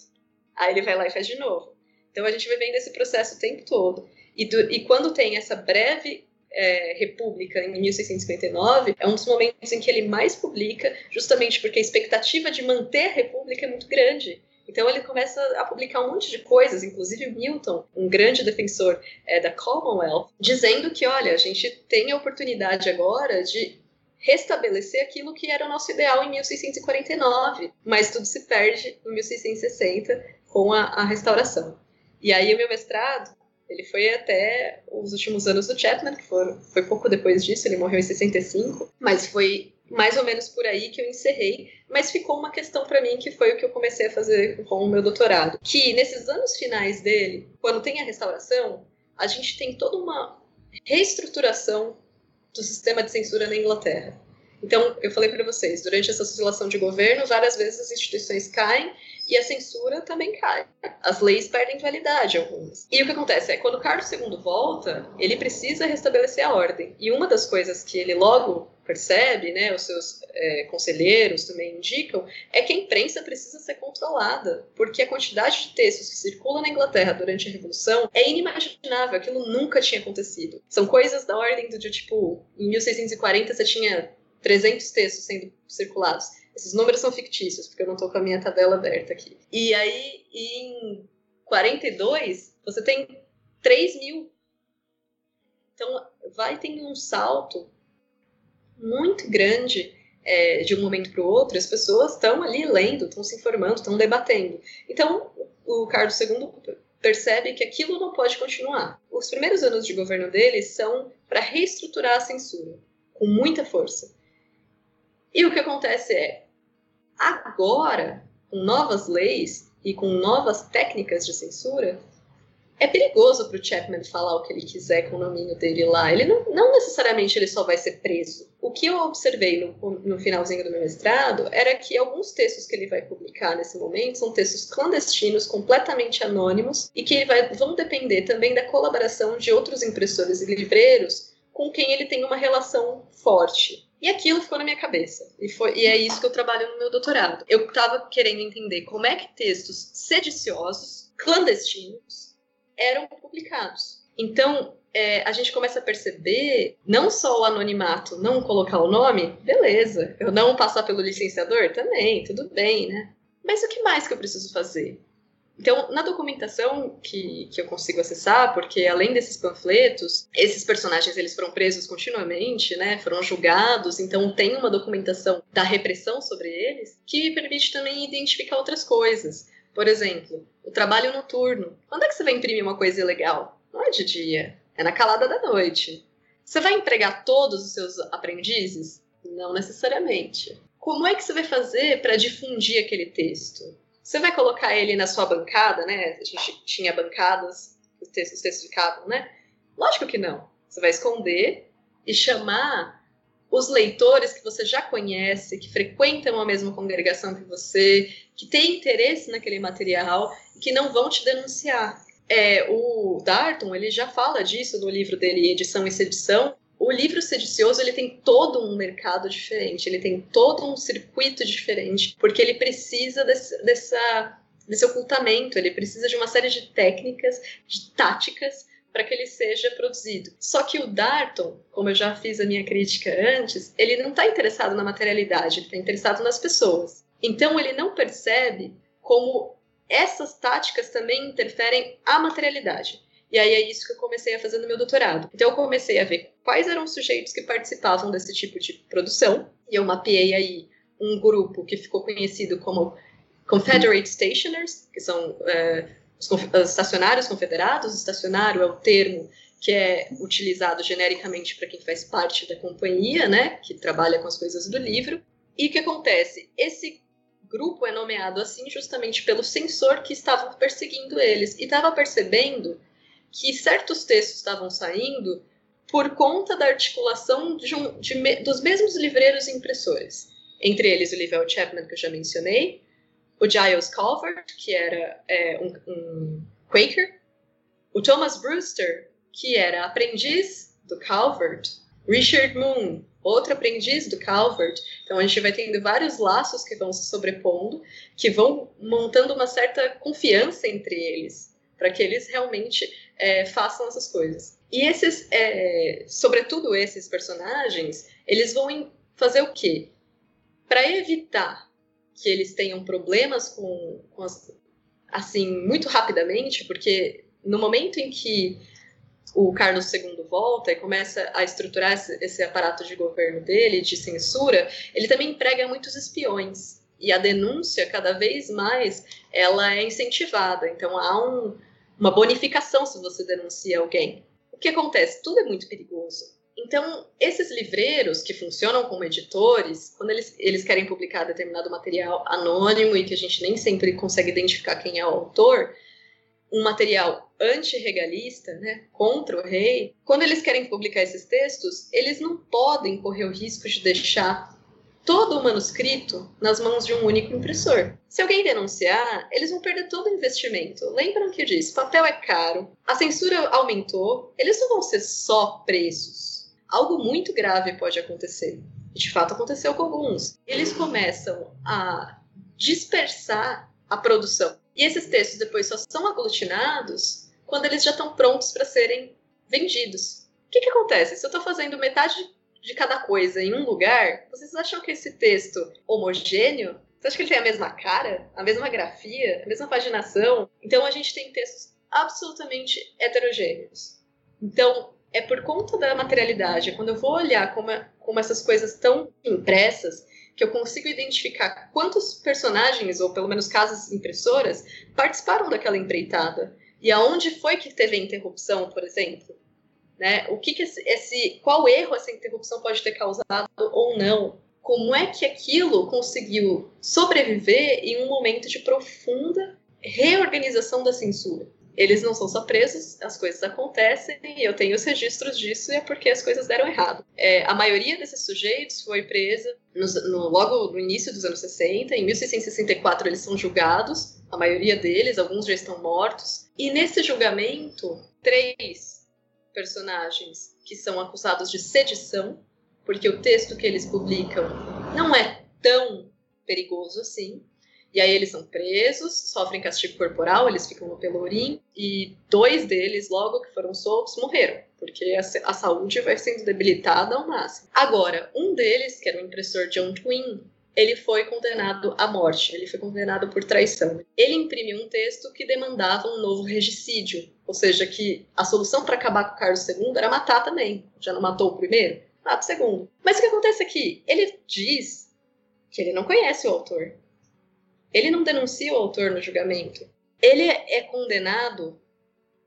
Aí ele vai lá e faz de novo. Então a gente vai vendo esse processo o tempo todo. E, do, e quando tem essa breve é, República em 1659 é um dos momentos em que ele mais publica, justamente porque a expectativa de manter a República é muito grande. Então ele começa a publicar um monte de coisas, inclusive Milton, um grande defensor é, da Commonwealth, dizendo que, olha, a gente tem a oportunidade agora de restabelecer aquilo que era o nosso ideal em 1649, mas tudo se perde em 1660 com a, a restauração. E aí o meu mestrado ele foi até os últimos anos do Chapman, que foram, foi pouco depois disso, ele morreu em 65, mas foi mais ou menos por aí que eu encerrei, mas ficou uma questão para mim que foi o que eu comecei a fazer com o meu doutorado, que nesses anos finais dele, quando tem a restauração, a gente tem toda uma reestruturação do sistema de censura na Inglaterra. Então, eu falei para vocês, durante essa oscilação de governo, várias vezes as instituições caem e a censura também cai. As leis perdem validade algumas. E o que acontece é, quando Carlos II volta, ele precisa restabelecer a ordem. E uma das coisas que ele logo percebe, né, os seus é, conselheiros também indicam, é que a imprensa precisa ser controlada, porque a quantidade de textos que circulam na Inglaterra durante a Revolução é inimaginável, aquilo nunca tinha acontecido. São coisas da ordem do tipo, em 1640 você tinha 300 textos sendo circulados. Esses números são fictícios, porque eu não estou com a minha tabela aberta aqui. E aí, em 42, você tem 3 mil. Então, vai tendo um salto muito grande é, de um momento para o outro. As pessoas estão ali lendo, estão se informando, estão debatendo. Então, o Carlos II percebe que aquilo não pode continuar. Os primeiros anos de governo dele são para reestruturar a censura, com muita força. E o que acontece é, Agora com novas leis e com novas técnicas de censura, é perigoso para o Chapman falar o que ele quiser com o nominho dele lá. Ele não, não necessariamente ele só vai ser preso. O que eu observei no, no finalzinho do meu mestrado era que alguns textos que ele vai publicar nesse momento são textos clandestinos, completamente anônimos, e que vai, vão depender também da colaboração de outros impressores e livreiros com quem ele tem uma relação forte. E aquilo ficou na minha cabeça. E, foi, e é isso que eu trabalho no meu doutorado. Eu estava querendo entender como é que textos sediciosos, clandestinos, eram publicados. Então, é, a gente começa a perceber não só o anonimato, não colocar o nome, beleza. Eu não passar pelo licenciador, também, tudo bem, né? Mas o que mais que eu preciso fazer? Então, na documentação que, que eu consigo acessar, porque além desses panfletos, esses personagens eles foram presos continuamente, né? Foram julgados, então tem uma documentação da repressão sobre eles que permite também identificar outras coisas. Por exemplo, o trabalho noturno. Quando é que você vai imprimir uma coisa ilegal? Não é de dia, é na calada da noite. Você vai empregar todos os seus aprendizes? Não necessariamente. Como é que você vai fazer para difundir aquele texto? Você vai colocar ele na sua bancada, né? A gente tinha bancadas, os textos, os textos ficavam, né? Lógico que não. Você vai esconder e chamar os leitores que você já conhece, que frequentam a mesma congregação que você, que têm interesse naquele material e que não vão te denunciar. É, o Darton ele já fala disso no livro dele, Edição e Sedição, o livro sedicioso ele tem todo um mercado diferente, ele tem todo um circuito diferente, porque ele precisa desse, dessa, desse ocultamento, ele precisa de uma série de técnicas, de táticas para que ele seja produzido. Só que o Darton, como eu já fiz a minha crítica antes, ele não está interessado na materialidade, ele está interessado nas pessoas. Então ele não percebe como essas táticas também interferem a materialidade. E aí é isso que eu comecei a fazer no meu doutorado. Então eu comecei a ver quais eram os sujeitos que participavam desse tipo de produção, e eu mapeei aí um grupo que ficou conhecido como Confederate Stationers, que são uh, os, os estacionários confederados. Estacionário é o termo que é utilizado genericamente para quem faz parte da companhia, né, que trabalha com as coisas do livro. E o que acontece? Esse grupo é nomeado assim justamente pelo censor que estava perseguindo eles e estava percebendo que certos textos estavam saindo por conta da articulação de um, de, dos mesmos livreiros e impressores. Entre eles o Livell Chapman, que eu já mencionei, o Giles Calvert, que era é, um, um Quaker, o Thomas Brewster, que era aprendiz do Calvert, Richard Moon, outro aprendiz do Calvert. Então a gente vai tendo vários laços que vão se sobrepondo, que vão montando uma certa confiança entre eles, para que eles realmente é, façam essas coisas. E esses, é, sobretudo esses personagens, eles vão fazer o quê? Para evitar que eles tenham problemas com, com as, assim, muito rapidamente, porque no momento em que o Carlos II volta e começa a estruturar esse, esse, aparato de governo dele, de censura, ele também emprega muitos espiões. E a denúncia, cada vez mais, ela é incentivada. Então, há um, uma bonificação se você denuncia alguém. O que acontece? Tudo é muito perigoso. Então, esses livreiros que funcionam como editores, quando eles, eles querem publicar determinado material anônimo e que a gente nem sempre consegue identificar quem é o autor, um material antirregalista, né, contra o rei, quando eles querem publicar esses textos, eles não podem correr o risco de deixar todo o manuscrito nas mãos de um único impressor. Se alguém denunciar, eles vão perder todo o investimento. Lembram que eu disse, papel é caro, a censura aumentou, eles não vão ser só preços. Algo muito grave pode acontecer. E de fato aconteceu com alguns. Eles começam a dispersar a produção. E esses textos depois só são aglutinados quando eles já estão prontos para serem vendidos. O que, que acontece? Se eu estou fazendo metade de cada coisa em um lugar, vocês acham que esse texto homogêneo? Você acha que ele tem a mesma cara, a mesma grafia, a mesma paginação? Então a gente tem textos absolutamente heterogêneos. Então, é por conta da materialidade, quando eu vou olhar como, como essas coisas estão impressas, que eu consigo identificar quantos personagens, ou pelo menos casas impressoras, participaram daquela empreitada. E aonde foi que teve a interrupção, por exemplo? Né? O que, que esse, esse, qual erro essa interrupção pode ter causado ou não? como é que aquilo conseguiu sobreviver em um momento de profunda reorganização da censura. Eles não são só presos, as coisas acontecem e eu tenho os registros disso e é porque as coisas deram errado. É, a maioria desses sujeitos foi presa no, no, logo no início dos anos 60, em 1664 eles são julgados, a maioria deles, alguns já estão mortos, e nesse julgamento, três personagens que são acusados de sedição, porque o texto que eles publicam não é tão perigoso assim. E aí eles são presos, sofrem castigo corporal, eles ficam no pelourim, e dois deles, logo que foram soltos, morreram, porque a, a saúde vai sendo debilitada ao máximo. Agora, um deles, que era o impressor John Twin, ele foi condenado à morte, ele foi condenado por traição. Ele imprimiu um texto que demandava um novo regicídio, ou seja, que a solução para acabar com Carlos II era matar também. Já não matou o primeiro? Mata o segundo. Mas o que acontece aqui? Ele diz que ele não conhece o autor. Ele não denuncia o autor no julgamento. Ele é condenado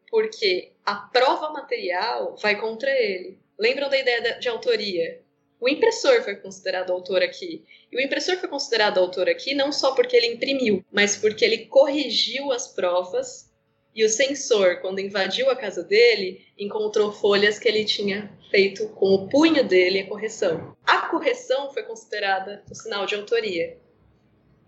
porque a prova material vai contra ele. Lembram da ideia de autoria? O impressor foi considerado autor aqui. E o impressor foi considerado autor aqui não só porque ele imprimiu, mas porque ele corrigiu as provas e o censor, quando invadiu a casa dele, encontrou folhas que ele tinha feito com o punho dele a correção. A correção foi considerada o sinal de autoria.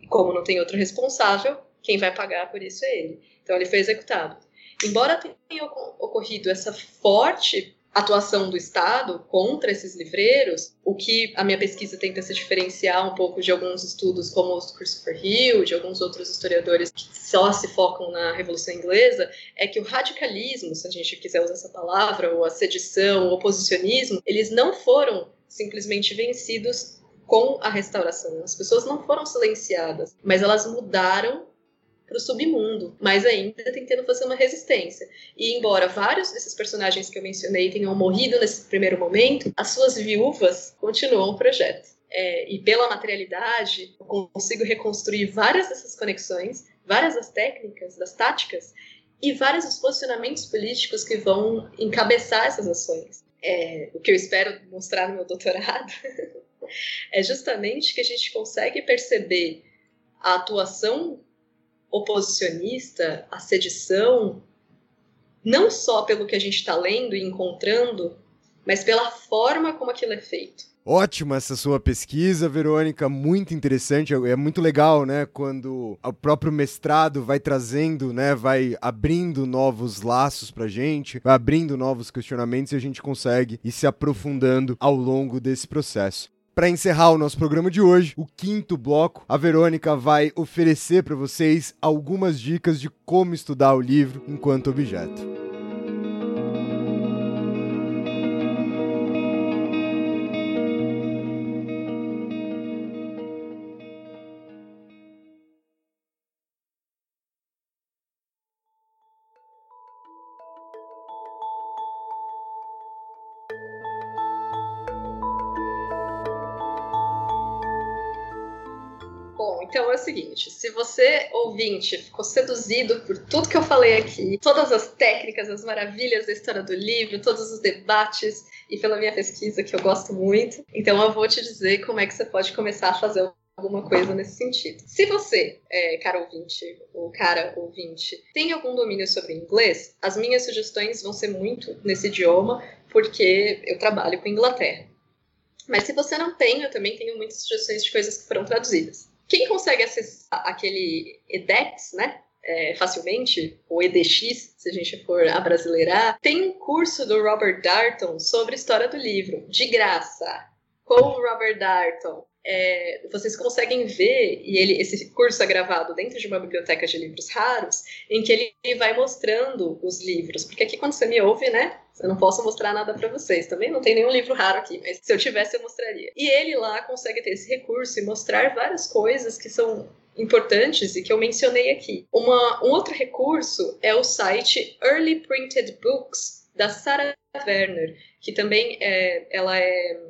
E como não tem outro responsável, quem vai pagar por isso é ele. Então ele foi executado. Embora tenha ocorrido essa forte atuação do Estado contra esses livreiros, o que a minha pesquisa tenta se diferenciar um pouco de alguns estudos como o Christopher Hill, de alguns outros historiadores que só se focam na Revolução Inglesa, é que o radicalismo, se a gente quiser usar essa palavra, ou a sedição, o oposicionismo, eles não foram simplesmente vencidos com a restauração. As pessoas não foram silenciadas, mas elas mudaram para o submundo, mas ainda tentando fazer uma resistência. E embora vários desses personagens que eu mencionei tenham morrido nesse primeiro momento, as suas viúvas continuam o projeto. É, e pela materialidade, eu consigo reconstruir várias dessas conexões, várias das técnicas, das táticas e vários dos posicionamentos políticos que vão encabeçar essas ações. É, o que eu espero mostrar no meu doutorado é justamente que a gente consegue perceber a atuação oposicionista, a sedição, não só pelo que a gente está lendo e encontrando, mas pela forma como aquilo é feito. Ótima essa sua pesquisa, Verônica, muito interessante. É muito legal, né, quando o próprio mestrado vai trazendo, né, vai abrindo novos laços pra gente, vai abrindo novos questionamentos e a gente consegue ir se aprofundando ao longo desse processo. Para encerrar o nosso programa de hoje, o quinto bloco, a Verônica vai oferecer para vocês algumas dicas de como estudar o livro enquanto objeto. Seguinte: se você, ouvinte, ficou seduzido por tudo que eu falei aqui, todas as técnicas, as maravilhas da história do livro, todos os debates e pela minha pesquisa que eu gosto muito, então eu vou te dizer como é que você pode começar a fazer alguma coisa nesse sentido. Se você, é, cara ouvinte, ou cara ouvinte, tem algum domínio sobre inglês, as minhas sugestões vão ser muito nesse idioma, porque eu trabalho com Inglaterra. Mas se você não tem, eu também tenho muitas sugestões de coisas que foram traduzidas. Quem consegue acessar aquele EDEX, né? É, facilmente, ou EDX, se a gente for abrasileirar, tem um curso do Robert Darton sobre história do livro, de graça, com o Robert Darton. É, vocês conseguem ver, e ele, esse curso é gravado dentro de uma biblioteca de livros raros, em que ele vai mostrando os livros. Porque aqui, quando você me ouve, né, eu não posso mostrar nada para vocês. Também não tem nenhum livro raro aqui, mas se eu tivesse, eu mostraria. E ele lá consegue ter esse recurso e mostrar várias coisas que são importantes e que eu mencionei aqui. Uma, um outro recurso é o site Early Printed Books, da Sarah Werner, que também é, ela é,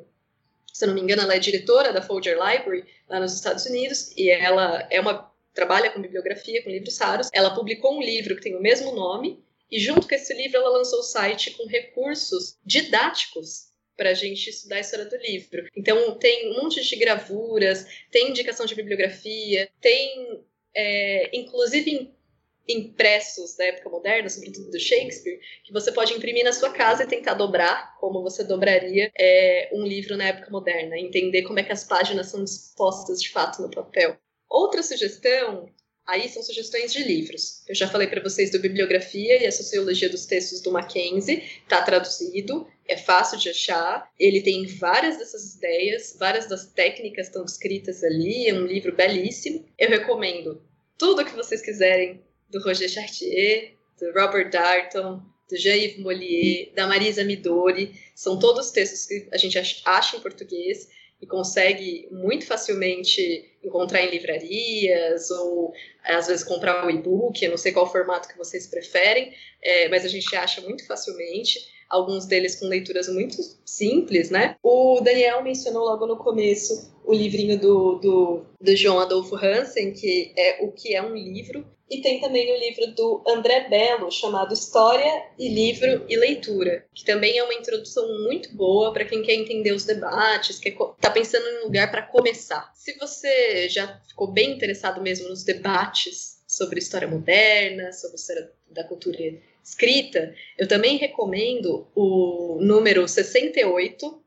se não me engano, ela é diretora da Folger Library lá nos Estados Unidos e ela é uma trabalha com bibliografia, com livros raros. Ela publicou um livro que tem o mesmo nome e junto com esse livro, ela lançou o site com recursos didáticos para a gente estudar a história do livro. Então, tem um monte de gravuras, tem indicação de bibliografia, tem, é, inclusive, impressos da época moderna, sobretudo do Shakespeare, que você pode imprimir na sua casa e tentar dobrar, como você dobraria é, um livro na época moderna, entender como é que as páginas são dispostas de fato no papel. Outra sugestão, aí são sugestões de livros. Eu já falei para vocês do Bibliografia e a Sociologia dos Textos do Mackenzie, está traduzido, é fácil de achar, ele tem várias dessas ideias, várias das técnicas estão descritas ali, é um livro belíssimo. Eu recomendo tudo que vocês quiserem do Roger Chartier, do Robert Darton, do Jean-Yves Mollier, da Marisa Midori. São todos textos que a gente acha em português e consegue muito facilmente encontrar em livrarias ou às vezes comprar o e-book, eu não sei qual formato que vocês preferem, é, mas a gente acha muito facilmente alguns deles com leituras muito simples, né? O Daniel mencionou logo no começo o livrinho do, do, do João Adolfo Hansen, que é O que é um livro, e tem também o livro do André Bello, chamado História e Livro e Leitura, que também é uma introdução muito boa para quem quer entender os debates, que está pensando em um lugar para começar. Se você já ficou bem interessado mesmo nos debates sobre história moderna, sobre história da cultura escrita, eu também recomendo o número 68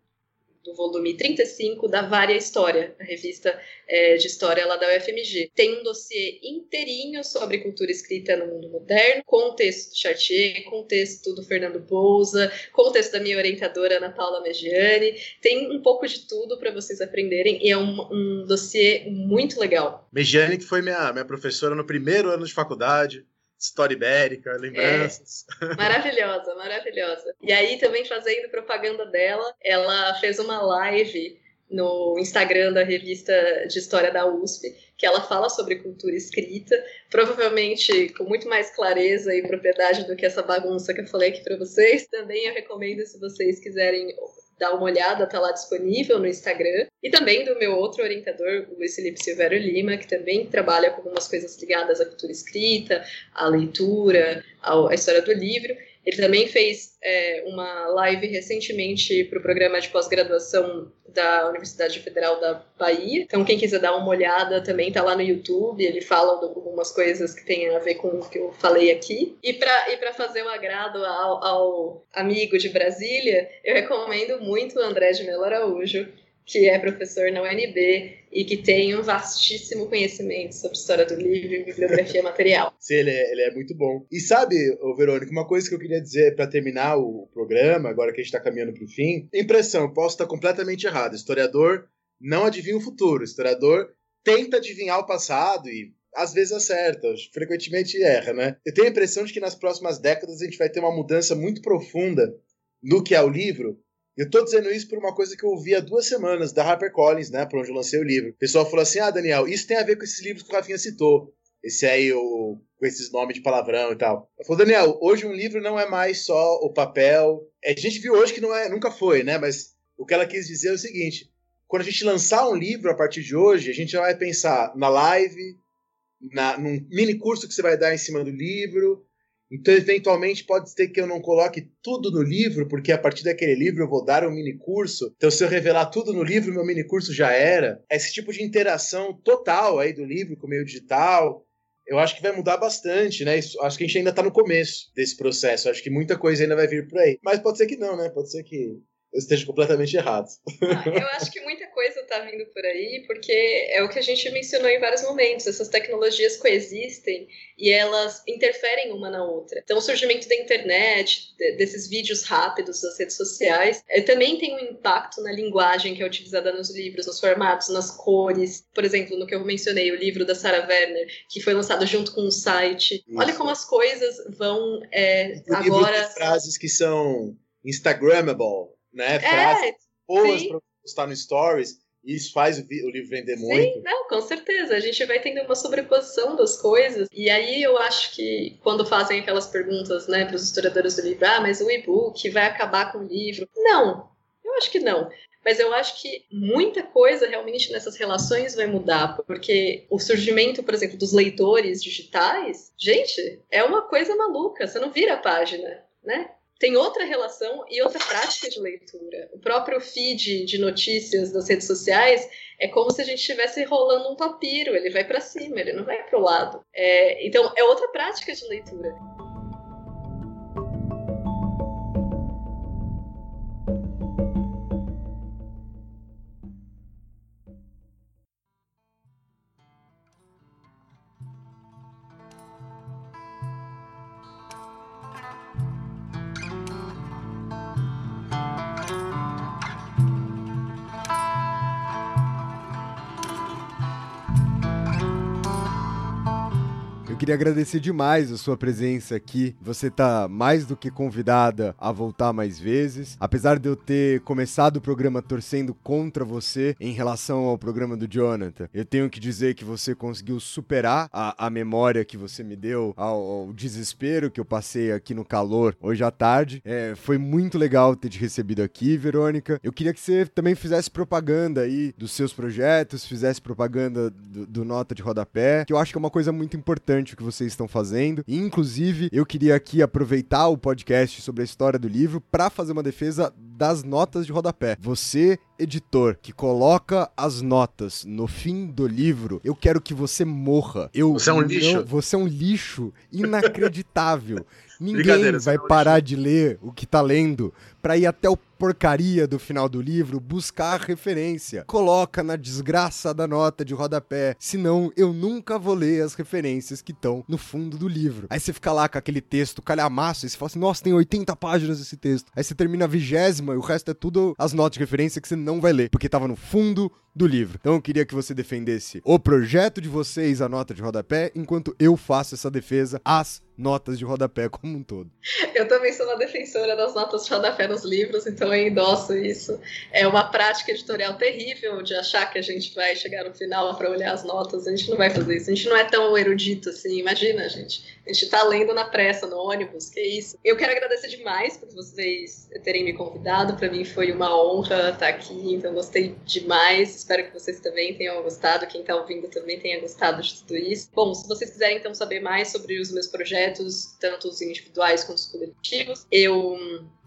do volume 35 da Vária História, a revista é, de história lá da UFMG. Tem um dossiê inteirinho sobre cultura escrita no mundo moderno, com o texto do Chartier, com o texto do Fernando Pousa, com o texto da minha orientadora Ana Paula Meggiani. Tem um pouco de tudo para vocês aprenderem e é um, um dossiê muito legal. Meggiani, que foi minha, minha professora no primeiro ano de faculdade história ibérica, lembranças. É, maravilhosa, maravilhosa. E aí, também fazendo propaganda dela, ela fez uma live no Instagram da revista de História da USP, que ela fala sobre cultura escrita, provavelmente com muito mais clareza e propriedade do que essa bagunça que eu falei aqui para vocês. Também eu recomendo se vocês quiserem dar uma olhada, tá lá disponível no Instagram. E também do meu outro orientador, o Luiz Felipe Silvério Lima, que também trabalha com algumas coisas ligadas à cultura escrita, à leitura, à história do livro. Ele também fez é, uma live recentemente para o programa de pós-graduação da Universidade Federal da Bahia. Então, quem quiser dar uma olhada também está lá no YouTube. Ele fala algumas coisas que tem a ver com o que eu falei aqui. E para e fazer o um agrado ao, ao amigo de Brasília, eu recomendo muito o André de Melo Araújo que é professor na UNB e que tem um vastíssimo conhecimento sobre história do livro e bibliografia material. Sim, ele é, ele é muito bom. E sabe, Verônica, uma coisa que eu queria dizer para terminar o programa, agora que a gente está caminhando para o fim, impressão, posso estar completamente errado. Historiador não adivinha o futuro, historiador tenta adivinhar o passado e às vezes acerta, frequentemente erra, né? Eu tenho a impressão de que nas próximas décadas a gente vai ter uma mudança muito profunda no que é o livro, eu tô dizendo isso por uma coisa que eu ouvi há duas semanas, da HarperCollins, né, por onde eu lancei o livro. O pessoal falou assim: ah, Daniel, isso tem a ver com esses livros que o Rafinha citou. Esse aí, o, com esses nomes de palavrão e tal. Eu falei, Daniel, hoje um livro não é mais só o papel. É, a gente viu hoje que não é, nunca foi, né? Mas o que ela quis dizer é o seguinte: quando a gente lançar um livro a partir de hoje, a gente já vai pensar na live, na, num mini curso que você vai dar em cima do livro, então, eventualmente, pode ser que eu não coloque tudo no livro, porque a partir daquele livro eu vou dar um mini curso. Então, se eu revelar tudo no livro, meu mini curso já era. Esse tipo de interação total aí do livro com o meio digital, eu acho que vai mudar bastante, né? Isso, acho que a gente ainda está no começo desse processo. Acho que muita coisa ainda vai vir por aí. Mas pode ser que não, né? Pode ser que eu esteja completamente errado. Ah, eu acho que muita coisa está vindo por aí, porque é o que a gente mencionou em vários momentos. Essas tecnologias coexistem e elas interferem uma na outra. Então, o surgimento da internet, desses vídeos rápidos das redes sociais, é, também tem um impacto na linguagem que é utilizada nos livros, nos formatos, nas cores. Por exemplo, no que eu mencionei, o livro da Sarah Werner, que foi lançado junto com o site. Isso. Olha como as coisas vão é, o agora. Livro frases que são Instagrammable né? Frases é, boas para postar no Stories. E isso faz o, o livro vender muito. Sim, não, com certeza. A gente vai tendo uma sobreposição das coisas. E aí eu acho que quando fazem aquelas perguntas, né, para os historiadores do livro, ah, mas o e-book vai acabar com o livro. Não, eu acho que não. Mas eu acho que muita coisa realmente nessas relações vai mudar, porque o surgimento, por exemplo, dos leitores digitais, gente, é uma coisa maluca. Você não vira a página, né? Tem outra relação e outra prática de leitura. O próprio feed de notícias das redes sociais é como se a gente estivesse rolando um papiro, ele vai para cima, ele não vai para o lado. É, então, é outra prática de leitura. Queria agradecer demais a sua presença aqui. Você tá mais do que convidada a voltar mais vezes. Apesar de eu ter começado o programa torcendo contra você em relação ao programa do Jonathan, eu tenho que dizer que você conseguiu superar a, a memória que você me deu, ao, ao, desespero que eu passei aqui no calor hoje à tarde. É, foi muito legal ter te recebido aqui, Verônica. Eu queria que você também fizesse propaganda aí dos seus projetos, fizesse propaganda do, do Nota de Rodapé, que eu acho que é uma coisa muito importante que vocês estão fazendo. Inclusive, eu queria aqui aproveitar o podcast sobre a história do livro para fazer uma defesa das notas de rodapé. Você, editor, que coloca as notas no fim do livro, eu quero que você morra. Eu você é um lixo. você é um lixo inacreditável. Ninguém vai parar de ler o que tá lendo para ir até o porcaria do final do livro buscar referência. Coloca na desgraça da nota de rodapé, senão eu nunca vou ler as referências que estão no fundo do livro. Aí você fica lá com aquele texto calhamaço e você fala assim: nossa, tem 80 páginas esse texto. Aí você termina a vigésima e o resto é tudo as notas de referência que você não vai ler, porque tava no fundo do livro. Então eu queria que você defendesse o projeto de vocês, a nota de rodapé, enquanto eu faço essa defesa às notas de rodapé como um todo. Eu também sou uma defensora das notas de rodapé nos livros, então eu endosso isso. É uma prática editorial terrível de achar que a gente vai chegar no final para olhar as notas. A gente não vai fazer isso. A gente não é tão erudito assim. Imagina, gente. A gente tá lendo na pressa, no ônibus, que isso. Eu quero agradecer demais por vocês terem me convidado. Para mim foi uma honra estar aqui, então gostei demais. Espero que vocês também tenham gostado. Quem tá ouvindo também tenha gostado de tudo isso. Bom, se vocês quiserem então saber mais sobre os meus projetos, tanto os individuais quanto os coletivos, eu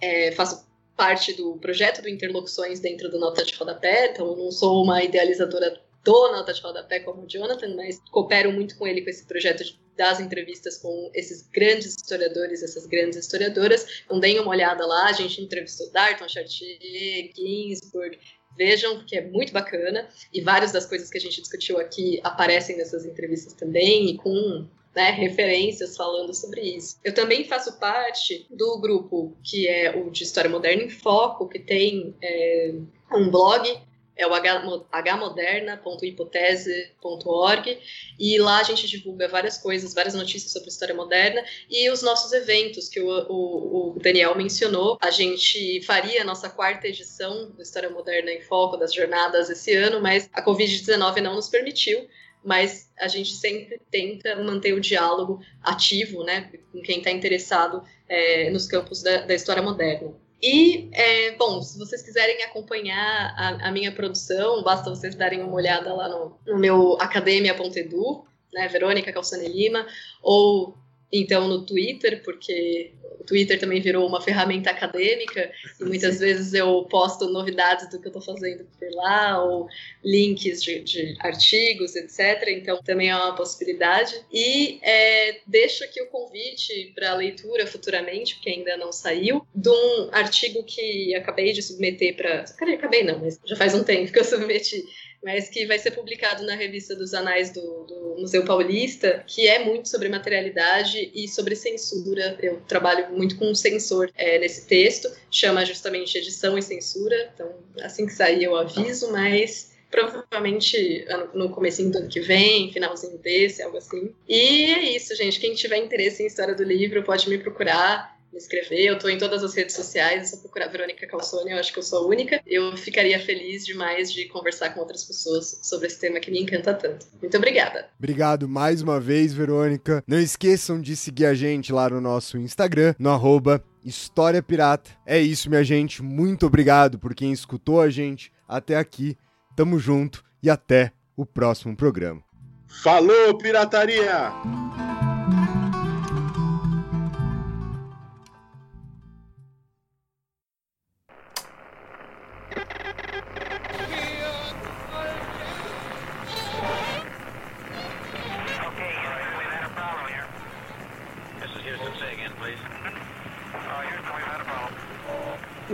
é, faço parte do projeto do Interlocuções dentro do Nota de Rodapé, então eu não sou uma idealizadora do Nota de Rodapé como o Jonathan, mas coopero muito com ele com esse projeto das entrevistas com esses grandes historiadores, essas grandes historiadoras. Então deem uma olhada lá, a gente entrevistou Darton, Chartier, Ginsburg, vejam, que é muito bacana, e várias das coisas que a gente discutiu aqui aparecem nessas entrevistas também, e com né, referências falando sobre isso. Eu também faço parte do grupo que é o de História Moderna em Foco, que tem é, um blog é o hmoderna.hipotese.org, e lá a gente divulga várias coisas, várias notícias sobre história moderna e os nossos eventos que o, o, o Daniel mencionou. A gente faria a nossa quarta edição do História Moderna em Foco das jornadas esse ano, mas a Covid-19 não nos permitiu mas a gente sempre tenta manter o diálogo ativo, né, com quem está interessado é, nos campos da, da história moderna. E, é, bom, se vocês quiserem acompanhar a, a, minha produção, basta vocês darem uma olhada lá no, no meu academia.edu, né, Verônica Calçane Lima, ou então no Twitter, porque o Twitter também virou uma ferramenta acadêmica e muitas Sim. vezes eu posto novidades do que eu estou fazendo por lá ou links de, de, artigos, etc. Então também é uma possibilidade. E é, deixo aqui o convite para leitura futuramente, porque ainda não saiu, de um artigo que acabei de submeter para. Acabei não, mas já faz um tempo que eu submeti mas que vai ser publicado na revista dos Anais do, do, Museu Paulista, que é muito sobre materialidade e sobre censura. Eu trabalho muito com censor é, nesse texto, chama justamente Edição e Censura, então assim que sair eu aviso, mas provavelmente no comecinho do ano que vem, finalzinho desse, algo assim. E é isso, gente. Quem tiver interesse em história do livro pode me procurar me escrever. Eu estou em todas as redes sociais, é só procurar Verônica Calçone, eu acho que eu sou a única. Eu ficaria feliz demais de conversar com outras pessoas sobre esse tema que me encanta tanto. Muito obrigada. Obrigado mais uma vez, Verônica. Não esqueçam de seguir a gente lá no nosso Instagram, no arroba História Pirata. É isso, minha gente. Muito obrigado por quem escutou a gente até aqui. Tamo junto e até o próximo programa. Falou, pirataria!